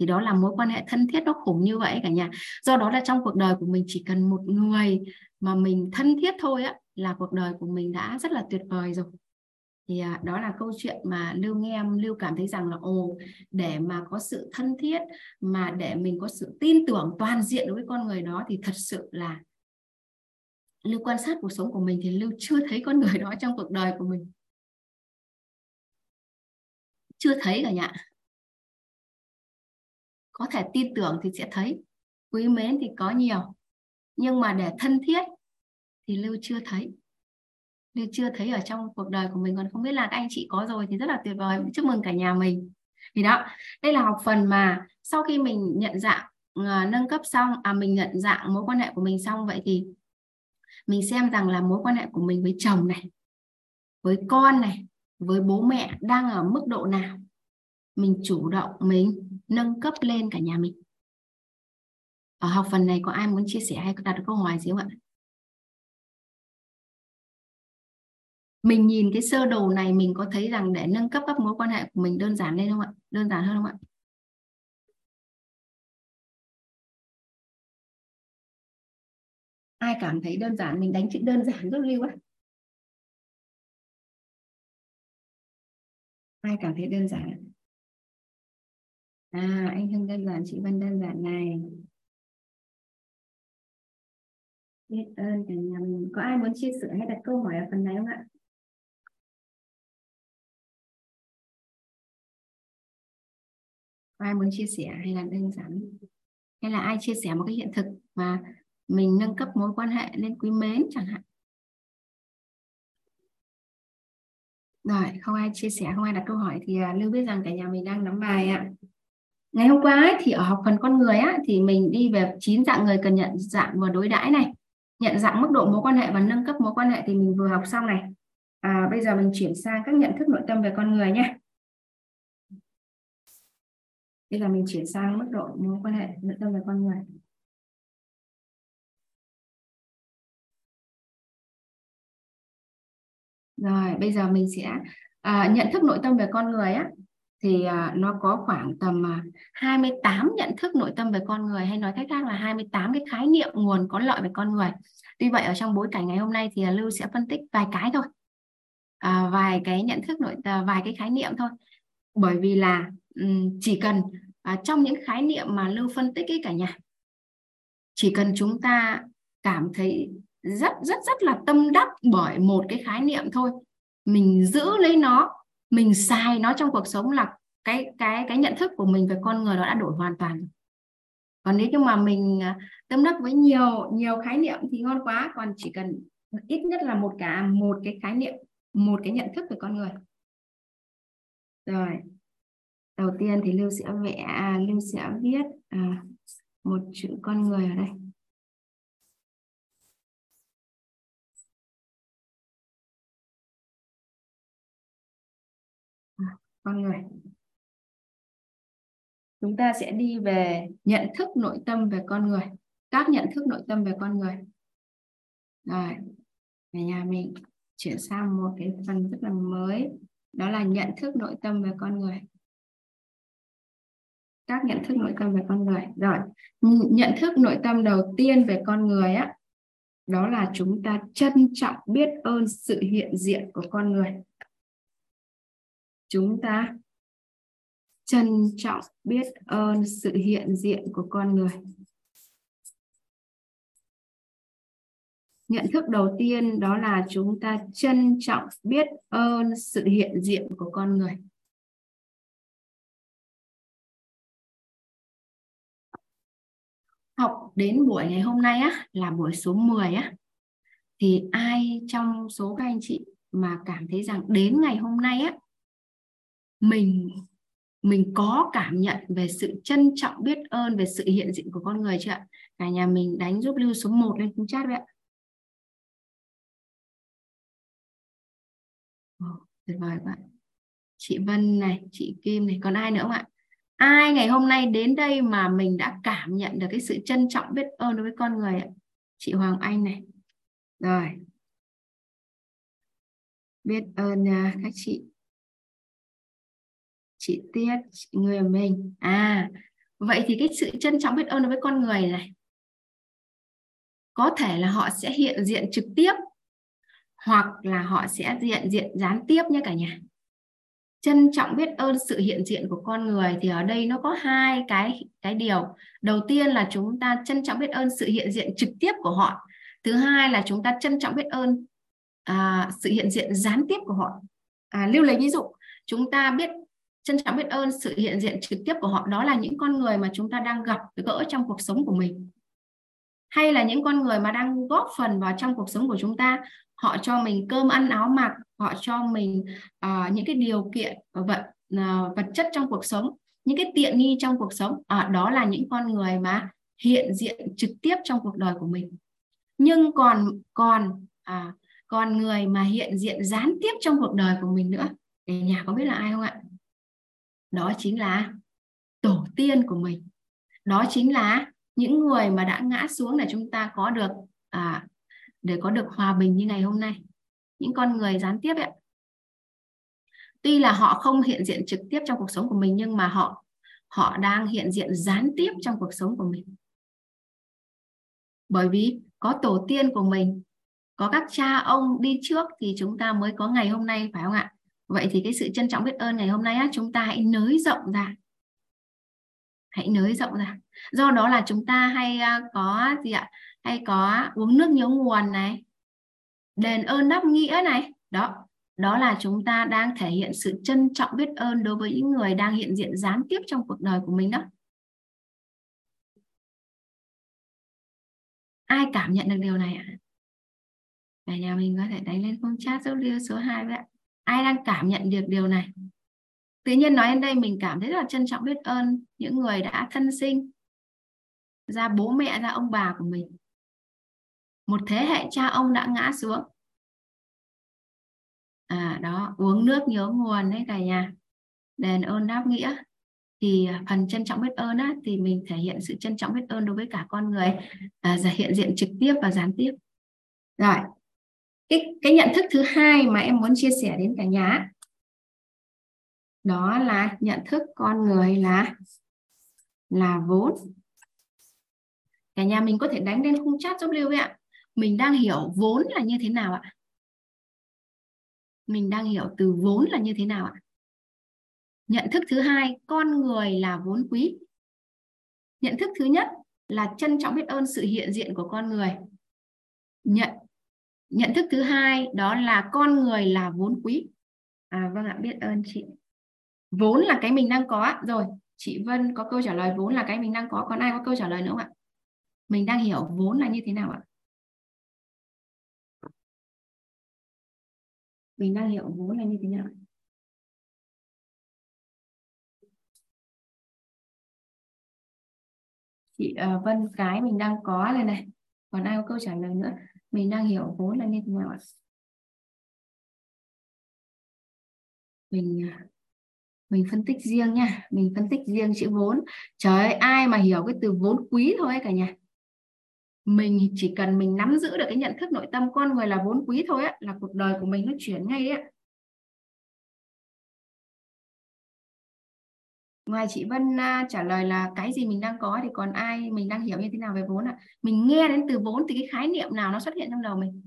thì đó là mối quan hệ thân thiết nó khủng như vậy cả nhà. Do đó là trong cuộc đời của mình chỉ cần một người mà mình thân thiết thôi á là cuộc đời của mình đã rất là tuyệt vời rồi. Thì à, đó là câu chuyện mà lưu nghe lưu cảm thấy rằng là ồ để mà có sự thân thiết mà để mình có sự tin tưởng toàn diện đối với con người đó thì thật sự là lưu quan sát cuộc sống của mình thì lưu chưa thấy con người đó trong cuộc đời của mình. Chưa thấy cả nhà có thể tin tưởng thì sẽ thấy. Quý mến thì có nhiều nhưng mà để thân thiết thì lưu chưa thấy. Lưu chưa thấy ở trong cuộc đời của mình còn không biết là các anh chị có rồi thì rất là tuyệt vời. Chúc mừng cả nhà mình. Thì đó đây là học phần mà sau khi mình nhận dạng uh, nâng cấp xong à mình nhận dạng mối quan hệ của mình xong vậy thì mình xem rằng là mối quan hệ của mình với chồng này với con này với bố mẹ đang ở mức độ nào. Mình chủ động mình nâng cấp lên cả nhà mình. Ở học phần này có ai muốn chia sẻ hay đặt câu hỏi gì không ạ? Mình nhìn cái sơ đồ này, mình có thấy rằng để nâng cấp các mối quan hệ của mình đơn giản lên không ạ? Đơn giản hơn không ạ? Ai cảm thấy đơn giản, mình đánh chữ đơn giản rất lưu á. Ai cảm thấy đơn giản? À anh Hưng đơn giản, chị Vân đơn giản này. Biết ơn cả nhà mình. Có ai muốn chia sẻ hay đặt câu hỏi ở phần này không ạ? Có ai muốn chia sẻ hay là đơn giản? Hay là ai chia sẻ một cái hiện thực mà mình nâng cấp mối quan hệ lên quý mến chẳng hạn? Rồi, không ai chia sẻ, không ai đặt câu hỏi thì à, lưu biết rằng cả nhà mình đang nắm bài ạ ngày hôm qua ấy, thì ở học phần con người á thì mình đi về chín dạng người cần nhận dạng và đối đãi này. Nhận dạng mức độ mối quan hệ và nâng cấp mối quan hệ thì mình vừa học xong này. À, bây giờ mình chuyển sang các nhận thức nội tâm về con người nhé. Bây giờ mình chuyển sang mức độ mối quan hệ nội tâm về con người. Rồi, bây giờ mình sẽ à, nhận thức nội tâm về con người á thì à, nó có khoảng tầm à, 28 nhận thức nội tâm về con người hay nói cách khác là 28 cái khái niệm nguồn có lợi về con người. Tuy vậy ở trong bối cảnh ngày hôm nay thì à, Lưu sẽ phân tích vài cái thôi. À, vài cái nhận thức nội à, vài cái khái niệm thôi. Bởi vì là um, chỉ cần à, trong những khái niệm mà Lưu phân tích ấy cả nhà chỉ cần chúng ta cảm thấy rất rất rất là tâm đắc bởi một cái khái niệm thôi mình giữ lấy nó mình xài nó trong cuộc sống là cái cái cái nhận thức của mình về con người nó đã đổi hoàn toàn còn nếu như mà mình à, tâm đắc với nhiều nhiều khái niệm thì ngon quá còn chỉ cần ít nhất là một cả một cái khái niệm một cái nhận thức về con người. Rồi đầu tiên thì lưu sẽ vẽ à, lưu sẽ viết à, một chữ con người ở đây. Con người. Chúng ta sẽ đi về nhận thức nội tâm về con người, các nhận thức nội tâm về con người. Rồi, về nhà mình chuyển sang một cái phần rất là mới, đó là nhận thức nội tâm về con người. Các nhận thức nội tâm về con người. Rồi, nhận thức nội tâm đầu tiên về con người á, đó là chúng ta trân trọng biết ơn sự hiện diện của con người chúng ta trân trọng biết ơn sự hiện diện của con người. Nhận thức đầu tiên đó là chúng ta trân trọng biết ơn sự hiện diện của con người. Học đến buổi ngày hôm nay á, là buổi số 10 á, thì ai trong số các anh chị mà cảm thấy rằng đến ngày hôm nay á mình mình có cảm nhận về sự trân trọng biết ơn về sự hiện diện của con người chưa ạ? Cả nhà mình đánh giúp lưu số 1 lên khung chat vậy ạ. Oh, tuyệt vời quá bạn. Chị Vân này, chị Kim này, còn ai nữa không ạ? Ai ngày hôm nay đến đây mà mình đã cảm nhận được cái sự trân trọng biết ơn đối với con người ạ? Chị Hoàng Anh này. Rồi. Biết ơn nha các chị chị Tiết chị người mình. À vậy thì cái sự trân trọng biết ơn đối với con người này có thể là họ sẽ hiện diện trực tiếp hoặc là họ sẽ diện diện gián tiếp nhé cả nhà. Trân trọng biết ơn sự hiện diện của con người thì ở đây nó có hai cái cái điều. Đầu tiên là chúng ta trân trọng biết ơn sự hiện diện trực tiếp của họ. Thứ hai là chúng ta trân trọng biết ơn à, sự hiện diện gián tiếp của họ. À, lưu lấy ví dụ chúng ta biết trân trọng biết ơn sự hiện diện trực tiếp của họ. Đó là những con người mà chúng ta đang gặp gỡ trong cuộc sống của mình. Hay là những con người mà đang góp phần vào trong cuộc sống của chúng ta. Họ cho mình cơm ăn áo mặc họ cho mình uh, những cái điều kiện vật uh, vật chất trong cuộc sống những cái tiện nghi trong cuộc sống. Uh, đó là những con người mà hiện diện trực tiếp trong cuộc đời của mình. Nhưng còn còn à, còn người mà hiện diện gián tiếp trong cuộc đời của mình nữa. Thì nhà có biết là ai không ạ? Đó chính là tổ tiên của mình. Đó chính là những người mà đã ngã xuống để chúng ta có được à, để có được hòa bình như ngày hôm nay. Những con người gián tiếp ấy tuy là họ không hiện diện trực tiếp trong cuộc sống của mình nhưng mà họ họ đang hiện diện gián tiếp trong cuộc sống của mình. Bởi vì có tổ tiên của mình có các cha ông đi trước thì chúng ta mới có ngày hôm nay phải không ạ? Vậy thì cái sự trân trọng biết ơn ngày hôm nay á, chúng ta hãy nới rộng ra. Hãy nới rộng ra. Do đó là chúng ta hay à, có gì ạ? Hay có uống nước nhớ nguồn này đền ơn đáp nghĩa này. Đó đó là chúng ta đang thể hiện sự trân trọng biết ơn đối với những người đang hiện diện gián tiếp trong cuộc đời của mình đó. Ai cảm nhận được điều này ạ? Cả nhà mình có thể đánh lên khung chat số lưu số 2 vậy ạ ai đang cảm nhận được điều này? Tự nhiên nói đến đây mình cảm thấy rất là trân trọng biết ơn những người đã thân sinh ra bố mẹ ra ông bà của mình. Một thế hệ cha ông đã ngã xuống. À đó uống nước nhớ nguồn đấy cả nhà. Đền ơn đáp nghĩa. Thì à, phần trân trọng biết ơn á, thì mình thể hiện sự trân trọng biết ơn đối với cả con người à, hiện diện trực tiếp và gián tiếp. Rồi cái cái nhận thức thứ hai mà em muốn chia sẻ đến cả nhà đó là nhận thức con người là là vốn. Cả nhà mình có thể đánh lên khung chat giúp lưu với ạ. Mình đang hiểu vốn là như thế nào ạ? Mình đang hiểu từ vốn là như thế nào ạ? Nhận thức thứ hai, con người là vốn quý. Nhận thức thứ nhất là trân trọng biết ơn sự hiện diện của con người. Nhận nhận thức thứ hai đó là con người là vốn quý. À vâng ạ biết ơn chị. Vốn là cái mình đang có rồi chị Vân có câu trả lời vốn là cái mình đang có. Còn ai có câu trả lời nữa không ạ? Mình đang hiểu vốn là như thế nào ạ? Mình đang hiểu vốn là như thế nào chị uh, Vân cái mình đang có đây này. Còn ai có câu trả lời nữa? Mình đang hiểu vốn là như thế nào ạ? Mình mình phân tích riêng nha. Mình phân tích riêng chữ vốn. Trời ơi, ai mà hiểu cái từ vốn quý thôi cả nhà? Mình chỉ cần mình nắm giữ được cái nhận thức nội tâm con người là vốn quý thôi á, là cuộc đời của mình nó chuyển ngay đấy ạ ngoài chị Vân uh, trả lời là cái gì mình đang có thì còn ai mình đang hiểu như thế nào về vốn ạ? Mình nghe đến từ vốn thì cái khái niệm nào nó xuất hiện trong đầu mình?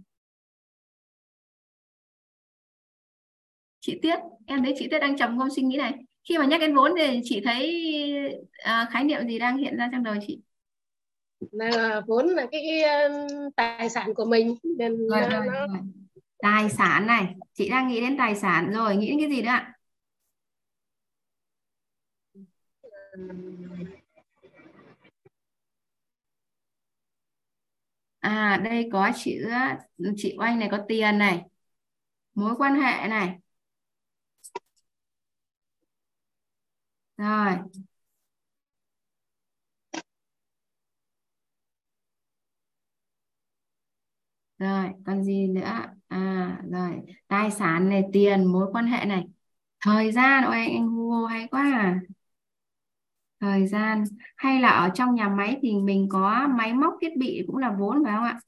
Chị Tiết em thấy chị Tiết đang trầm ngâm suy nghĩ này. Khi mà nhắc đến vốn thì chị thấy uh, khái niệm gì đang hiện ra trong đầu chị? Là vốn là cái, cái tài sản của mình nên rồi, rồi, nó... rồi. tài sản này chị đang nghĩ đến tài sản rồi nghĩ đến cái gì nữa ạ à đây có chữ chị oanh này có tiền này. Mối quan hệ này. Rồi. Rồi, còn gì nữa? À rồi. Tài sản này, tiền, mối quan hệ này. Thời gian ôi anh anh Hugo hay quá à thời gian. Hay là ở trong nhà máy thì mình có máy móc thiết bị cũng là vốn phải không ạ?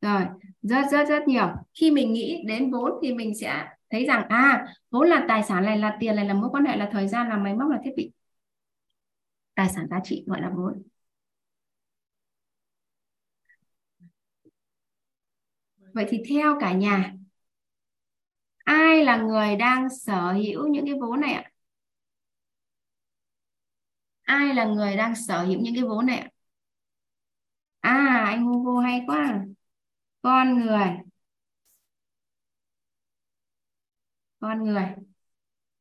Rồi rất rất rất nhiều. Khi mình nghĩ đến vốn thì mình sẽ thấy rằng à vốn là tài sản này là tiền này là mối quan hệ là thời gian, là máy móc, là thiết bị. Tài sản giá trị gọi là vốn. Vậy thì theo cả nhà ai là người đang sở hữu những cái vốn này ạ? Ai là người đang sở hữu những cái vốn này ạ? À anh Hugo hay quá. Con người. Con người.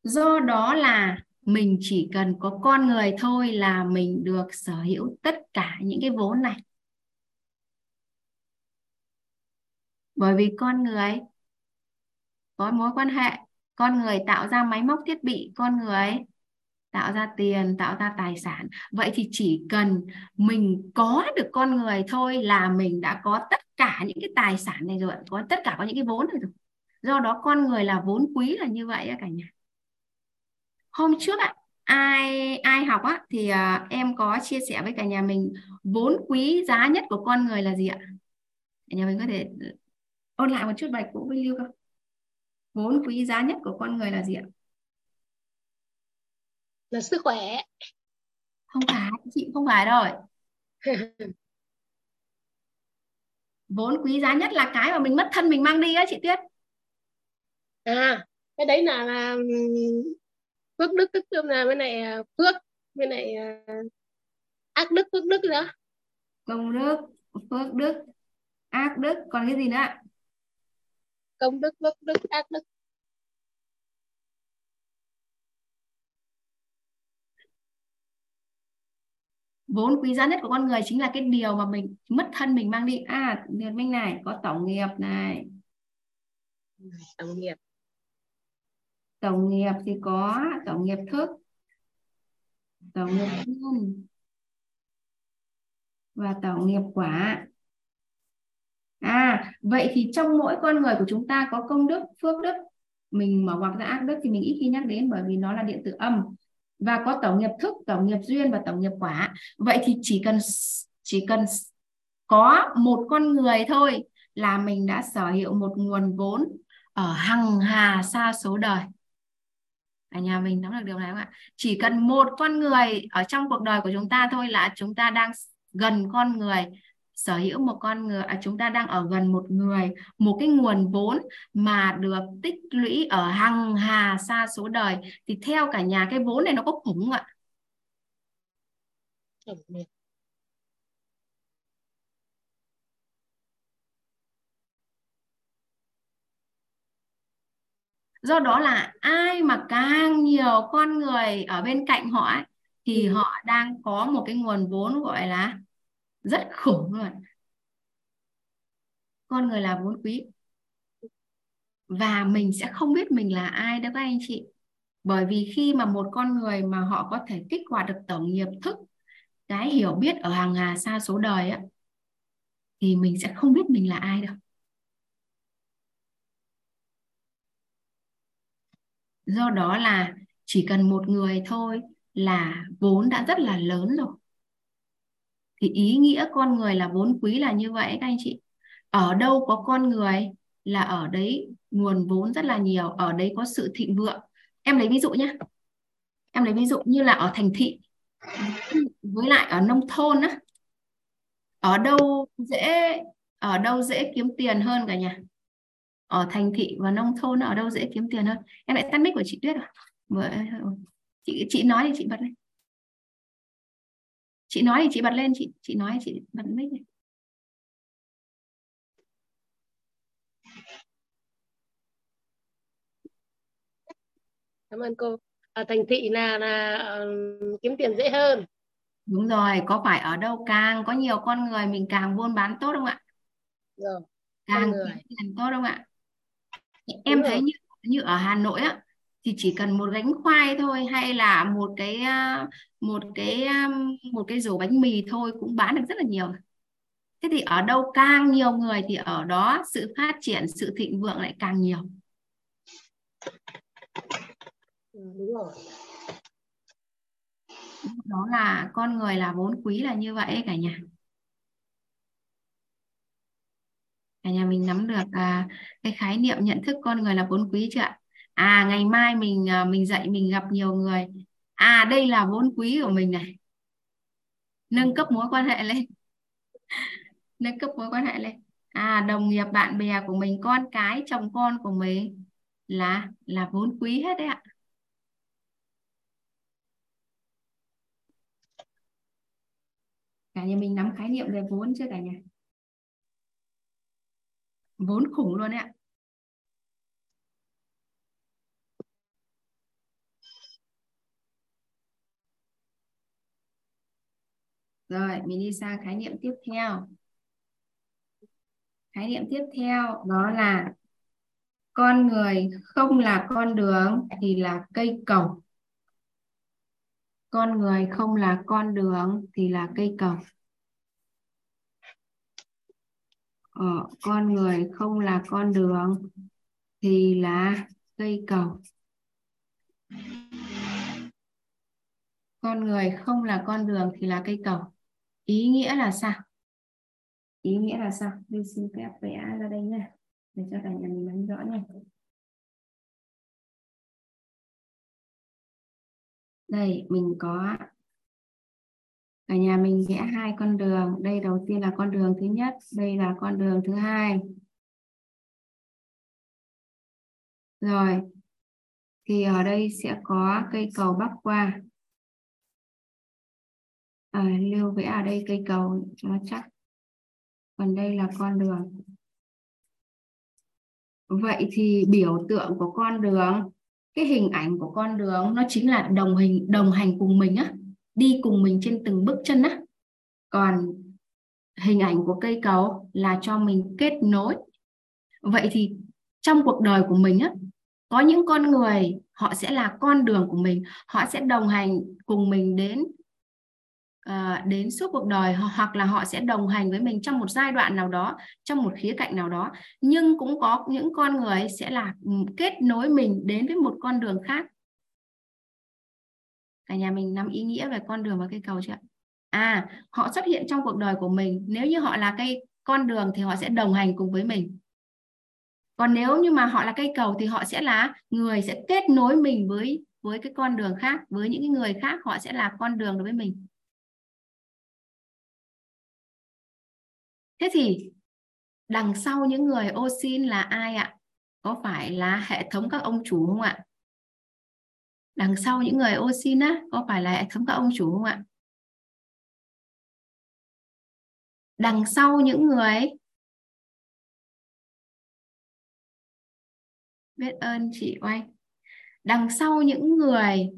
Do đó là mình chỉ cần có con người thôi là mình được sở hữu tất cả những cái vốn này. Bởi vì con người có mối quan hệ, con người tạo ra máy móc thiết bị, con người tạo ra tiền, tạo ra tài sản. Vậy thì chỉ cần mình có được con người thôi là mình đã có tất cả những cái tài sản này rồi có tất cả có những cái vốn này rồi. Do đó con người là vốn quý là như vậy cả nhà. Hôm trước ạ, ai ai học á thì à, em có chia sẻ với cả nhà mình vốn quý giá nhất của con người là gì ạ? Cả nhà mình có thể ôn lại một chút bài cũ với lưu không? Vốn quý giá nhất của con người là gì ạ? Là sức khỏe. Không phải chị không phải rồi. Vốn quý giá nhất là cái mà mình mất thân mình mang đi á chị Tuyết. À cái đấy là, là phước đức tức là cái này à, phước cái này à, ác đức phước đức nữa. Công đức phước đức ác đức còn cái gì nữa công đức phước đức ác đức. Vốn quý giá nhất của con người chính là cái điều mà mình mất thân mình mang đi. À Nhật Minh này có tổng nghiệp này. Tổng nghiệp. Tổng nghiệp thì có tổng nghiệp thức. Tổng nghiệp nhân và tổng nghiệp quả à vậy thì trong mỗi con người của chúng ta có công đức, phước đức, mình mở ngoặc ra ác đức thì mình ít khi nhắc đến bởi vì nó là điện tử âm và có tổng nghiệp thức, tổng nghiệp duyên và tổng nghiệp quả. Vậy thì chỉ cần chỉ cần có một con người thôi là mình đã sở hữu một nguồn vốn ở hằng hà xa số đời. Ở nhà mình nắm được điều này không ạ? Chỉ cần một con người ở trong cuộc đời của chúng ta thôi là chúng ta đang gần con người sở hữu một con người à, chúng ta đang ở gần một người một cái nguồn vốn mà được tích lũy ở hằng hà xa số đời thì theo cả nhà cái vốn này nó có khủng không ạ do đó là ai mà càng nhiều con người ở bên cạnh họ ấy, thì ừ. họ đang có một cái nguồn vốn gọi là rất khủng luôn. Con người là vốn quý và mình sẽ không biết mình là ai đâu các anh chị. Bởi vì khi mà một con người mà họ có thể kích hoạt được tổng nghiệp thức, cái hiểu biết ở hàng hà xa số đời á, thì mình sẽ không biết mình là ai đâu. Do đó là chỉ cần một người thôi là vốn đã rất là lớn rồi thì ý nghĩa con người là vốn quý là như vậy các anh chị. Ở đâu có con người là ở đấy nguồn vốn rất là nhiều, ở đấy có sự thịnh vượng. Em lấy ví dụ nhé em lấy ví dụ như là ở thành thị, với lại ở nông thôn á. Ở đâu dễ, ở đâu dễ kiếm tiền hơn cả nhà? Ở thành thị và nông thôn ở đâu dễ kiếm tiền hơn? Em lại tắt mic của chị Tuyết à? rồi chị chị nói thì chị bật lên chị nói thì chị bật lên chị chị nói chị bật mic này. Cảm ơn cô. Ở thành thị là là uh, kiếm tiền dễ hơn. Đúng rồi có phải ở đâu càng có nhiều con người mình càng buôn bán tốt không ạ? Rồi càng kiếm tiền tốt không ạ? Em thấy như như ở Hà Nội á thì chỉ cần một gánh khoai thôi hay là một cái một cái một cái rổ bánh mì thôi cũng bán được rất là nhiều. Thế thì ở đâu càng nhiều người thì ở đó sự phát triển sự thịnh vượng lại càng nhiều. Ừ, đúng rồi. Đó là con người là vốn quý là như vậy cả nhà. Cả nhà mình nắm được à, cái khái niệm nhận thức con người là vốn quý chưa ạ? À ngày mai mình à, mình dạy mình gặp nhiều người à đây là vốn quý của mình này. Nâng cấp mối quan hệ lên. Nâng cấp mối quan hệ lên. À đồng nghiệp bạn bè của mình, con cái, chồng con của mình là là vốn quý hết đấy ạ. Cả nhà mình nắm khái niệm về vốn chưa cả nhà? Vốn khủng luôn đấy ạ. Rồi, mình đi sang khái niệm tiếp theo. Khái niệm tiếp theo đó là con người không là con đường thì là cây cầu. Con người không là con đường thì là cây cầu. Ờ, con người không là con đường thì là cây cầu. Con người không là con đường thì là cây cầu ý nghĩa là sao? Ý nghĩa là sao? Đi xin phép vẽ ra đây nha. Để cho cả nhà mình nắm rõ nha. Đây mình có cả nhà mình vẽ hai con đường. Đây đầu tiên là con đường thứ nhất đây là con đường thứ hai. Rồi thì ở đây sẽ có cây cầu bắc qua à, lưu vẽ ở đây cây cầu nó chắc. Còn đây là con đường. Vậy thì biểu tượng của con đường cái hình ảnh của con đường nó chính là đồng hình đồng hành cùng mình á. Đi cùng mình trên từng bước chân á. Còn hình ảnh của cây cầu là cho mình kết nối. Vậy thì trong cuộc đời của mình á có những con người họ sẽ là con đường của mình. Họ sẽ đồng hành cùng mình đến à, đến suốt cuộc đời hoặc là họ sẽ đồng hành với mình trong một giai đoạn nào đó trong một khía cạnh nào đó. Nhưng cũng có những con người sẽ là ừ, kết nối mình đến với một con đường khác. Cả nhà mình nắm ý nghĩa về con đường và cây cầu chưa à họ xuất hiện trong cuộc đời của mình. Nếu như họ là cây con đường thì họ sẽ đồng hành cùng với mình. Còn nếu như mà họ là cây cầu thì họ sẽ là người sẽ kết nối mình với với cái con đường khác với những cái người khác họ sẽ là con đường đối với mình. Thế thì đằng sau những người ô xin là ai ạ? Có phải là hệ thống các ông chủ không ạ? Đằng sau những người ô xin á, có phải là hệ thống các ông chủ không ạ? Đằng sau những người biết ơn chị oanh đằng sau những người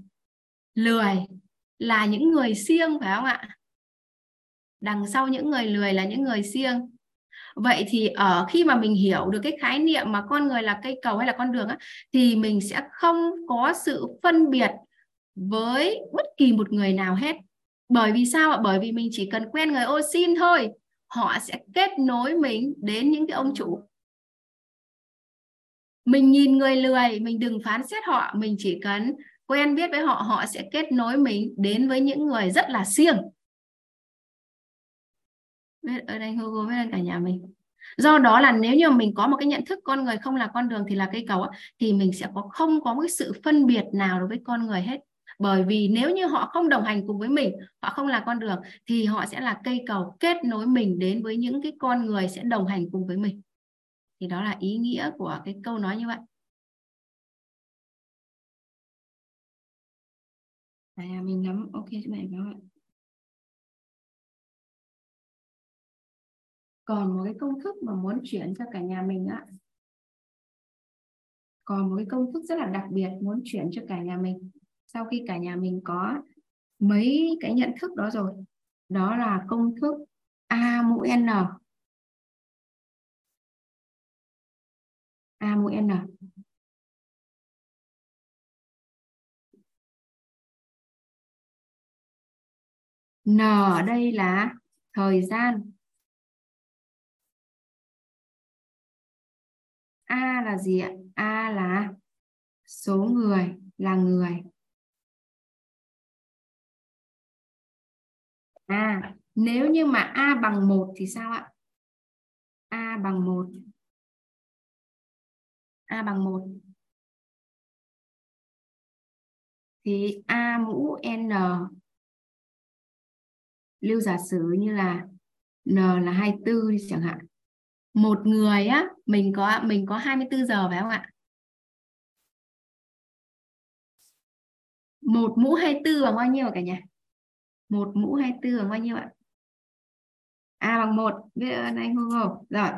lười là những người siêng phải không ạ đằng sau những người lười là những người siêng. Vậy thì ở khi mà mình hiểu được cái khái niệm mà con người là cây cầu hay là con đường á, thì mình sẽ không có sự phân biệt với bất kỳ một người nào hết. Bởi vì sao ạ? Bởi vì mình chỉ cần quen người ô xin thôi họ sẽ kết nối mình đến những cái ông chủ. Mình nhìn người lười mình đừng phán xét họ mình chỉ cần quen biết với họ họ sẽ kết nối mình đến với những người rất là siêng biết ở đây Hugo biết ơn cả nhà mình. Do đó là nếu như mình có một cái nhận thức con người không là con đường thì là cây cầu thì mình sẽ có không có một cái sự phân biệt nào đối với con người hết. Bởi vì nếu như họ không đồng hành cùng với mình họ không là con đường thì họ sẽ là cây cầu kết nối mình đến với những cái con người sẽ đồng hành cùng với mình. Thì đó là ý nghĩa của cái câu nói như vậy. À, mình nắm ok chỗ này các bạn còn một cái công thức mà muốn chuyển cho cả nhà mình ạ, còn một cái công thức rất là đặc biệt muốn chuyển cho cả nhà mình. Sau khi cả nhà mình có mấy cái nhận thức đó rồi đó là công thức a mũ n. A mũ n. N ở đây là thời gian. A là gì ạ a là số người là người À, nếu như mà A bằng 1 thì sao ạ? A bằng 1. A bằng 1. Thì A mũ N lưu giả sử như là N là 24 đi chẳng hạn. Một người á, mình có mình có 24 giờ phải không ạ? Một mũ 24 bằng bao nhiêu cả nhà? một mũ 24 bằng bao nhiêu ạ? A bằng 1 à, biết ơn anh Google rồi.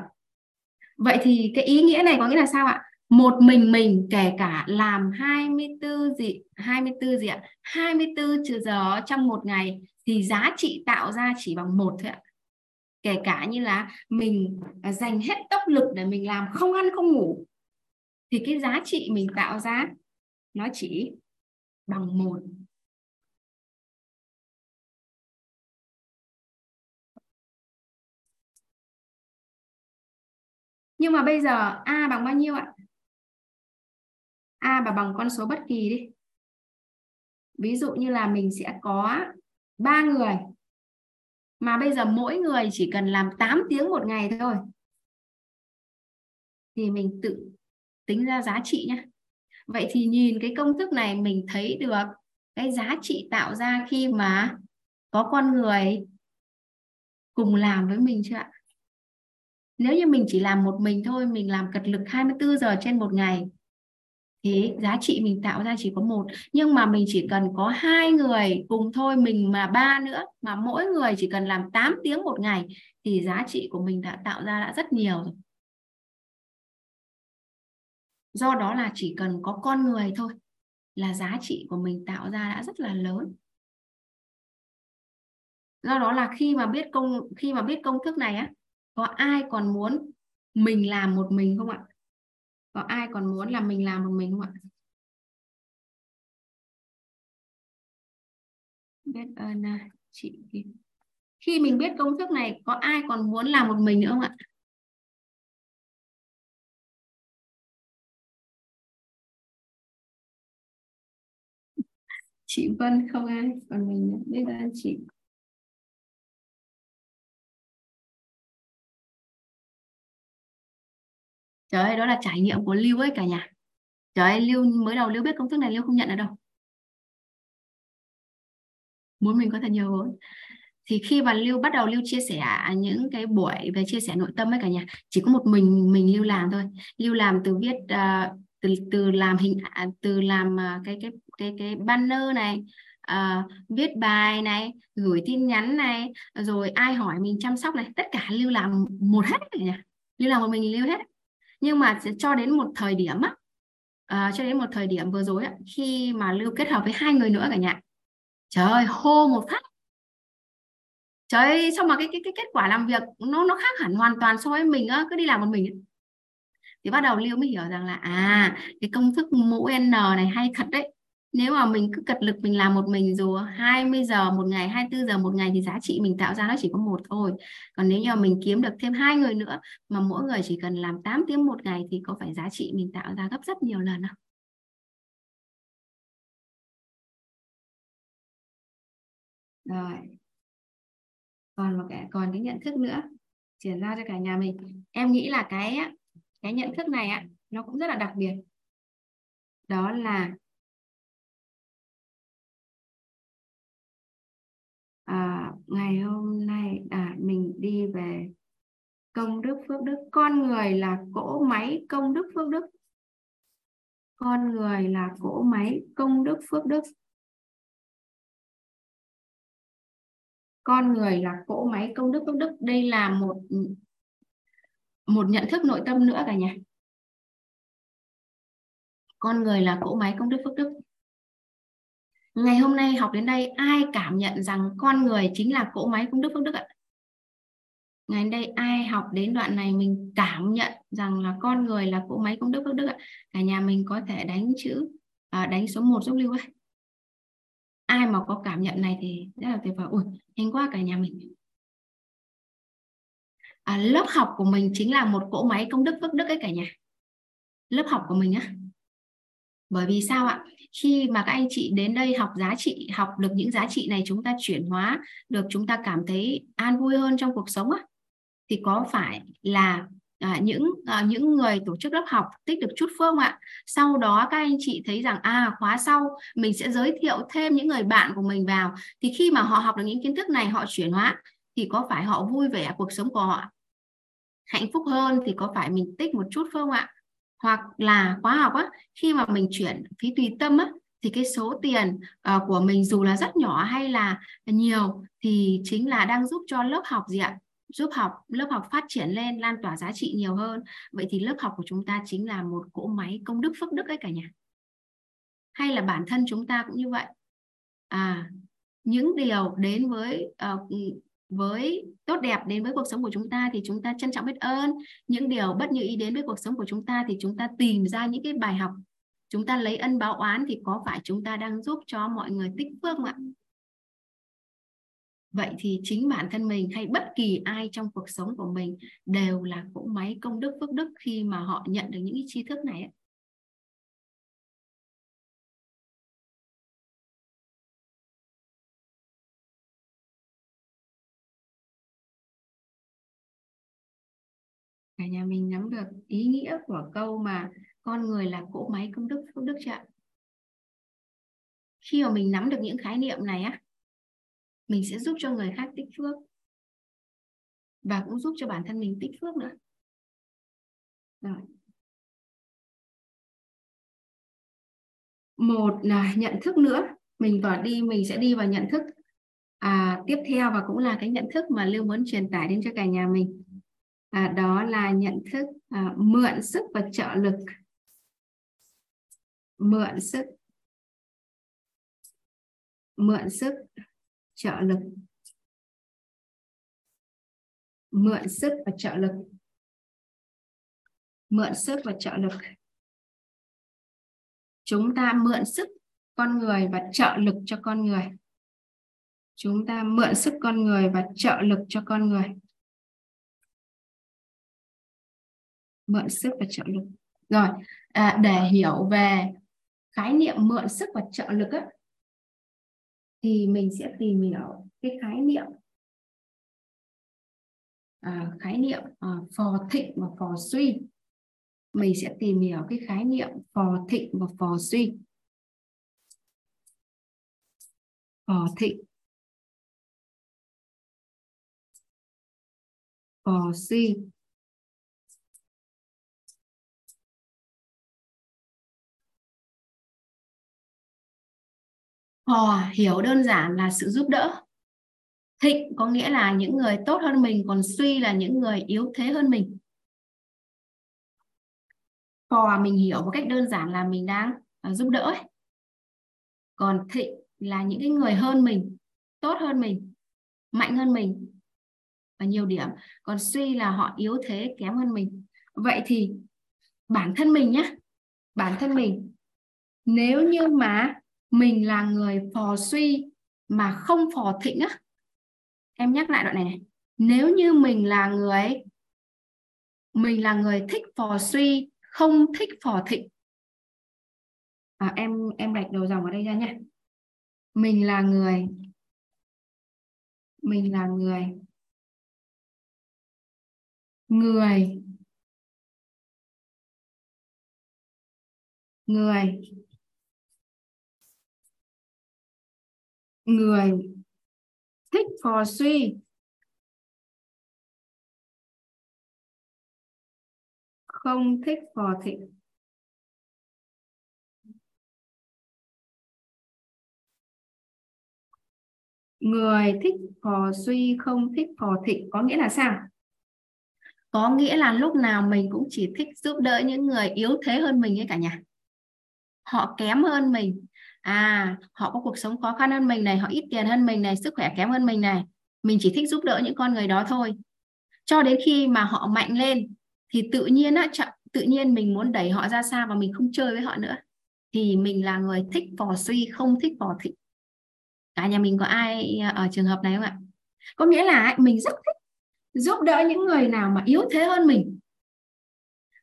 Vậy thì cái ý nghĩa này có nghĩa là sao ạ? Một mình mình kể cả làm 24 gì 24 gì ạ? 24 trừ giờ trong một ngày thì giá trị tạo ra chỉ bằng một thôi ạ kể cả như là mình à, dành hết tốc lực để mình làm không ăn không ngủ, thì cái giá trị mình tạo ra nó chỉ bằng một Nhưng mà bây giờ A bằng bao nhiêu ạ? A và bằng con số bất kỳ đi. Ví dụ như là mình sẽ có ba người. Mà bây giờ mỗi người chỉ cần làm 8 tiếng một ngày thôi. Thì mình tự tính ra giá trị nhé. Vậy thì nhìn cái công thức này mình thấy được cái giá trị tạo ra khi mà có con người cùng làm với mình chưa ạ? nếu như mình chỉ làm một mình thôi, mình làm cật lực 24 giờ trên một ngày thế giá trị mình tạo ra chỉ có một, nhưng mà mình chỉ cần có hai người cùng thôi, mình mà ba nữa, mà mỗi người chỉ cần làm 8 tiếng một ngày thì giá trị của mình đã tạo ra đã rất nhiều rồi. Do đó là chỉ cần có con người thôi là giá trị của mình tạo ra đã rất là lớn. Do đó là khi mà biết công, khi mà biết công thức này á, có ai còn muốn mình làm một mình không ạ? Có ai còn muốn là mình làm một mình không ạ? Biết ơn à, chị khi mình biết công thức này, có ai còn muốn làm một mình nữa không ạ? Chị Vân không ai còn mình biết ơn chị. Trời ơi đó là trải nghiệm của lưu ấy cả nhà. Trời ơi lưu mới đầu lưu biết công thức này lưu không nhận ở đâu. Muốn mình có thật nhiều vốn. Thì khi mà lưu bắt đầu lưu chia sẻ những cái buổi về chia sẻ nội tâm ấy cả nhà chỉ có một mình mình lưu làm thôi. Lưu làm từ viết uh, từ từ làm hình à, từ làm uh, cái cái cái cái banner này uh, viết bài này gửi tin nhắn này rồi ai hỏi mình chăm sóc này. Tất cả lưu làm một hết cả nhà. Lưu làm một mình lưu hết nhưng mà cho đến một thời điểm á à, cho đến một thời điểm vừa rồi á, khi mà lưu kết hợp với hai người nữa cả nhà. Trời ơi hô một phát. Trời ơi xong mà cái cái cái kết quả làm việc nó nó khác hẳn hoàn toàn so với mình á cứ đi làm một mình thì bắt đầu lưu mới hiểu rằng là à cái công thức mũ n này hay thật đấy nếu mà mình cứ cật lực mình làm một mình dù 20 giờ một ngày 24 giờ một ngày thì giá trị mình tạo ra nó chỉ có một thôi. Còn nếu như mình kiếm được thêm hai người nữa mà mỗi người chỉ cần làm 8 tiếng một ngày thì có phải giá trị mình tạo ra gấp rất nhiều lần không? Rồi. Còn một cái, còn cái nhận thức nữa, chuyển ra cho cả nhà mình. Em nghĩ là cái cái nhận thức này á, nó cũng rất là đặc biệt. Đó là à, ngày hôm nay à, mình đi về công đức phước đức. Con người là cỗ máy công đức phước đức. Con người là cỗ máy công đức phước đức. Con người là cỗ máy công đức phước đức. Đây là một một nhận thức nội tâm nữa cả nhà. Con người là cỗ máy công đức phước đức ngày hôm nay học đến đây ai cảm nhận rằng con người chính là cỗ máy công đức phước đức ạ? Ngày đây ai học đến đoạn này mình cảm nhận rằng là con người là cỗ máy công đức phước đức ạ? Cả nhà mình có thể đánh chữ à, đánh số 1 giúp lưu ấy. Ai mà có cảm nhận này thì rất là tuyệt vời. Ui nhanh quá cả nhà mình. À, lớp học của mình chính là một cỗ máy công đức phước đức ấy cả nhà. Lớp học của mình á bởi vì sao ạ? Khi mà các anh chị đến đây học giá trị học được những giá trị này chúng ta chuyển hóa được chúng ta cảm thấy an vui hơn trong cuộc sống á thì có phải là à, những à, những người tổ chức lớp học tích được chút phương ạ? Sau đó các anh chị thấy rằng à khóa sau mình sẽ giới thiệu thêm những người bạn của mình vào. Thì khi mà họ học được những kiến thức này họ chuyển hóa thì có phải họ vui vẻ cuộc sống của họ hạnh phúc hơn thì có phải mình tích một chút không ạ? Hoặc là khóa học á khi mà mình chuyển phí tùy tâm á thì cái số tiền uh, của mình dù là rất nhỏ hay là nhiều thì chính là đang giúp cho lớp học gì ạ? Giúp học lớp học phát triển lên lan tỏa giá trị nhiều hơn. Vậy thì lớp học của chúng ta chính là một cỗ máy công đức phước đức ấy cả nhà. Hay là bản thân chúng ta cũng như vậy? À những điều đến với uh, với tốt đẹp đến với cuộc sống của chúng ta thì chúng ta trân trọng biết ơn. Những điều bất như ý đến với cuộc sống của chúng ta thì chúng ta tìm ra những cái bài học. Chúng ta lấy ân báo oán thì có phải chúng ta đang giúp cho mọi người tích phước không ạ? Vậy thì chính bản thân mình hay bất kỳ ai trong cuộc sống của mình đều là cỗ máy công đức phước đức khi mà họ nhận được những cái tri thức này ấy. Cả nhà mình nắm được ý nghĩa của câu mà con người là cỗ máy công đức phước đức chưa khi mà mình nắm được những khái niệm này á mình sẽ giúp cho người khác tích phước và cũng giúp cho bản thân mình tích phước nữa. Rồi. Một là nhận thức nữa. Mình vào đi mình sẽ đi vào nhận thức à, tiếp theo và cũng là cái nhận thức mà lưu muốn truyền tải đến cho cả nhà mình à, đó là nhận thức à, mượn sức và trợ lực. Mượn sức. Mượn sức trợ lực. Mượn sức và trợ lực. Mượn sức và trợ lực. Chúng ta mượn sức con người và trợ lực cho con người. Chúng ta mượn sức con người và trợ lực cho con người. Mượn sức và trợ lực. Rồi à, để hiểu về khái niệm mượn sức và trợ lực á, thì mình sẽ tìm hiểu cái khái niệm à, khái niệm à, phò thịnh và phò suy. Mình sẽ tìm hiểu cái khái niệm phò thịnh và phò suy. Phò thịnh phò suy. Hò hiểu đơn giản là sự giúp đỡ. Thịnh có nghĩa là những người tốt hơn mình, còn suy là những người yếu thế hơn mình. hò mình hiểu một cách đơn giản là mình đang uh, giúp đỡ. Ấy. Còn thịnh là những cái người hơn mình, tốt hơn mình, mạnh hơn mình và nhiều điểm. Còn suy là họ yếu thế, kém hơn mình. Vậy thì bản thân mình nhé, bản thân mình nếu như mà mình là người phò suy mà không phò thịnh á. Em nhắc lại đoạn này này. Nếu như mình là người mình là người thích phò suy không thích phò thịnh. À, em em gạch đầu dòng ở đây ra nhé. Mình là người mình là người người người người thích phò suy. Không thích phò thịnh người thích phò suy, không thích phò thịnh có nghĩa là sao? Có nghĩa là lúc nào mình cũng chỉ thích giúp đỡ những người yếu thế hơn mình ấy cả nhà. Họ kém hơn mình à họ có cuộc sống khó khăn hơn mình này, họ ít tiền hơn mình này, sức khỏe kém hơn mình này. Mình chỉ thích giúp đỡ những con người đó thôi. Cho đến khi mà họ mạnh lên, thì tự nhiên á tự nhiên mình muốn đẩy họ ra xa và mình không chơi với họ nữa. Thì mình là người thích phò suy không thích phò thị. Cả nhà mình có ai ở trường hợp này không ạ? Có nghĩa là mình rất thích giúp đỡ những người nào mà yếu thế hơn mình.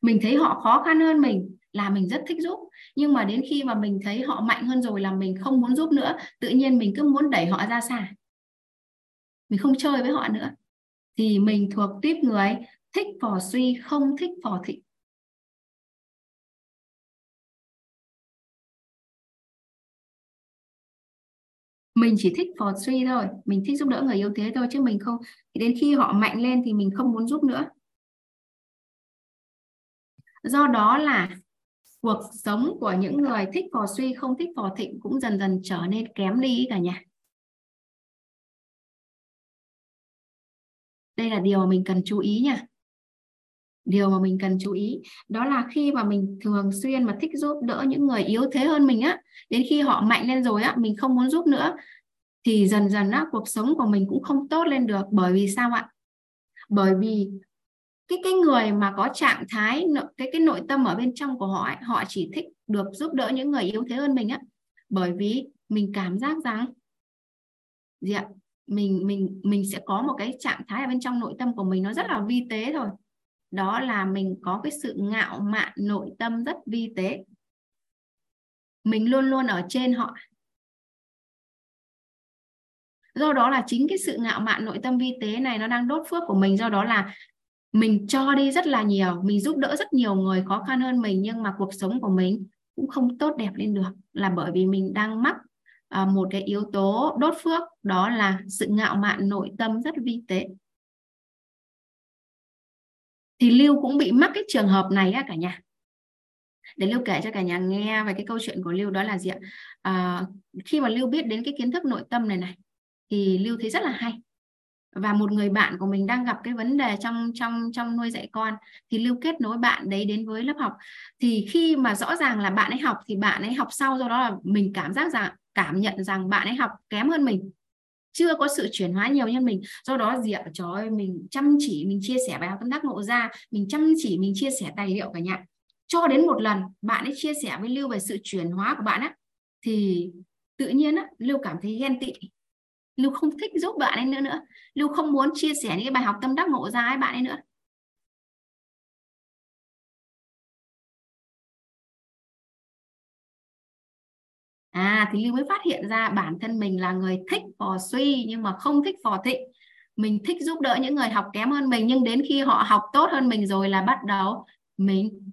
Mình thấy họ khó khăn hơn mình là mình rất thích giúp. Nhưng mà đến khi mà mình thấy họ mạnh hơn rồi là mình không muốn giúp nữa, tự nhiên mình cứ muốn đẩy họ ra xa. Mình không chơi với họ nữa. Thì mình thuộc tiếp người thích phò suy, không thích phò thị. Mình chỉ thích phò suy thôi. Mình thích giúp đỡ người yếu thế thôi chứ mình không. Đến khi họ mạnh lên thì mình không muốn giúp nữa. Do đó là cuộc sống của những người thích phò suy, không thích phò thịnh cũng dần dần trở nên kém đi cả nhà. Đây là điều mà mình cần chú ý nha. Điều mà mình cần chú ý, đó là khi mà mình thường xuyên mà thích giúp đỡ những người yếu thế hơn mình á, đến khi họ mạnh lên rồi á, mình không muốn giúp nữa, thì dần dần á, cuộc sống của mình cũng không tốt lên được. Bởi vì sao ạ? Bởi vì cái cái người mà có trạng thái cái cái nội tâm ở bên trong của họ ấy, họ chỉ thích được giúp đỡ những người yếu thế hơn mình á. Bởi vì mình cảm giác rằng gì ạ? Mình mình mình sẽ có một cái trạng thái ở bên trong nội tâm của mình nó rất là vi tế thôi. Đó là mình có cái sự ngạo mạn nội tâm rất vi tế. Mình luôn luôn ở trên họ. Do đó là chính cái sự ngạo mạn nội tâm vi tế này nó đang đốt phước của mình. Do đó là mình cho đi rất là nhiều mình giúp đỡ rất nhiều người khó khăn hơn mình nhưng mà cuộc sống của mình cũng không tốt đẹp lên được. Là bởi vì mình đang mắc à, một cái yếu tố đốt phước đó là sự ngạo mạn nội tâm rất vi tế. Thì lưu cũng bị mắc cái trường hợp này á cả nhà. Để lưu kể cho cả nhà nghe về cái câu chuyện của lưu đó là gì ạ? À, khi mà lưu biết đến cái kiến thức nội tâm này này thì lưu thấy rất là hay và một người bạn của mình đang gặp cái vấn đề trong trong trong nuôi dạy con thì lưu kết nối bạn đấy đến với lớp học. Thì khi mà rõ ràng là bạn ấy học thì bạn ấy học sau, do đó là mình cảm giác rằng, cảm nhận rằng bạn ấy học kém hơn mình. Chưa có sự chuyển hóa nhiều như mình. Do đó gì ạ trời ơi, mình chăm chỉ, mình chia sẻ bài học tâm đắc ngộ ra. Mình chăm chỉ, mình chia sẻ tài liệu cả nhà. Cho đến một lần bạn ấy chia sẻ với lưu về sự chuyển hóa của bạn á, thì tự nhiên á, lưu cảm thấy ghen tị lưu không thích giúp bạn ấy nữa nữa. Lưu không muốn chia sẻ những cái bài học tâm đắc ngộ ra với bạn ấy nữa. À thì lưu mới phát hiện ra bản thân mình là người thích phò suy nhưng mà không thích phò thịnh. Mình thích giúp đỡ những người học kém hơn mình nhưng đến khi họ học tốt hơn mình rồi là bắt đầu mình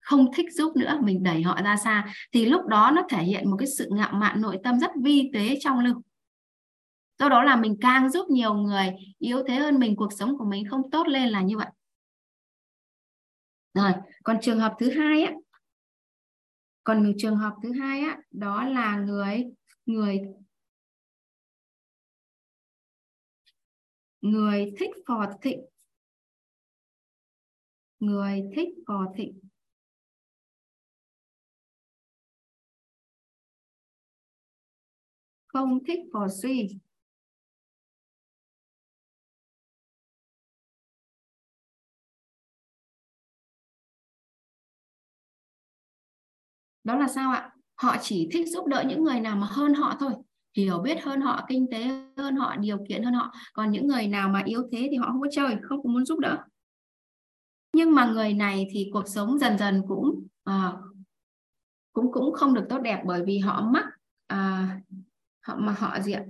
không thích giúp nữa, mình đẩy họ ra xa. Thì lúc đó nó thể hiện một cái sự ngạo mạn, nội tâm rất vi tế trong lưu do đó là mình càng giúp nhiều người, yếu thế hơn mình, cuộc sống của mình không tốt lên là như vậy. Rồi, còn trường hợp thứ hai á. Còn trường hợp thứ hai á, đó là người người người thích phò thịnh. Người thích phò thịnh. Không thích phò suy. Đó là sao ạ? Họ chỉ thích giúp đỡ những người nào mà hơn họ thôi hiểu biết hơn họ kinh tế hơn họ điều kiện hơn họ. Còn những người nào mà yếu thế thì họ không có chơi không có muốn giúp đỡ. Nhưng mà người này thì cuộc sống dần dần cũng à, cũng cũng không được tốt đẹp bởi vì họ mắc à, họ mà họ gì ạ?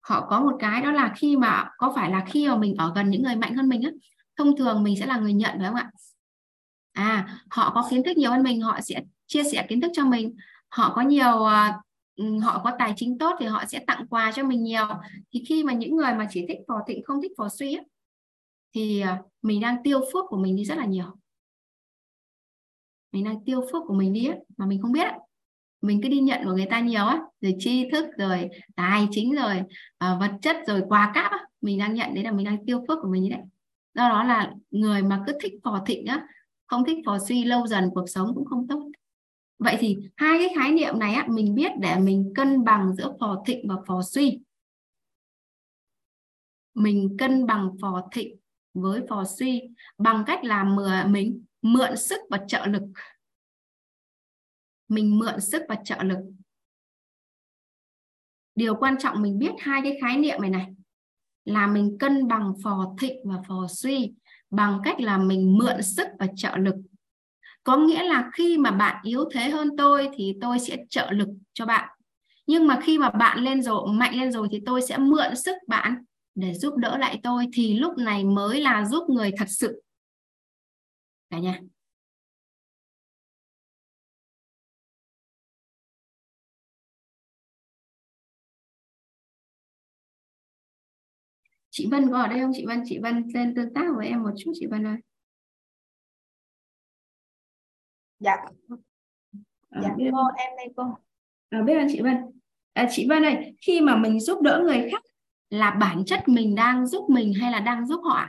Họ có một cái đó là khi mà có phải là khi mà mình ở gần những người mạnh hơn mình á thông thường mình sẽ là người nhận phải không ạ? À họ có kiến thức nhiều hơn mình họ sẽ chia sẻ kiến thức cho mình. Họ có nhiều à, ừ, họ có tài chính tốt thì họ sẽ tặng quà cho mình nhiều. Thì khi mà những người mà chỉ thích phò thịnh không thích phò suy ấy, thì à, mình đang tiêu phước của mình đi rất là nhiều. Mình đang tiêu phước của mình đi ấy, mà mình không biết ấy. mình cứ đi nhận của người ta nhiều á rồi tri thức rồi tài chính rồi uh, vật chất rồi quà cáp á mình đang nhận đấy là mình đang tiêu phước của mình như đấy do đó là người mà cứ thích phò thịnh á không thích phò suy lâu dần cuộc sống cũng không tốt. Vậy thì hai cái khái niệm này á, mình biết để mình cân bằng giữa phò thịnh và phò suy mình cân bằng phò thịnh với phò suy bằng cách làm mình mượn sức và trợ lực. Mình mượn sức và trợ lực. Điều quan trọng mình biết hai cái khái niệm này này là mình cân bằng phò thịnh và phò suy bằng cách là mình mượn sức và trợ lực. Có nghĩa là khi mà bạn yếu thế hơn tôi thì tôi sẽ trợ lực cho bạn. Nhưng mà khi mà bạn lên rồi, mạnh lên rồi thì tôi sẽ mượn sức bạn để giúp đỡ lại tôi thì lúc này mới là giúp người thật sự. Cả nhà. Chị Vân có ở đây không? Chị Vân chị Vân lên tương tác với em một chút chị Vân ơi. Dạ. Dạ à, cô em đây cô. À, biết ơn chị Vân? À, chị Vân ơi khi mà mình giúp đỡ người khác là bản chất mình đang giúp mình hay là đang giúp họ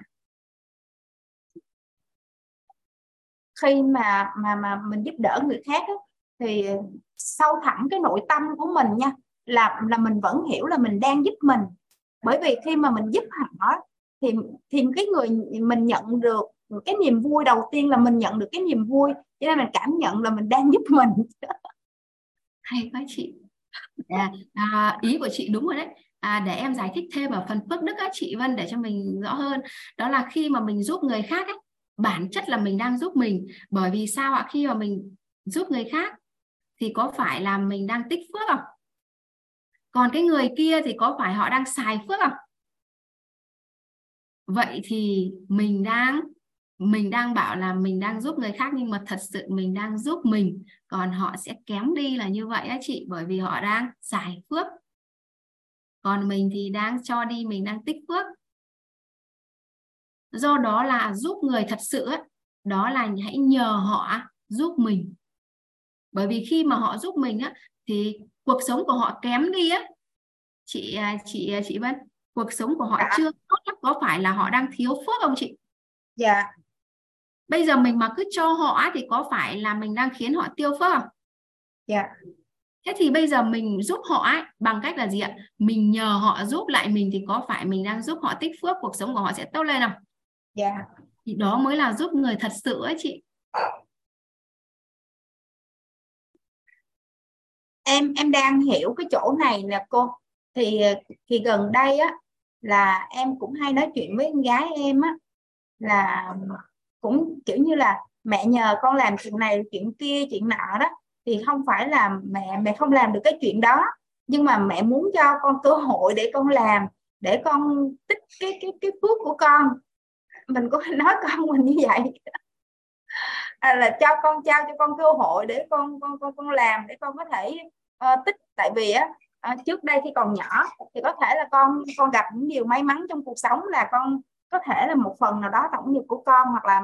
khi mà mà mà mình giúp đỡ người khác đó, thì sâu thẳm cái nội tâm của mình nha là là mình vẫn hiểu là mình đang giúp mình bởi vì khi mà mình giúp họ thì thì cái người mình nhận được cái niềm vui đầu tiên là mình nhận được cái niềm vui cho nên mình cảm nhận là mình đang giúp mình. Hay quá chị. À, à, ý của chị đúng rồi đấy. À, để em giải thích thêm ở phần phước đức á, chị Vân để cho mình rõ hơn. Đó là khi mà mình giúp người khác ấy, bản chất là mình đang giúp mình. Bởi vì sao ạ? Khi mà mình giúp người khác thì có phải là mình đang tích phước không? Còn cái người kia thì có phải họ đang xài phước không? Vậy thì mình đang mình đang bảo là mình đang giúp người khác nhưng mà thật sự mình đang giúp mình còn họ sẽ kém đi là như vậy á chị bởi vì họ đang xài phước. Còn mình thì đang cho đi mình đang tích phước. Do đó là giúp người thật sự ấy, đó là hãy nhờ họ giúp mình. Bởi vì khi mà họ giúp mình á thì cuộc sống của họ kém đi á. Chị à, chị à, chị Vân cuộc sống của họ dạ. chưa tốt có phải là họ đang thiếu phước không chị? Dạ. Bây giờ mình mà cứ cho họ thì có phải là mình đang khiến họ tiêu phước không? Dạ. Thế thì bây giờ mình giúp họ ấy, bằng cách là gì ạ? Mình nhờ họ giúp lại mình thì có phải mình đang giúp họ tích phước cuộc sống của họ sẽ tốt lên không? Dạ. Thì đó mới là giúp người thật sự ấy chị em em đang hiểu cái chỗ này nè cô. Thì thì gần đây á, là em cũng hay nói chuyện với con gái em á, là cũng kiểu như là mẹ nhờ con làm chuyện này, chuyện kia, chuyện nọ đó. Thì không phải là mẹ mẹ không làm được cái chuyện đó, nhưng mà mẹ muốn cho con cơ hội để con làm, để con tích cái cái cái phước của con. Mình có nói con mình như vậy à, là cho con trao cho con cơ hội để con con con con làm để con có thể uh, tích. Tại vì á uh, trước đây khi còn nhỏ thì có thể là con con gặp những điều may mắn trong cuộc sống là con có thể là một phần nào đó tổng nghiệp của con hoặc là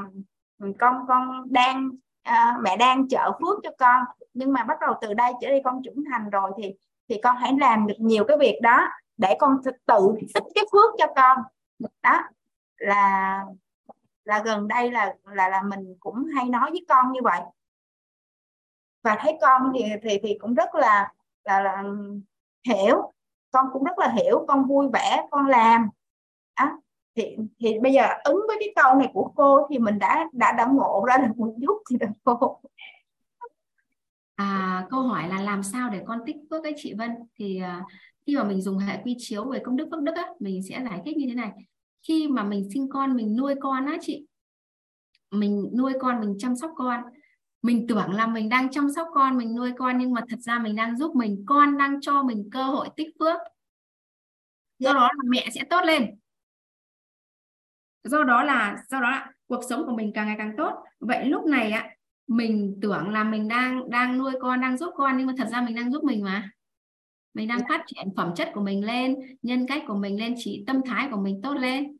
con con đang à, mẹ đang trợ phước cho con. Nhưng mà bắt đầu từ đây trở đi con trưởng thành rồi thì thì con hãy làm được nhiều cái việc đó để con tự tích cái phước cho con. Đó là là gần đây là là là mình cũng hay nói với con như vậy. Và thấy con thì thì thì cũng rất là là, là ừ, hiểu. Con cũng rất là hiểu con vui vẻ con làm. À, thì thì bây giờ ứng với cái câu này của cô thì mình đã đã đã ngộ ra được một chút thì được cô. À, câu hỏi là làm sao để con tích phước ấy chị Vân? Thì uh, khi mà mình dùng hệ quy chiếu về công đức phước đức á, mình sẽ giải thích như thế này khi mà mình sinh con mình nuôi con á chị mình nuôi con mình chăm sóc con mình tưởng là mình đang chăm sóc con mình nuôi con nhưng mà thật ra mình đang giúp mình con đang cho mình cơ hội tích phước. Do đó là mẹ sẽ tốt lên. Do đó là do đó là cuộc sống của mình càng ngày càng tốt. Vậy lúc này ạ mình tưởng là mình đang đang nuôi con đang giúp con nhưng mà thật ra mình đang giúp mình mà mình đang phát triển phẩm chất của mình lên nhân cách của mình lên chỉ tâm thái của mình tốt lên.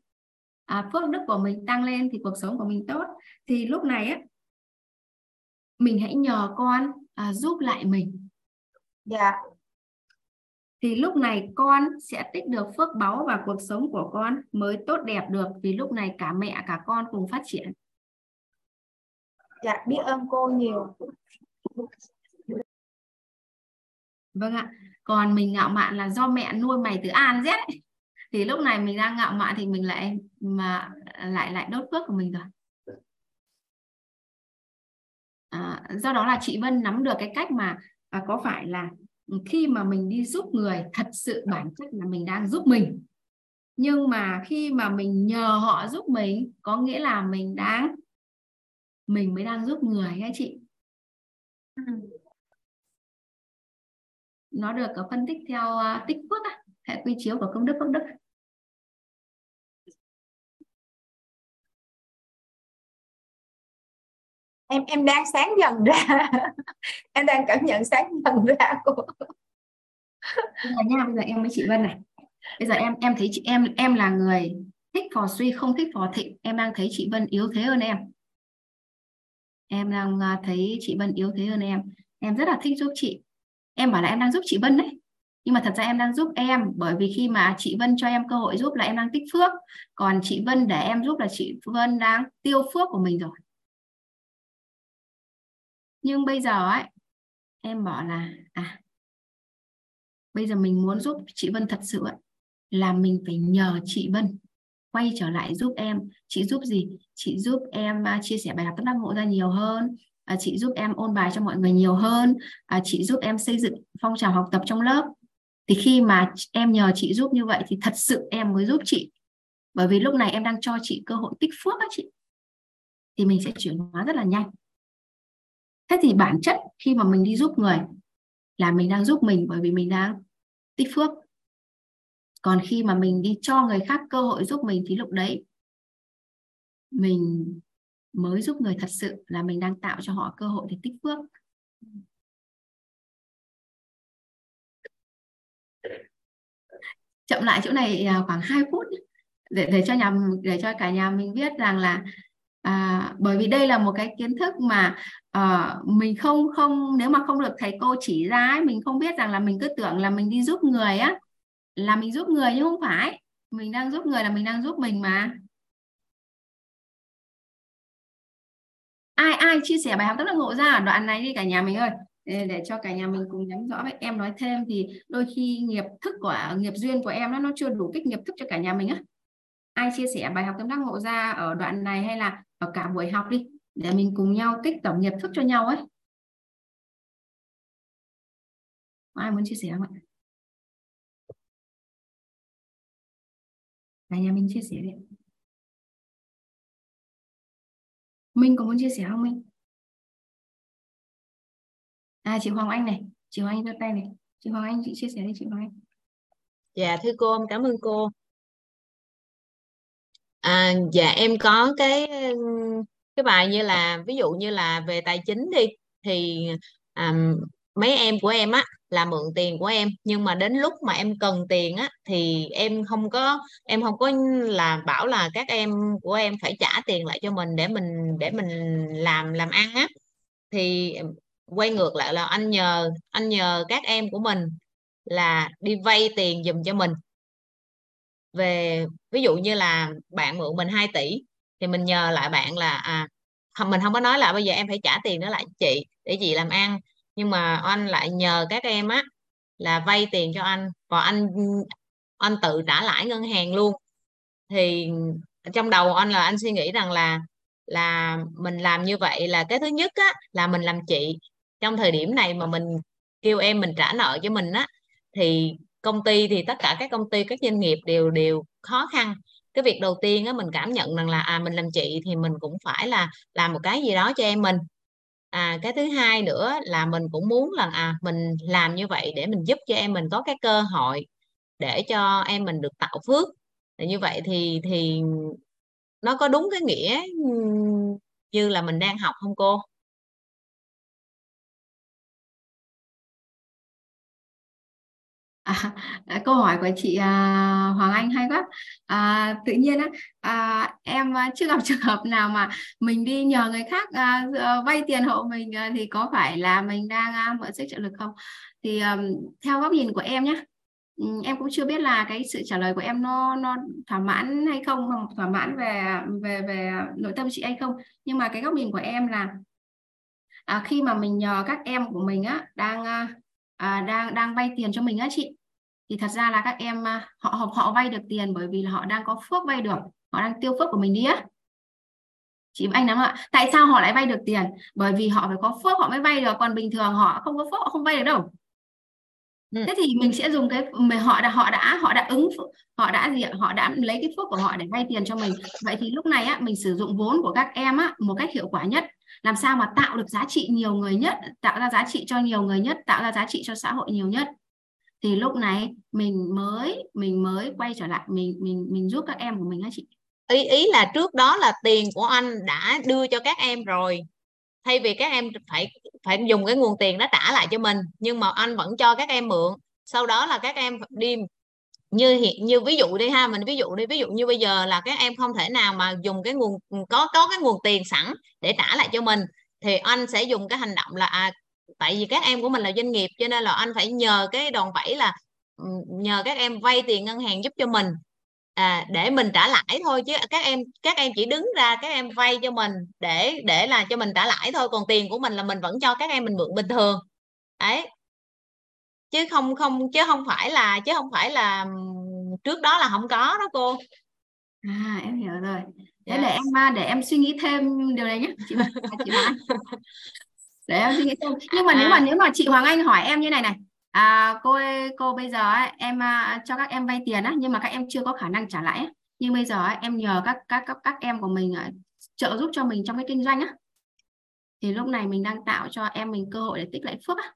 À, phước đức của mình tăng lên thì cuộc sống của mình tốt. Thì lúc này á mình hãy nhờ con à, giúp lại mình. Dạ. Thì lúc này con sẽ tích được phước báu và cuộc sống của con mới tốt đẹp được vì lúc này cả mẹ cả con cùng phát triển. Dạ biết ơn cô nhiều. Vâng ạ còn mình ngạo mạn là do mẹ nuôi mày từ A đến Z ấy. thì lúc này mình đang ngạo mạn thì mình lại mà lại lại đốt phước của mình rồi à, do đó là chị Vân nắm được cái cách mà à, có phải là khi mà mình đi giúp người thật sự bản chất là mình đang giúp mình nhưng mà khi mà mình nhờ họ giúp mình có nghĩa là mình đang mình mới đang giúp người nghe chị ừ nó được phân tích theo uh, tích phước hệ quy chiếu của công đức phước đức. Em em đang sáng dần ra. Em đang cảm nhận sáng dần ra của bây giờ nha bây giờ em với chị Vân này. Bây giờ em em thấy chị em em là người thích phò suy không thích phò thịnh. Em đang thấy chị Vân yếu thế hơn em. Em đang à, thấy chị Vân yếu thế hơn em. Em rất là thích giúp chị em bảo là em đang giúp chị Vân đấy. Nhưng mà thật ra em đang giúp em bởi vì khi mà chị Vân cho em cơ hội giúp là em đang tích phước. Còn chị Vân để em giúp là chị Vân đang tiêu phước của mình rồi. Nhưng bây giờ ấy em bảo là à bây giờ mình muốn giúp chị Vân thật sự ấy, là mình phải nhờ chị Vân quay trở lại giúp em. Chị giúp gì? Chị giúp em à, chia sẻ bài học tâm đắc ngộ ra nhiều hơn à, chị giúp em ôn bài cho mọi người nhiều hơn. À, chị giúp em xây dựng phong trào học tập trong lớp. Thì khi mà em nhờ chị giúp như vậy thì thật sự em mới giúp chị. Bởi vì lúc này em đang cho chị cơ hội tích phước á chị. Thì mình sẽ chuyển hóa rất là nhanh. Thế thì bản chất khi mà mình đi giúp người là mình đang giúp mình bởi vì mình đang tích phước. Còn khi mà mình đi cho người khác cơ hội giúp mình thì lúc đấy mình mới giúp người thật sự là mình đang tạo cho họ cơ hội để tích phước. Chậm lại chỗ này à, khoảng 2 phút để để cho nhà để cho cả nhà mình biết rằng là à, bởi vì đây là một cái kiến thức mà à, mình không không nếu mà không được thầy cô chỉ ra ấy, mình không biết rằng là mình cứ tưởng là mình đi giúp người á là mình giúp người nhưng không phải. Mình đang giúp người là mình đang giúp mình mà. Ai ai chia sẻ bài học tất đắc ngộ ra ở đoạn này đi cả nhà mình ơi. Để, để cho cả nhà mình cùng nắm rõ vậy. em nói thêm thì đôi khi nghiệp thức của nghiệp duyên của em nó nó chưa đủ kích nghiệp thức cho cả nhà mình á. Ai chia sẻ bài học tâm đắc ngộ ra ở đoạn này hay là ở cả buổi học đi để mình cùng nhau kích tổng nghiệp thức cho nhau ấy. Ai muốn chia sẻ không ạ? Cả nhà mình chia sẻ đi. Minh có muốn chia sẻ không Minh? À chị Hoàng Anh này chị Hoàng Anh giơ tay này. Chị Hoàng Anh chị chia sẻ đi chị Hoàng Anh. Dạ thưa cô em cảm ơn cô. À, dạ em có cái cái bài như là ví dụ như là về tài chính đi thì um, mấy em của em á, là mượn tiền của em, nhưng mà đến lúc mà em cần tiền á, thì em không có, em không có là bảo là các em của em phải trả tiền lại cho mình để mình để mình làm làm ăn á. Thì quay ngược lại là anh nhờ anh nhờ các em của mình là đi vay tiền dùm cho mình. Về, ví dụ như là bạn mượn mình 2 tỷ, thì mình nhờ lại bạn là à mình không có nói là bây giờ em phải trả tiền đó lại chị, để chị làm ăn nhưng mà anh lại nhờ các em á, là vay tiền cho anh và anh anh tự trả lãi ngân hàng luôn. Thì trong đầu anh là anh suy nghĩ rằng là là mình làm như vậy là cái thứ nhất á, là mình làm chị. Trong thời điểm này mà mình kêu em mình trả nợ cho mình á, thì công ty thì tất cả các công ty, các doanh nghiệp đều đều khó khăn. Cái việc đầu tiên á, mình cảm nhận rằng là à mình làm chị thì mình cũng phải là làm một cái gì đó cho em mình à cái thứ hai nữa là mình cũng muốn là à mình làm như vậy để mình giúp cho em mình có cái cơ hội để cho em mình được tạo phước. Thì như vậy thì thì nó có đúng cái nghĩa như là mình đang học không cô? À, à, câu hỏi của chị à, Hoàng Anh hay quá. À, tự nhiên á à, em à, chưa gặp trường hợp nào mà mình đi nhờ người khác à, ờ, vay tiền hộ mình à, thì có phải là mình đang à, mượn sức trợ lực không? Thì à, theo góc nhìn của em nhé ừ, em cũng chưa biết là cái sự trả lời của em nó nó thỏa mãn hay không thỏa mãn về về về nội tâm chị hay không. Nhưng mà cái góc nhìn của em là à, khi mà mình nhờ các em của mình á đang à, đang đang vay tiền cho mình á chị. Thì thật ra là các em à, họ họ họ vay được tiền bởi vì là họ đang có phước vay được. Họ đang tiêu phước của mình đi á. Chị anh nắm ạ. Tại sao họ lại vay được tiền? Bởi vì họ phải có phước họ mới vay được. Còn bình thường họ không có phước họ không vay được đâu. Ừ. thế thì mình sẽ dùng cái mình họ đã họ đã họ đã ứng họ đã gì họ đã lấy cái phước của họ để vay tiền cho mình. Vậy thì lúc này á mình sử dụng vốn của các em á một cách hiệu quả nhất làm sao mà tạo được giá trị nhiều người nhất, tạo ra giá trị cho nhiều người nhất, tạo ra giá trị cho xã hội nhiều nhất? Thì lúc này mình mới mình mới quay trở lại, mình mình mình giúp các em của mình á chị. Ý ý là trước đó là tiền của anh đã đưa cho các em rồi. Thay vì các em phải phải dùng cái nguồn tiền đó trả lại cho mình, nhưng mà anh vẫn cho các em mượn. Sau đó là các em đi như hiện như ví dụ đi ha mình ví dụ đi ví dụ như bây giờ là các em không thể nào mà dùng cái nguồn có có cái nguồn tiền sẵn để trả lại cho mình thì anh sẽ dùng cái hành động là à, tại vì các em của mình là doanh nghiệp cho nên là anh phải nhờ cái đòn bẩy là ừ, nhờ các em vay tiền ngân hàng giúp cho mình à, để mình trả lãi thôi chứ các em các em chỉ đứng ra các em vay cho mình để để là cho mình trả lãi thôi còn tiền của mình là mình vẫn cho các em mình mượn bình thường. Đấy chứ không không chứ không phải là chứ không phải là trước đó là không có đó cô. À em hiểu rồi. Thế yeah. để em à, để em suy nghĩ thêm điều này nhé chị chị nói để em suy nghĩ thêm. Nhưng mà à. nếu mà nếu mà chị Hoàng Anh hỏi em như này này. À, cô ơi, cô bây giờ ấy, em à, cho các em vay tiền á nhưng mà các em chưa có khả năng trả lãi nhưng bây giờ ấy, em nhờ các các các các em của mình à, trợ giúp cho mình trong cái kinh doanh á. Thì lúc này mình đang tạo cho em mình cơ hội để tích lũy phước á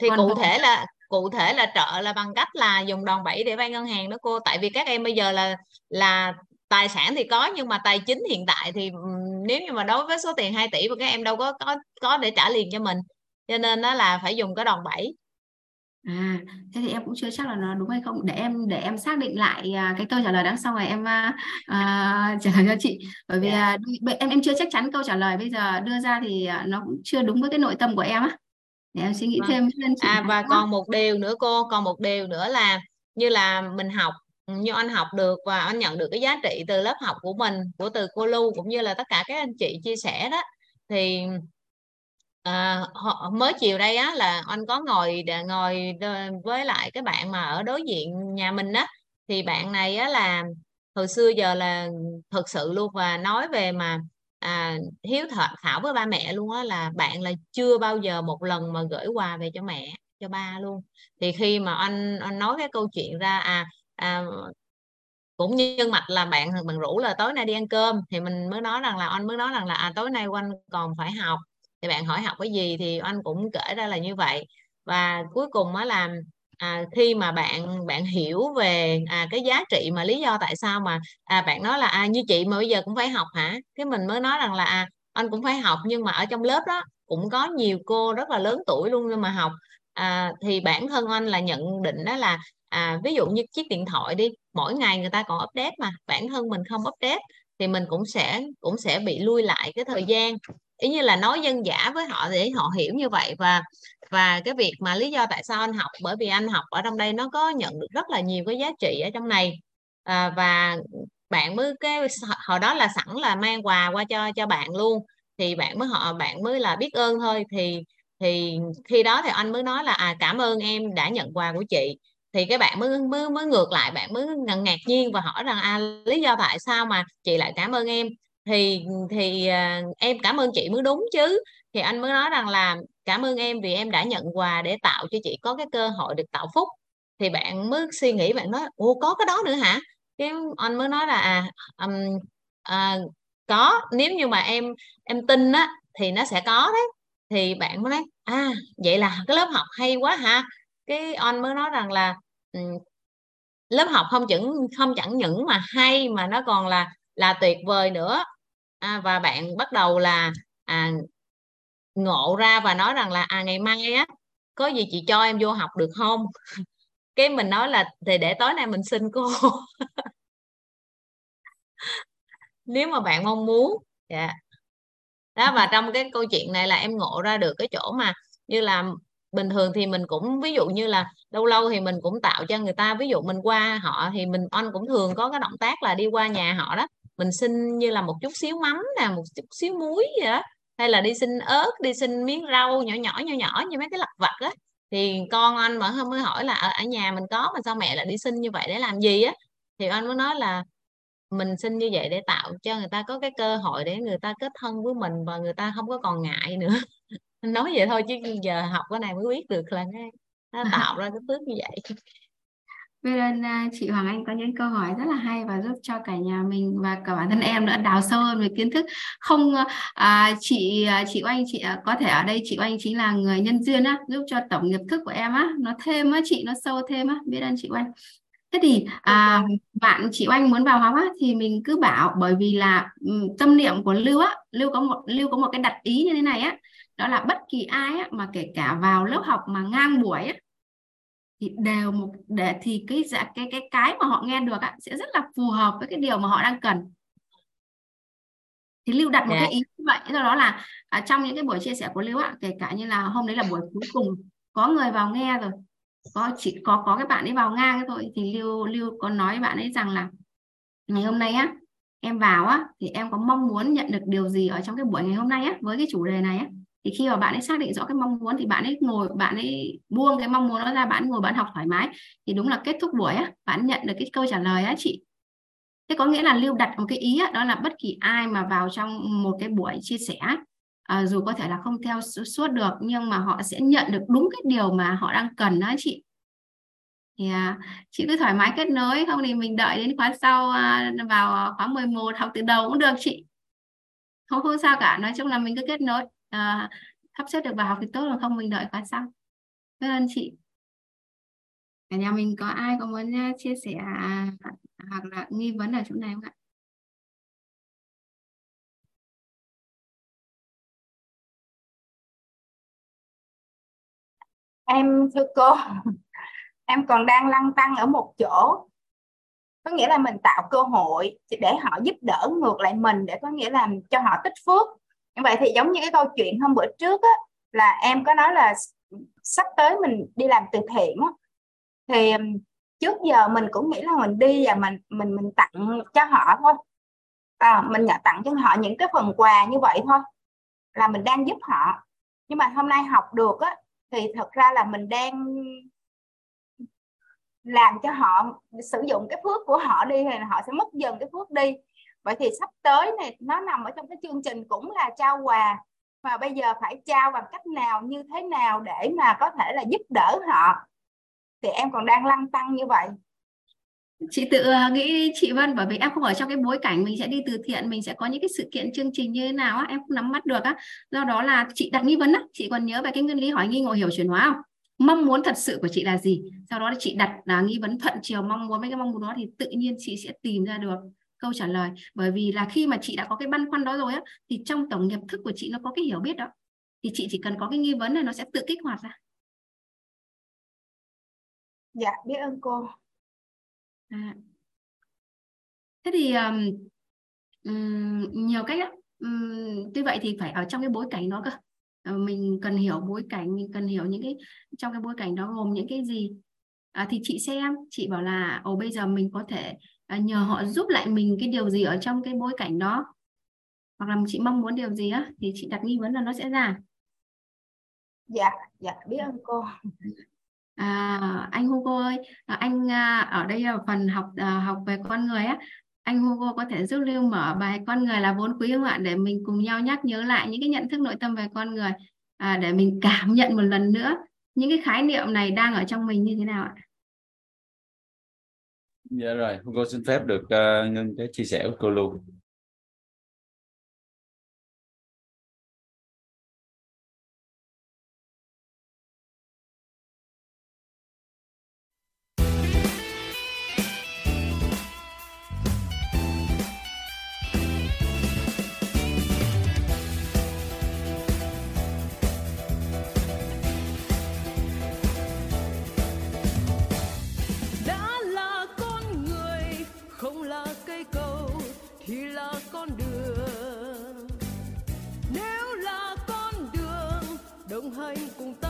thì Còn cụ thể là cụ thể là trợ là bằng cách là dùng đòn bẩy để vay ngân hàng đó cô. Tại vì các em bây giờ là là tài sản thì có nhưng mà tài chính hiện tại thì nếu như mà đối với số tiền 2 tỷ mà các em đâu có có có để trả liền cho mình. Cho nên nó là phải dùng cái đòn bẩy. À thế thì em cũng chưa chắc là nó đúng hay không. Để em để em xác định lại à, cái câu trả lời đằng sau này em à, trả lời cho chị. Bởi vì yeah. Dạ. à, em em chưa chắc chắn câu trả lời. Bây giờ đưa ra thì nó cũng chưa đúng với cái nội tâm của em á để em suy nghĩ vâng. thêm lên à và còn một điều nữa cô còn một điều nữa là như là mình học như anh học được và anh nhận được cái giá trị từ lớp học của mình của từ cô Lưu cũng như là tất cả các anh chị chia sẻ đó. Thì à, họ, mới chiều đây á là anh có ngồi ngồi với lại cái bạn mà ở đối diện nhà mình á. Thì bạn này á là hồi xưa giờ là thực sự luôn và nói về mà à, hiếu thảo, thảo với ba mẹ luôn á là bạn là chưa bao giờ một lần mà gửi quà về cho mẹ cho ba luôn. Thì khi mà anh, anh nói cái câu chuyện ra à, à cũng nhân mạch là bạn mình rủ là tối nay đi ăn cơm thì mình mới nói rằng là anh mới nói rằng là à tối nay anh còn phải học. Thì bạn hỏi học cái gì thì anh cũng kể ra là như vậy. Và cuối cùng á là à, khi mà bạn bạn hiểu về à, cái giá trị mà lý do tại sao mà à, bạn nói là à, như chị mà bây giờ cũng phải học hả? Cái mình mới nói rằng là à, anh cũng phải học nhưng mà ở trong lớp đó cũng có nhiều cô rất là lớn tuổi luôn nhưng mà học. À, thì bản thân anh là nhận định đó là à, ví dụ như chiếc điện thoại đi mỗi ngày người ta còn update mà bản thân mình không update thì mình cũng sẽ cũng sẽ bị lui lại cái thời gian ý như là nói dân giả với họ để họ hiểu như vậy. Và và cái việc mà lý do tại sao anh học bởi vì anh học ở trong đây nó có nhận được rất là nhiều cái giá trị ở trong này. À, và bạn mới cái hồi đó là sẵn là mang quà qua cho cho bạn luôn. Thì bạn mới họ bạn mới là biết ơn thôi. Thì thì khi đó thì anh mới nói là à cảm ơn em đã nhận quà của chị. Thì cái bạn mới mới mới ngược lại bạn mới ngần ngạc nhiên và hỏi rằng à lý do tại sao mà chị lại cảm ơn em? Thì thì à, em cảm ơn chị mới đúng chứ. Thì anh mới nói rằng là cảm ơn em vì em đã nhận quà để tạo cho chị có cái cơ hội được tạo phúc. Thì bạn mới suy nghĩ bạn nói ồ có cái đó nữa hả? Cái anh mới nói là à, um, à có. Nếu như mà em em tin á thì nó sẽ có đấy. Thì bạn mới nói à vậy là cái lớp học hay quá hả cái anh mới nói rằng là um, lớp học không chẳng không chẳng những mà hay mà nó còn là là tuyệt vời nữa. À, và bạn bắt đầu là à, ngộ ra và nói rằng là à ngày mai á có gì chị cho em vô học được không? Cái mình nói là thì để tối nay mình xin cô. Nếu mà bạn mong muốn dạ. Đó và trong cái câu chuyện này là em ngộ ra được cái chỗ mà như là bình thường thì mình cũng ví dụ như là lâu lâu thì mình cũng tạo cho người ta ví dụ mình qua họ thì mình anh cũng thường có cái động tác là đi qua nhà họ đó mình xin như là một chút xíu mắm nè một chút xíu muối gì đó hay là đi xin ớt đi xin miếng rau nhỏ nhỏ nhỏ nhỏ như mấy cái lặt vặt á. Thì con anh mà không mới hỏi là ở, ở nhà mình có mà sao mẹ lại đi xin như vậy để làm gì á? Thì anh mới nói là mình xin như vậy để tạo cho người ta có cái cơ hội để người ta kết thân với mình và người ta không có còn ngại nữa. Nói vậy thôi chứ giờ học cái này mới biết được là nó, nó tạo ra cái phước như vậy. Biết ơn à, chị Hoàng Anh có những câu hỏi rất là hay và giúp cho cả nhà mình và cả bản thân em nữa đào sâu hơn về kiến thức. Không à, chị à, chị Oanh chị à, có thể ở đây chị Oanh chính là người nhân duyên á giúp cho tổng nghiệp thức của em á nó thêm á chị nó sâu thêm á biết ơn chị Oanh. Thế thì à, bạn chị Oanh muốn vào học á thì mình cứ bảo bởi vì là tâm niệm của Lưu á Lưu có một Lưu có một cái đặt ý như thế này á đó là bất kỳ ai á, mà kể cả vào lớp học mà ngang buổi á, thì đều một để thì cái dạ, cái cái cái mà họ nghe được á, sẽ rất là phù hợp với cái điều mà họ đang cần thì lưu đặt một yeah. cái dạ. ý như vậy do đó là à, trong những cái buổi chia sẻ của lưu ạ kể cả như là hôm đấy là buổi cuối cùng có người vào nghe rồi có chỉ có có cái bạn ấy vào ngang thôi thì lưu lưu có nói với bạn ấy rằng là ngày hôm nay á em vào á thì em có mong muốn nhận được điều gì ở trong cái buổi ngày hôm nay á với cái chủ đề này á thì khi mà bạn ấy xác định rõ cái mong muốn thì bạn ấy ngồi bạn ấy buông cái mong muốn nó ra bạn ngồi bạn học thoải mái. Thì đúng là kết thúc buổi á bạn nhận được cái câu trả lời á chị. Thế có nghĩa là lưu đặt một cái ý á, đó là bất kỳ ai mà vào trong một cái buổi chia sẻ à, dù có thể là không theo suốt được nhưng mà họ sẽ nhận được đúng cái điều mà họ đang cần đó chị. Thì à, chị cứ thoải mái kết nối không thì mình đợi đến khóa sau à, vào khóa 11 học từ đầu cũng được chị. Không không sao cả nói chung là mình cứ kết nối à, sắp xếp được vào học thì tốt rồi không mình đợi khóa sau cảm ơn chị. Cả nhà mình có ai có muốn uh, chia sẻ uh, hoặc là nghi vấn ở chỗ này không ạ? Em thưa cô em còn đang lăn tăng ở một chỗ. Có nghĩa là mình tạo cơ hội để họ giúp đỡ ngược lại mình để có nghĩa là cho họ tích phước như vậy thì giống như cái câu chuyện hôm bữa trước á, là em có nói là sắp tới mình đi làm từ thiện á, thì trước giờ mình cũng nghĩ là mình đi và mình mình mình tặng cho họ thôi. À, mình nhận tặng cho họ những cái phần quà như vậy thôi là mình đang giúp họ. Nhưng mà hôm nay học được á thì thật ra là mình đang làm cho họ sử dụng cái phước của họ đi thì họ sẽ mất dần cái phước đi vậy thì sắp tới này, nó nằm ở trong cái chương trình cũng là trao quà. Mà bây giờ phải trao bằng cách nào, như thế nào để mà có thể là giúp đỡ họ? Thì em còn đang lăn tăng như vậy. Chị tự ờ, nghĩ đi, chị Vân, bởi vì em không ở trong cái bối cảnh mình sẽ đi từ thiện, mình sẽ có những cái sự kiện, chương trình như thế nào á, em không nắm bắt được á. Do đó là chị đặt nghi vấn á, chị còn nhớ về cái nguyên lý hỏi nghi ngộ hiểu chuyển hóa không? Mong muốn thật sự của chị là gì? Sau đó chị đặt là nghi vấn thuận chiều mong muốn mấy cái mong muốn đó thì tự nhiên chị sẽ tìm ra được câu trả lời bởi vì là khi mà chị đã có cái băn khoăn đó rồi á thì trong tổng nghiệp thức của chị nó có cái hiểu biết đó. Thì chị chỉ cần có cái nghi vấn này nó sẽ tự kích hoạt ra. Dạ biết ơn cô. À. thế thì um, nhiều cách lắm um, tuy vậy thì phải ở trong cái bối cảnh đó cơ. Uh, mình cần hiểu bối cảnh mình cần hiểu những cái trong cái bối cảnh đó gồm những cái gì. À, thì chị xem chị bảo là ồ bây giờ mình có thể nhờ họ giúp lại mình cái điều gì ở trong cái bối cảnh đó. Hoặc là chị mong muốn điều gì á thì chị đặt nghi vấn là nó sẽ ra. Dạ dạ biết ơn cô. À, anh Hugo ơi à, anh à, ở đây là phần học à, học về con người á. Anh Hugo có thể giúp Lưu mở bài con người là vốn quý không ạ? Để mình cùng nhau nhắc nhớ lại những cái nhận thức nội tâm về con người à, để mình cảm nhận một lần nữa những cái khái niệm này đang ở trong mình như thế nào ạ Dạ rồi, cô xin phép được uh, ngưng cái chia sẻ của cô luôn. thì là con đường. Nếu là con đường đồng hành cùng ta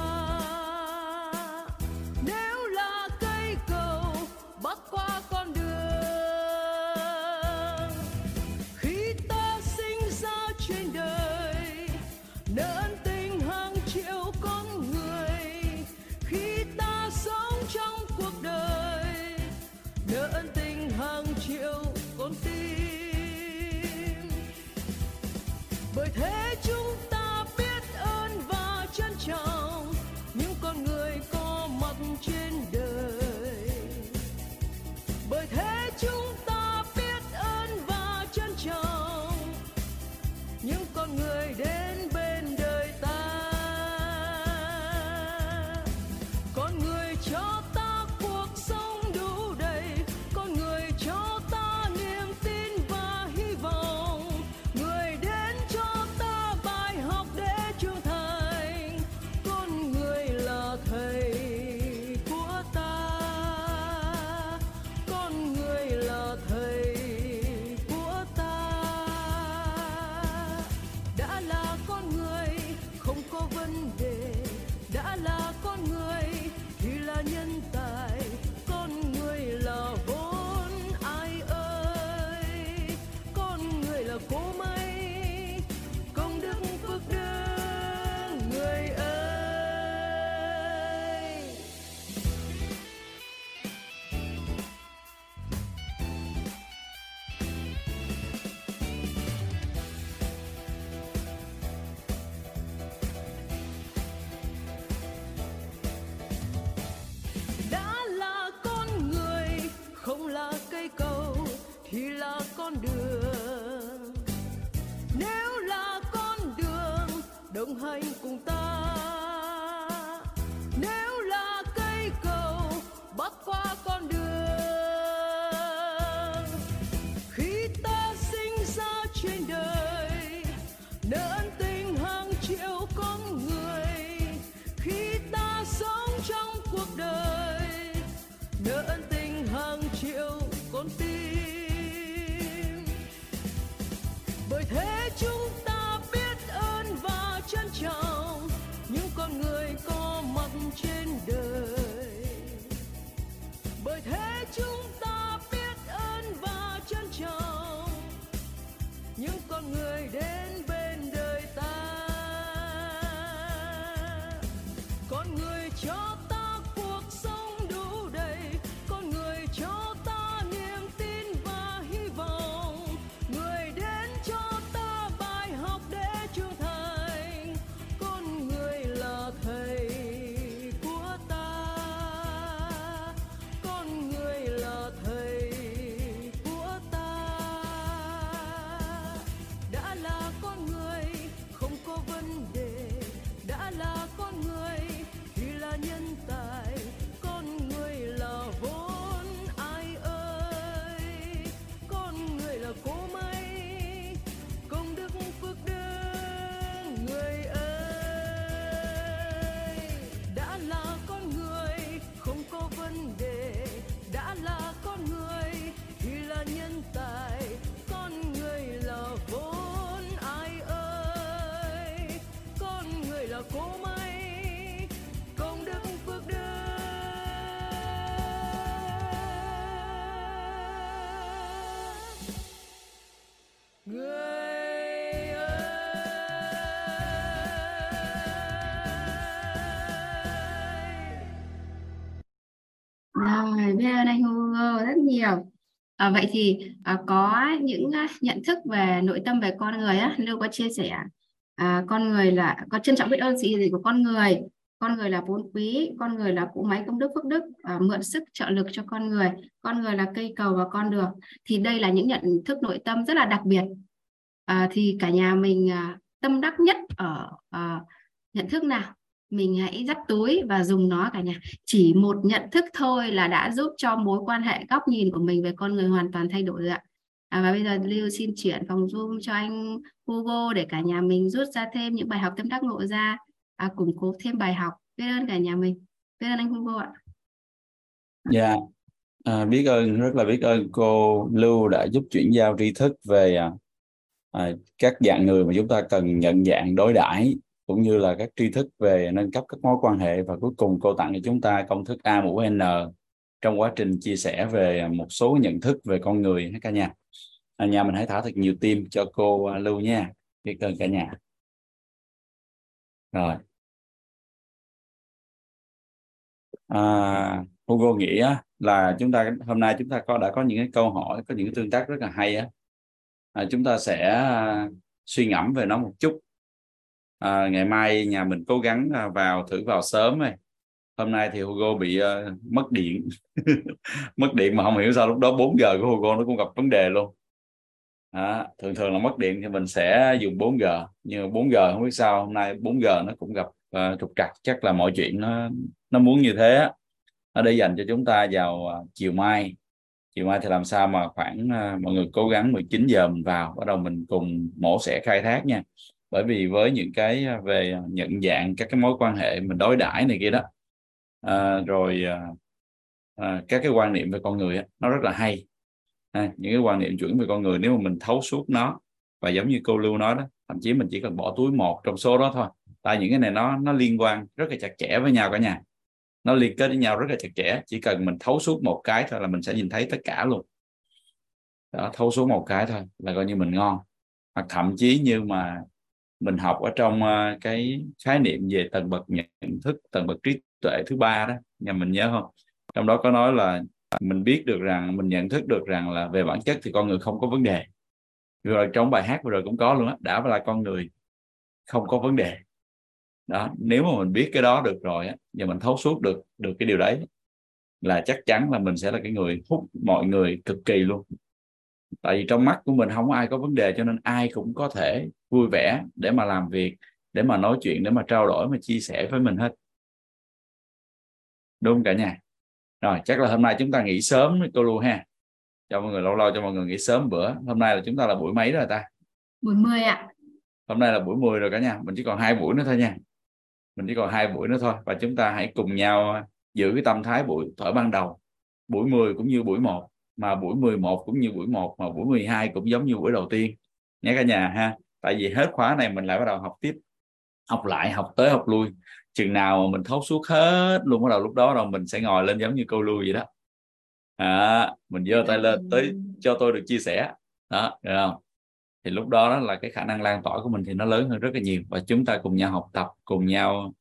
đồng hành cùng ta. Người đến. À, vậy thì à, có những à, nhận thức về nội tâm về con người á, Lưu có chia sẻ à, con người là có trân trọng biết ơn sự gì của con người, con người là vốn quý, con người là cỗ máy công đức phước đức, à, mượn sức trợ lực cho con người, con người là cây cầu và con đường. Thì đây là những nhận thức nội tâm rất là đặc biệt. À, thì cả nhà mình à, tâm đắc nhất ở à, nhận thức nào? Mình hãy dắt túi và dùng nó cả nhà. Chỉ một nhận thức thôi là đã giúp cho mối quan hệ góc nhìn của mình về con người hoàn toàn thay đổi rồi ạ. À, và bây giờ Lưu xin chuyển phòng zoom cho anh Hugo để cả nhà mình rút ra thêm những bài học tâm đắc ngộ ra. À, củng cố thêm bài học. Biết ơn cả nhà mình. Biết ơn anh Hugo ạ. Dạ, à, biết ơn rất là biết ơn. Cô Lưu đã giúp chuyển giao tri thức về à, à các dạng người mà chúng ta cần nhận dạng đối đãi cũng như là các tri thức về nâng cấp các mối quan hệ và cuối cùng cô tặng cho chúng ta công thức A mũ N trong quá trình chia sẻ về một số nhận thức về con người cả nhà. À, nhà mình hãy thả thật nhiều tim cho cô à, Lưu nha. Biết ơn cả nhà. Rồi. À, Hugo nghĩ á, là chúng ta hôm nay chúng ta có đã có những cái câu hỏi, có những cái tương tác rất là hay á. À, chúng ta sẽ à, suy ngẫm về nó một chút à, ngày mai nhà mình cố gắng à, vào thử vào sớm này. Hôm nay thì Hugo bị uh, mất điện. Mất điện mà không hiểu sao lúc đó 4 giờ của Hugo nó cũng gặp vấn đề luôn. À, thường thường là mất điện thì mình sẽ dùng 4G nhưng mà 4G không biết sao hôm nay 4G nó cũng gặp uh, trục trặc. Chắc là mọi chuyện nó nó muốn như thế nó để dành cho chúng ta vào uh, chiều mai. Chiều mai thì làm sao mà khoảng uh, mọi người cố gắng 19 giờ mình vào. Bắt đầu mình cùng mổ sẽ khai thác nha bởi vì với những cái à, về à, nhận dạng các cái mối quan hệ mình đối đãi này kia đó à, rồi à, à các cái quan niệm về con người nó rất là hay. À, những cái quan niệm chuẩn về con người nếu mà mình thấu suốt nó và giống như cô lưu nói đó thậm chí mình chỉ cần bỏ túi một trong số đó thôi tại những cái này nó nó liên quan rất là chặt chẽ với nhau cả nhà. Nó liên kết với nhau rất là chặt chẽ chỉ cần mình thấu suốt một cái thôi là mình sẽ nhìn thấy tất cả luôn. Đó thấu suốt một cái thôi là coi như mình ngon. Hoặc thậm chí như mà mình học ở trong uh, cái khái niệm về tầng bậc nhận thức tầng bậc trí tuệ thứ ba đó nhà mình nhớ không? Trong đó có nói là mình biết được rằng mình nhận thức được rằng là về bản chất thì con người không có vấn đề. Rồi trong bài hát vừa rồi cũng có luôn á đã là con người không có vấn đề. Đó nếu mà mình biết cái đó được rồi á và mình thấu suốt được được cái điều đấy là chắc chắn là mình sẽ là cái người hút mọi người cực kỳ luôn. Tại vì trong mắt của mình không có ai có vấn đề cho nên ai cũng có thể vui vẻ để mà làm việc để mà nói chuyện để mà trao đổi mà chia sẻ với mình hết. Đúng cả nhà? Rồi chắc là hôm nay chúng ta nghỉ sớm cô luôn ha. Cho mọi người lâu lâu cho mọi người nghỉ sớm bữa. Hôm nay là chúng ta là buổi mấy rồi ta? Buổi 10 ạ. Hôm nay là buổi 10 rồi cả nhà. Mình chỉ còn hai buổi nữa thôi nha. Mình chỉ còn hai buổi nữa thôi. Và chúng ta hãy cùng nhau giữ cái tâm thái buổi thở ban đầu. Buổi 10 cũng như buổi 1 mà buổi 11 cũng như buổi 1 mà buổi 12 cũng giống như buổi đầu tiên. Nhé cả nhà ha tại vì hết khóa này mình lại bắt đầu học tiếp học lại học tới học lui. Chừng nào mà mình thấu suốt hết luôn bắt đầu lúc đó rồi mình sẽ ngồi lên giống như câu lui vậy đó. À, mình giơ tay lên tới cho tôi được chia sẻ. Đó được không? Thì lúc đó, đó là cái khả năng lan tỏa của mình thì nó lớn hơn rất là nhiều. Và chúng ta cùng nhau học tập cùng nhau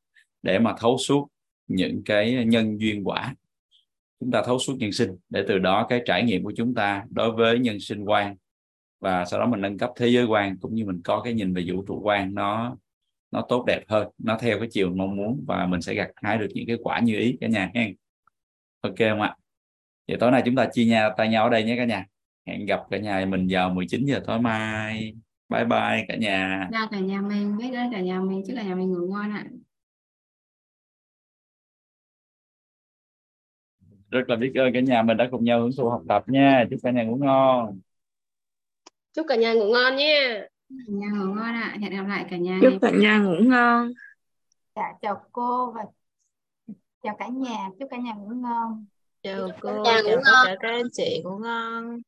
để mà thấu suốt những cái nhân duyên quả. Chúng ta thấu suốt nhân sinh để từ đó cái trải nghiệm của chúng ta đối với nhân sinh quan và sau đó mình nâng cấp thế giới quan cũng như mình có cái nhìn về vũ trụ quan nó nó tốt đẹp hơn nó theo cái chiều mong muốn và mình sẽ gặt hái được những cái quả như ý cả nhà hen ok không ạ? Vậy tối nay chúng ta chia nhau tay nhau ở đây nhé cả nhà. Hẹn gặp cả nhà mình vào 19 giờ tối mai. Bye bye cả nhà. Chào cả nhà mình biết ơn cả nhà mình chúc cả nhà mình ngủ ngon ạ. Rất là biết ơn cả nhà mình đã cùng nhau hưởng thụ học tập nha. Chúc cả nhà ngủ ngon chúc cả nhà ngủ ngon nha cả nhà ngủ ngon ạ. Hẹn gặp lại cả nhà chúc cả nhà ngủ ngon. Dạ chào cô và chào cả nhà. Chúc cả nhà ngủ ngon. Chào cô chào chào tất cả các anh chị ngủ ngon